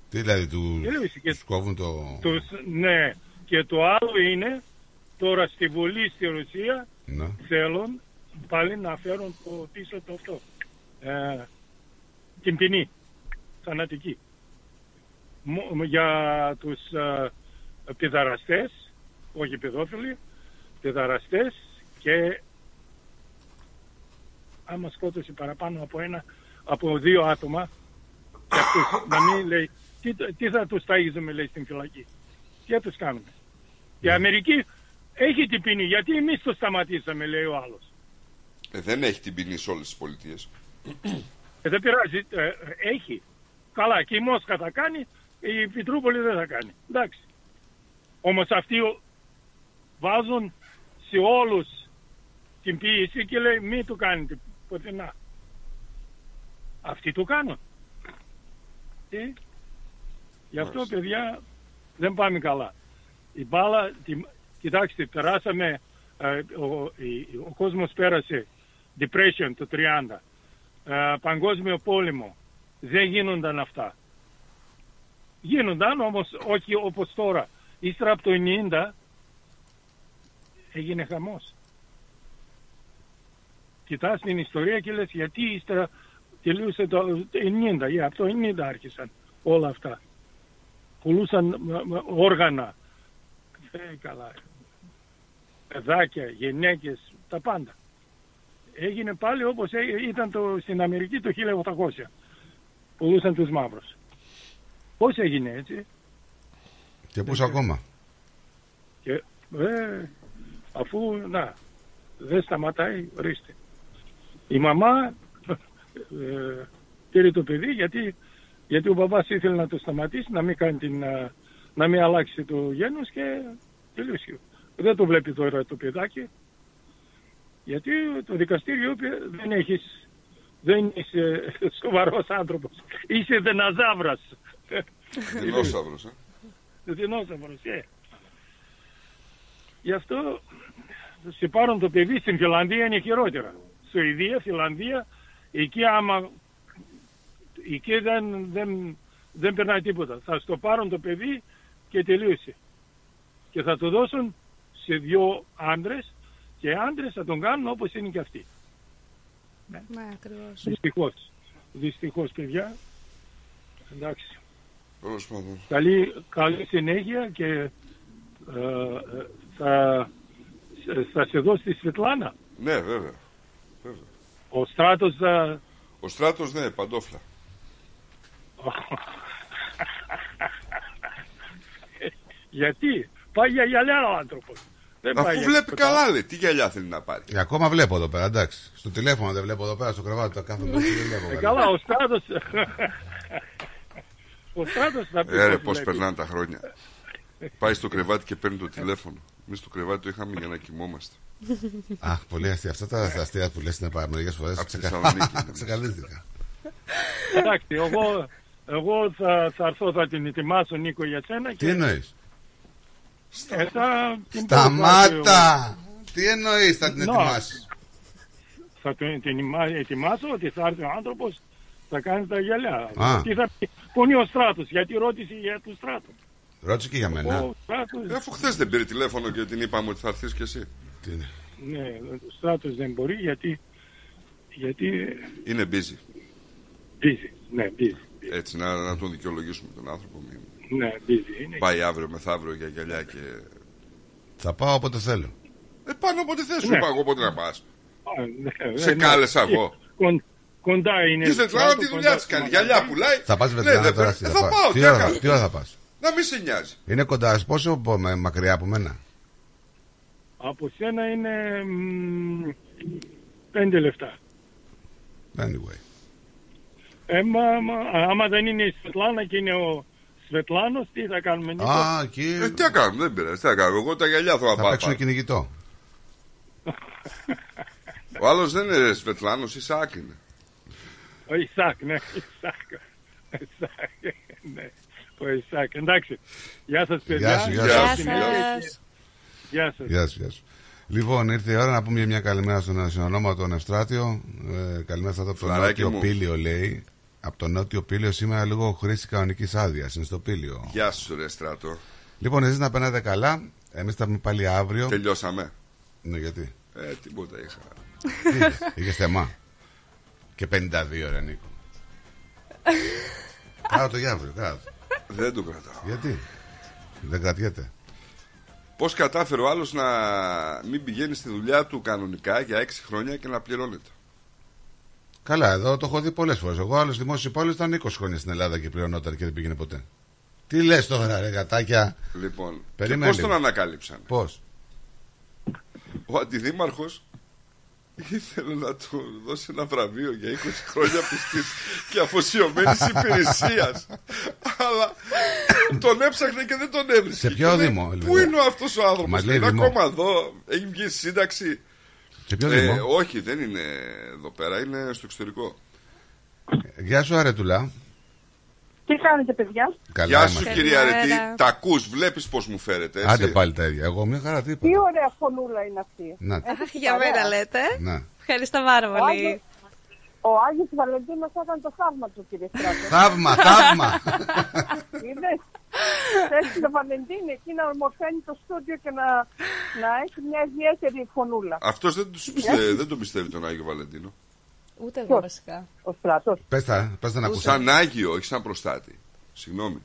Τι δηλαδή, του, Τελείωσε και τους κόβουν το... τους, ναι, και το άλλο είναι τώρα στη Βουλή στη Ρωσία Ναι. θέλουν πάλι να φέρουν το πίσω το αυτό. Ε, την ποινή, θανατική. Μο- Για τους ε, παιδαραστές, όχι παιδόφιλοι, παιδαραστές και άμα σκότωσε παραπάνω από ένα, από δύο άτομα, και αυτούς, να μην λέει, τι, τι θα τους ταΐζουμε λέει στην φυλακή. Τι θα τους κάνουμε. Η Αμερική έχει την ποινή, γιατί εμείς το σταματήσαμε λέει ο άλλος. Ε, δεν έχει την ποινή σε όλες τις πολιτείες. Ε, δεν πειράζει, ε, ε, έχει. Καλά, και η Μόσχα θα κάνει, η Πιτρούπολη δεν θα κάνει. Εντάξει. Όμως αυτοί ο- βάζουν σε όλους την πίεση και λέει μη του κάνετε πουθενά. Αυτοί το κάνουν. Τι. Γι' αυτό παιδιά δεν πάμε καλά. Η μπάλα, τη- κοιτάξτε, περάσαμε, ε, ο, η- ο κόσμος πέρασε depression το 30. ε, παγκόσμιο πόλεμο δεν γίνονταν αυτά. Γίνονταν όμως όχι όπως τώρα. Ύστερα από το 90 έγινε χαμός. Κοιτάς την ιστορία και λες γιατί ύστερα τελείωσε το 90. Yeah, από το 90 άρχισαν όλα αυτά. Πουλούσαν μ, μ, όργανα. Ε, καλά. Παιδάκια, γυναίκες, τα πάντα. Έγινε πάλι όπως έ- ήταν το, στην Αμερική το 1800. Πουλούσαν τους μαύρους. Πώς έγινε έτσι; Και πούς ακόμα; Και, ε, αφού, να, δεν σταματάει, ορίστε. Η μαμά ε, πήρε το παιδί γιατί, γιατί ο μπαμπάς ήθελε να το σταματήσει, να μην, κάνει την, ε, να μην αλλάξει το γένος και τελείωσε. Δεν το βλέπει τώρα το παιδάκι. Γιατί το δικαστήριο είπε δεν έχεις, δεν είσαι [laughs] σοβαρός άνθρωπος. Είσαι δεναζάβρας. Δεινόσαυρος, ε. Δεινόσαυρος, ε. Γι' αυτό σε πάρουν το παιδί στην Φιλανδία είναι χειρότερα. Σουηδία, Φιλανδία, εκεί άμα εκεί δεν, δεν, δεν περνάει τίποτα. Θα στο πάρουν το παιδί και τελείωσε. Και θα το δώσουν σε δύο άντρες και οι άντρες θα τον κάνουν όπως είναι και αυτοί. Ναι, ακριβώς. Δυστυχώς. Δυστυχώς παιδιά. Εντάξει. Τέλος πάντων. Καλή, καλή συνέχεια και ε, ε, θα, θα σε δώσει τη Σβετλάνα. Ναι, βέβαια. βέβαια. Ο Στράτος θα... Ο Στράτος, ναι, παντόφλα. [laughs] Γιατί; Πάει για γυαλιά ο άνθρωπος. Δεν πάει Αφού για βλέπει τίποτα. καλά, λέει, τι γυαλιά θέλει να πάρει. Ε, ακόμα βλέπω εδώ πέρα, εντάξει. Στο τηλέφωνο δεν βλέπω εδώ πέρα, στο κρεβάτι, το κάθομαι. δεν βλέπω Ε, καλά. καλά, ο Στράτος... [laughs] ο Στράτος θα πει Ε, ρε, πώς πώς βλέπει. περνάνε τα χρόνια. Πάει στο κρεβάτι και παίρνει το τηλέφωνο. Εμείς το κρεβάτι το είχαμε για να κοιμόμαστε. [laughs] Αχ, πολύ αστεία. Αυτά τα τα αστεία που λες είναι πάρα μερικέ φορές. Απ' τη Θεσσαλονίκη [laughs] είναι. Ξεκαλύφθηκα. Εντάξει, εγώ, εγώ θα, θα έρθω, θα την ετοιμάσω Νίκο για σένα και... Τι εννοείς; Ε, θα την πάρω Σταμάτα! Τι εννοείς, θα την Να. ετοιμάσεις; θα τον την ετοιμα- ετοιμάσω ότι θα έρθει ο άνθρωπος θα κάνει τα γυαλιά. Α. Τι θα πει, πού είναι ο στράτος, γιατί ρώτησε για τον στράτο. Ρώτησε και για μένα. Ο στράτος, Ε, Αφού χθες δεν πήρε τηλέφωνο και την είπαμε ότι θα έρθεις κι εσύ. Τι είναι; ναι, ο στράτος δεν μπορεί γιατί, γιατί Είναι busy. busy, ναι, busy, Έτσι, να, να τον δικαιολογήσουμε τον άνθρωπο. Μην ναι, busy είναι. πάει αύριο μεθαύριο για γυαλιά και. Θα πάω όποτε θέλω. Ε, πάνω όποτε θες, σου Ναι. είπα εγώ πότε να πας. Α, ναι, Σε ναι, κάλεσα ναι. εγώ. Κον- Κοντά είναι. Η Σβετλάνα στράτος, τη κοντά δουλειά της στο κάνει. μαγαζί. Γυαλιά πουλάει. Θα πας Ναι, Βετλάνα δεν τώρα. πρέπει. τι Ε, θα Θα πάω. πάω, Τι τι ώρα, έκανα. τι ώρα θα πας; Να μην σε νοιάζει. Είναι κοντά, πόσο από- με- μακριά από μένα; Από σένα είναι μ, πέντε λεφτά. Anyway. Ε, μα, μα, άμα δεν είναι η Σβετλάνα και είναι ο Σβετλάνος, τι θα κάνουμε Νίκο; Α, εκεί Ε, τι να κάνουμε, δεν πειράζει. Τι να κάνουμε. Εγώ τα γυαλιά θέλω να θα πάω. παίξουμε κυνηγητό. [laughs] Ο άλλος δεν είναι Σβετλάνος, Ισάκ είναι. Ο Ισάκ, ναι, Ισάκ. Ισάκ, ναι. Ο Ισάκ, εντάξει. Γεια σας παιδιά. Γεια σου, γεια Γεια σου. σου, Καλή γεια συνέχεια και- Γεια σας. Γεια σου, γεια σου. Λοιπόν, ήρθε η ώρα να πούμε μια καλημέρα στον συνονόματο Ευστράτιο. Ε, καλημέρα από το Φιλαράκι Νότιο μου. Πήλιο, λέει. Από το Νότιο Πήλιο σήμερα λίγο χρήση κανονικής άδειας. Είναι στο Πήλιο. Γεια σου, ρε στράτο. Λοιπόν, εσείς να περνάτε καλά. Εμείς θα πούμε πάλι αύριο. Τελειώσαμε. Ναι, γιατί; Ε, τίποτα είχα. Είχες θέμα; Και 52 ρε Νίκο. [laughs] Κάτω το για αύριο, κάτω. Δεν το κρατάω. Γιατί; Δεν κρατιέται. Πώς κατάφερε ο άλλος να μην πηγαίνει στη δουλειά του κανονικά για 6 χρόνια και να πληρώνεται; Καλά, εδώ το έχω δει πολλές φορές. Εγώ άλλος δημόσιος υπάλληλος ήταν 20 χρόνια στην Ελλάδα και πληρωνόταν και δεν πήγαινε ποτέ. Τι λες τώρα, ρε γατάκια; Λοιπόν, Περίμενε και πώς τον λίγο. ανακάλυψαν. Πώς; Ο αντιδήμαρχος ήθελε να του δώσει ένα βραβείο για 20 χρόνια πιστής και αφοσιωμένης υπηρεσίας. Αλλά τον έψαχνε και δεν τον έβρισκε. Σε ποιο Και λέει, Δήμο, Πού λοιπόν; είναι αυτός ο άνθρωπος, Μας λέει Είναι Δήμο. ακόμα εδώ, έχει βγει σύνταξη. Σε ποιο Ε, Δήμο; όχι, δεν είναι εδώ πέρα, είναι στο εξωτερικό. Γεια σου, Αρετούλα. Τι κάνετε, παιδιά; Καλά Γεια σου, είμαστε. κυρία Αρετή. Καλημέρα. Τα ακούς, βλέπεις πώς μου φέρετε. Έτσι; Άντε πάλι τα ίδια. Εγώ μια χαρά τι είπα. Τι ωραία φωνούλα είναι αυτή. Να. Έχεις Για παρέα. μένα λέτε. Να. Ευχαριστώ πάρα πολύ. άλλος- Ο Άγιος Βαλεντίνος έκανε το θαύμα του, κύριε Στράτο. Θαύμα, θαύμα. [laughs] Είδες. Θέλει το Βαλεντίνο εκεί να ομορφαίνει το στούντιο και να, να έχει μια ιδιαίτερη φωνούλα. Αυτός δεν, τους πιστε- δεν τον πιστεύει τον Άγιο Βαλεντίνο. Ούτε εγώ βασικά. Ο Στράτος. Πες τα, πες τα να ακούσω. Σαν Άγιο, όχι σαν προστάτη. Συγγνώμη.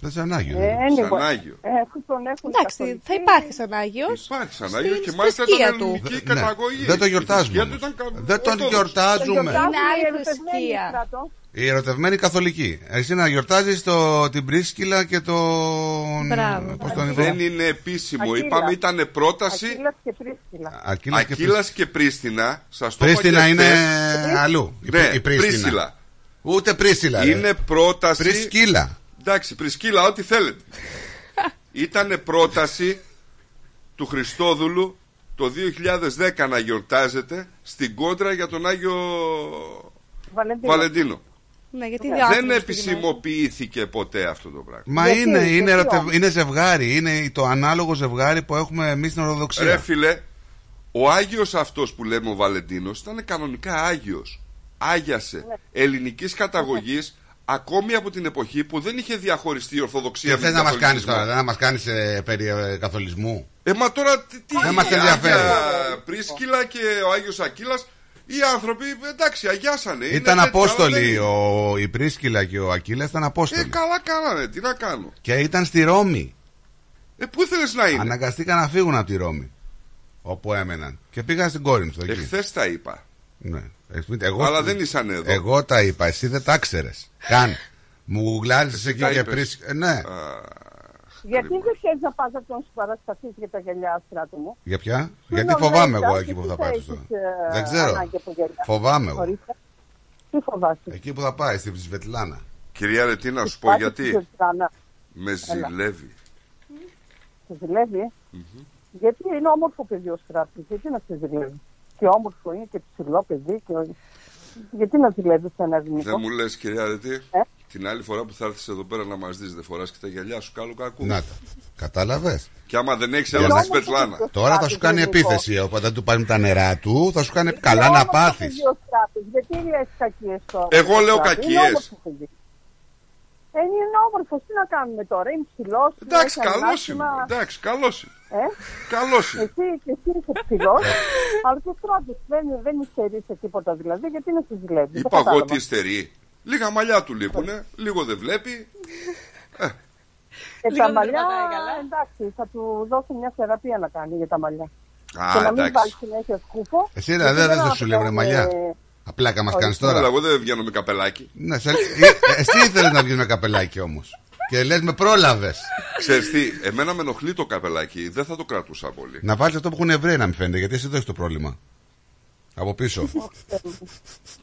Δεν σαν Άγιο. Ε, Σαν anyway. Άγιο. Ε, αφού τον έχουν Εντάξει, καθολικοί, θα υπάρχει σαν Άγιος. Υπάρχει σαν Άγιος και μάλιστα θρησκεία ήταν του. ελληνική Ναι, καταγωγή. δεν το Η γιορτάζουμε θρησκεία του όμως. ήταν κα- Δεν τον ορθόδοξη. γιορτάζουμε. Είναι άλλη οι ερωτευμένοι, θρησκεία. Στράτο. Η ερωτευμένη καθολική. Εσύ να γιορτάζεις το, την Πρίσκυλα και τον... Μπράβο. Πώς τον είπα; Δεν είναι επίσημο. Ακύλας. Είπαμε ήταν πρόταση Ακύλας και Πρίστιλα. Ακύλας και Ακύλας και Πρίστινα. Σας το Πρίστινα είπα και είναι χθες. αλλού. Η, Ναι, η Πρίστινα. Πρίσιλα. Ούτε Πρίστιλα. ρε. Είναι πρόταση. Πρισκύλα. Εντάξει, Πρισκύλα, ό,τι θέλετε. [laughs] Ήταν πρόταση του Χριστόδουλου το 2010 να γιορτάζεται στην κόντρα για τον Άγιο Βαλεντίνο. Βαλεντίνο. Ναι, γιατί Δεν δύο άνθρωποι επισημοποιήθηκε ποτέ αυτό το πράγμα. Μα Γιατί, είναι, γιατί είναι, ερωτε- όμως; είναι ζευγάρι. Είναι το ανάλογο ζευγάρι που έχουμε εμείς στην Ορθοδοξία. Ρε φίλε, ο Άγιος αυτός που λέμε ο Βαλεντίνος ήταν κανονικά Άγιος. Άγιασε Ναι. ελληνικής καταγωγής ακόμη από την εποχή που δεν είχε διαχωριστεί η Ορθοδοξία Και με θες τον να μας κάνεις καθολικισμό. τώρα, δεν να μας κάνεις περί ε, καθολισμού. Ε, μα τώρα τι, τι Δεν μας η ενδιαφέρει. Άγια Πρίσκυλα και ο Άγιος Ακύλας οι άνθρωποι εντάξει αγιάσανε. Είναι Ήταν τέτοια, απόστολοι. αλλά Ο, η Πρίσκυλα και ο Ακύλας ήταν δεν- Ε, απόστολοι. καλά κάνανε, τι να κάνω. Και ήταν στη Ρώμη. Ε, πού ήθελες να είναι; Αναγκαστήκαν να φύγουν από τη Ρώμη. Όπου έμεναν. Και πήγαν στην Κόρινθο εκεί. Εχθές τα είπα. Ναι. Ε, Εγώ, Αλλά δεν ήσαν εδώ. Εγώ τα είπα, εσύ δεν τα ξέρε. Καν. Μου γουγκλάρισε εκεί τα και είπες. πρίσκ. Ναι. Γιατί δεν θέλει να πας να τον συμπαρασταθείς για τα γυαλιά, Στράτο μου; Για ποια; Τι Γιατί νομίζεις, φοβάμαι εγώ ας, εκεί που τι θα πάεις. έχεις, στο- ε, Δεν ξέρω. ανάγκη από γυαλιά. Φοβάμαι εγώ. Ορίστε. Τι φοβάσαι; Εκεί που θα πάει, στη Σβετλάνα. Κυρία Ρετή να σου πω Πάτε γιατί. στη Ζεστάνα. Με ζηλεύει. Σε ζηλεύει; Γιατί είναι όμορφο παιδί ο Στράτος. Γιατί να σε ζηλεύει; Και όμορφο είναι και ψηλό παιδί. Και... Γιατί να ζηλεύεις ένα ελληνικό. Δεν μου λες κυρία Ρετή. Ε; Την άλλη φορά που θα έρθεις εδώ πέρα να μας δεις δεν φοράς και τα γυαλιά σου κάλου κακού. Να τα. Κατάλαβες; Και άμα δεν έχεις Για έλα να- στη Σβετλάνα. Τώρα θα σου κάνει επίθεση. Οπότε του πάρει τα νερά του, θα σου κάνει καλά να πάθεις. Γιατί λες κακίες τώρα; Εγώ λέω Στράτο, κακίες. Είναι όμορφο παιδί. Ε, είναι όμορφος. Τι να κάνουμε τώρα. Είναι ψηλός. Εντάξει, έχει καλός ανάστημα. είμαι. Εντάξει, καλός είμαι. Ε; Καλός είμαι. Εσύ, και εσύ είσαι ψηλός, [laughs] αλλά και στράτος. Δεν, δεν υστερεί σε τίποτα δηλαδή. Γιατί να σε ζηλεύει. δεν Είπα εγώ κατάλαβα. ότι υστερεί. Λίγα μαλλιά του λείπουνε, λίγο δεν βλέπει. [laughs] Ε, Λίγο τα δεν μαλλιά, περπατάει καλά. εντάξει, θα του δώσω μια θεραπεία να κάνει για τα μαλλιά. Α, και να μην εντάξει. βάλει συνέχεια σκούφο. Εσύ ρε, γιατί δεν δεν δεν σου λέω ρε αγαπάμε, μαλλιά. ε, Απλά κα μας κάνεις Έλα, τώρα. εγώ δεν βγαίνω με καπελάκι. Ναι, σε- ε, εσύ ήθελε να βγεις με καπελάκι όμως. Και λες με πρόλαβες. Ξέρεις τι, εμένα με ενοχλεί το καπελάκι, δεν θα το κρατούσα πολύ. Να βάλεις αυτό που έχουν Εβραίοι να μην φαίνεται, γιατί εσύ δεν έχεις το πρόβλημα. Από πίσω.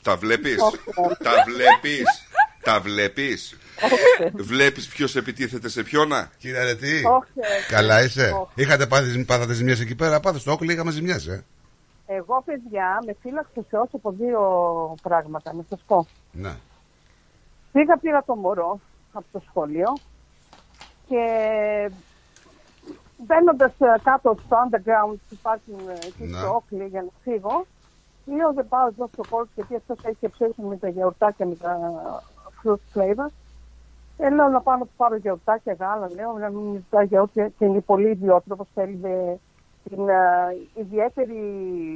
Τα βλέπεις, Όχι. τα βλέπεις, τα βλέπεις; Βλέπεις ποιος επιτίθεται σε ποιόνα. Κύριε Αρετή, Όχι, καλά είσαι; όχι. Είχατε πάθει, πάθατε ζημιές εκεί πέρα; Πάθε στο Όκλι, είχαμε ζημιές, ε. Εγώ, παιδιά, με φύλαξε σε όσο από δύο πράγματα, να σας πω. Ναι. Πήγα, πήρα το μωρό από το σχολείο και μπαίνοντας κάτω στο underground που υπάρχουν ε, εκεί Ναι. στο Όκλι για να φύγω, λέω δεν πάω εδώ στο κόλπο γιατί αυτό έχει ψήσει με τα γιαουρτάκια με τα fruit flavor. Ε, λέω να πάω να τους πάρω γιαουρτάκια γάλα, λέω να μην μου ζητάει γιαούρτια και είναι πολύ ιδιότροπο. Θέλει ε, την ε, ιδιαίτερη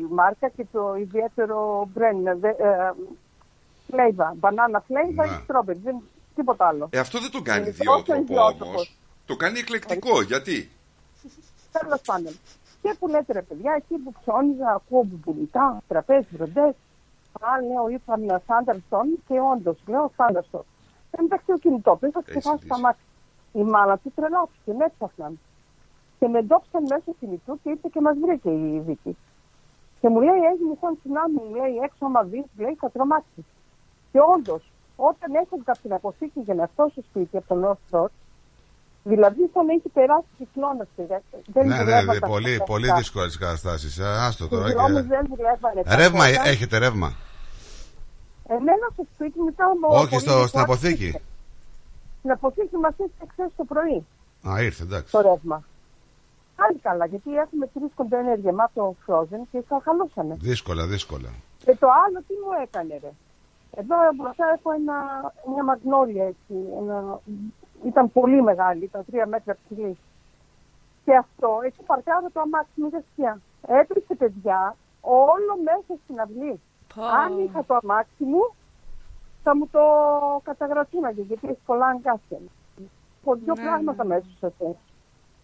μάρκα και το ιδιαίτερο brand. ε, ε, flavor, banana flavor Ναι. ή strawberry, δεν, τίποτα άλλο. Ε, αυτό δεν το κάνει Ε, ιδιότροπο όχι ιδιότροπος. όμως. Το κάνει εκλεκτικό, γιατί; Τέλος πάντων. Και που λέτε ρε παιδιά, εκεί που ψώνιζα, ακούω μπουμπουλιτά, τραπέζι, βροντέ. Α, λέω, είπαν Σάντερσον και όντως, λέω Σάντερσον. Εντάξει, ο κινητό του είχα ξεχάσει τα μάτια. Η μάνα του τρελάθηκε, με έψαχναν. Και με εντόπισαν μέσω κινητού και ήρθε και μας βρήκε η δίκη. Και μου λέει, έγινε σαν τσουνάμι, μου λέει, έξω άμα δεις, λέει, θα τρομάξεις. Και όντως, όταν έρχονται από την αποθήκη για να έρθω στο σπίτι από τον North Shore, δηλαδή σαν να έχει περάσει κυκλώνα. Δεν Ναι, ναι, δουλεύαν ναι, τα πολύ, φώτα. πολύ δύσκολες καταστάσεις. Άστο Στους τώρα. δρόμους Και... δεν δουλεύανε. τα Ρεύμα, φώτα. έχετε ρεύμα; Εμένα στο σπίτι μετά μου Όχι στο, στην αποθήκη; Στην αποθήκη μας ήρθε χθες το πρωί Α, ήρθε, εντάξει. το ρεύμα. Πάλι καλά, γιατί έχουμε τρεις κοντέινερ γεμάτο frozen και θα χαλούσανε. Δύσκολα, δύσκολα. Και το άλλο τι μου έκανε ρε; Εδώ μπροστά έχω ένα, μια μαγνόλια έτσι. Ένα, ήταν πολύ μεγάλη, ήταν τρία μέτρα ψηλή. Και αυτό έχει παρκάρει το αμάξι μου δεξιά. Έπεσε παιδιά όλο μέσα στην αυλή. Αν είχα το αμάξι μου, θα μου το καταγραφήναγε γιατί έχει πολλά αγκάσια. Από δύο Ναι, πράγματα μέσα σε αυτό.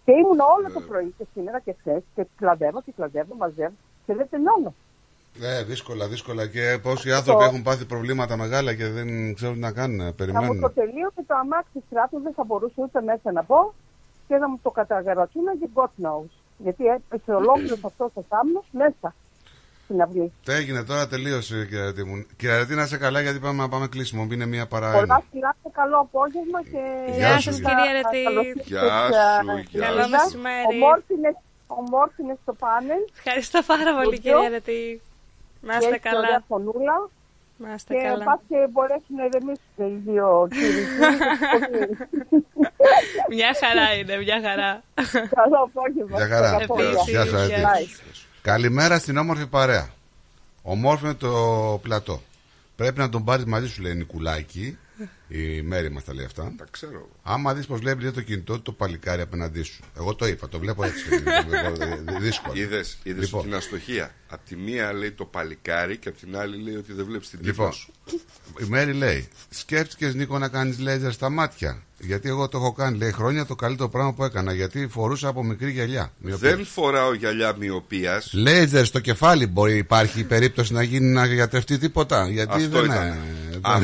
Και ήμουν όλο το πρωί και σήμερα και χθες και κλαδεύω και κλαδεύω, μαζεύω και δεν τελειώνω. Ε, δύσκολα, δύσκολα. Και πόσοι άνθρωποι έχουν πάθει προβλήματα μεγάλα και δεν ξέρουν τι να κάνουν. Θα μου το Περιμένουν. τελείωσε το αμάξι στράτου, δεν θα μπορούσε ούτε μέσα να μπω και να μου το καταγραφήναγε God knows. Γιατί έπεσε ολόκληρος αυτός ο θάμνος μέσα στην αυλή. Τι έγινε τώρα, τελείωσε κύριε Αρετή μου. Κύριε Αρετή, να είσαι καλά γιατί πάμε να πάμε κλείσιμο. Είναι μία παρά Πολλά ένα. φιλιά και καλό απόγευμα και... Γεια σας, Θα- κυρία θα Ρετή. καλωσορίσω Γεια τις, σου, α, γεια Καλό σου. μεσημέρι. Ομόρφινες, ομόρφινες στο πάνελ. Ευχαριστώ πάρα πολύ, Στούντιο. κυρία Ρετή. Να είστε Και έχει ωραία καλά. φωνούλα. Να είστε Και καλά. πας και μπορέσουν να ηρεμήσουν οι δύο κύριοι. Μια χαρά είναι, μια χαρά. Καλό απόγευμα. Γεια χαρά. Επίσης, Γεια σας, γεια. Αρετή. Καλημέρα στην όμορφη παρέα. Ομόρφινο το πλατό. Πρέπει να τον πάρεις μαζί σου, λέει Νικουλάκη. Η Μέρη μας τα λέει αυτά. Τα ξέρω. Άμα δεις πως βλέπει το κινητό του το παλικάρι απέναντί σου. Εγώ το είπα, το βλέπω έτσι. Είναι [laughs] δύσκολο. Είδες είδες Λοιπόν. ότι είναι αστοχία. Απ' τη μία λέει το παλικάρι και απ' την άλλη λέει ότι δεν βλέπεις την τύφα Λοιπόν, σου. η Μέρη λέει: Σκέφτηκες Νίκο να κάνεις λέιζερ στα μάτια; Γιατί εγώ το έχω κάνει, λέει χρόνια το καλύτερο πράγμα που έκανα. Γιατί φορούσα από μικρή γυαλιά. Μοιοπία. Δεν φοράω γυαλιά μοιοπίας. Λέιζερ στο κεφάλι μπορεί υπάρχει περίπτωση να γίνει να γιατρευτεί τίποτα. Γιατί Αυτό δεν ήταν. είναι. Αυτό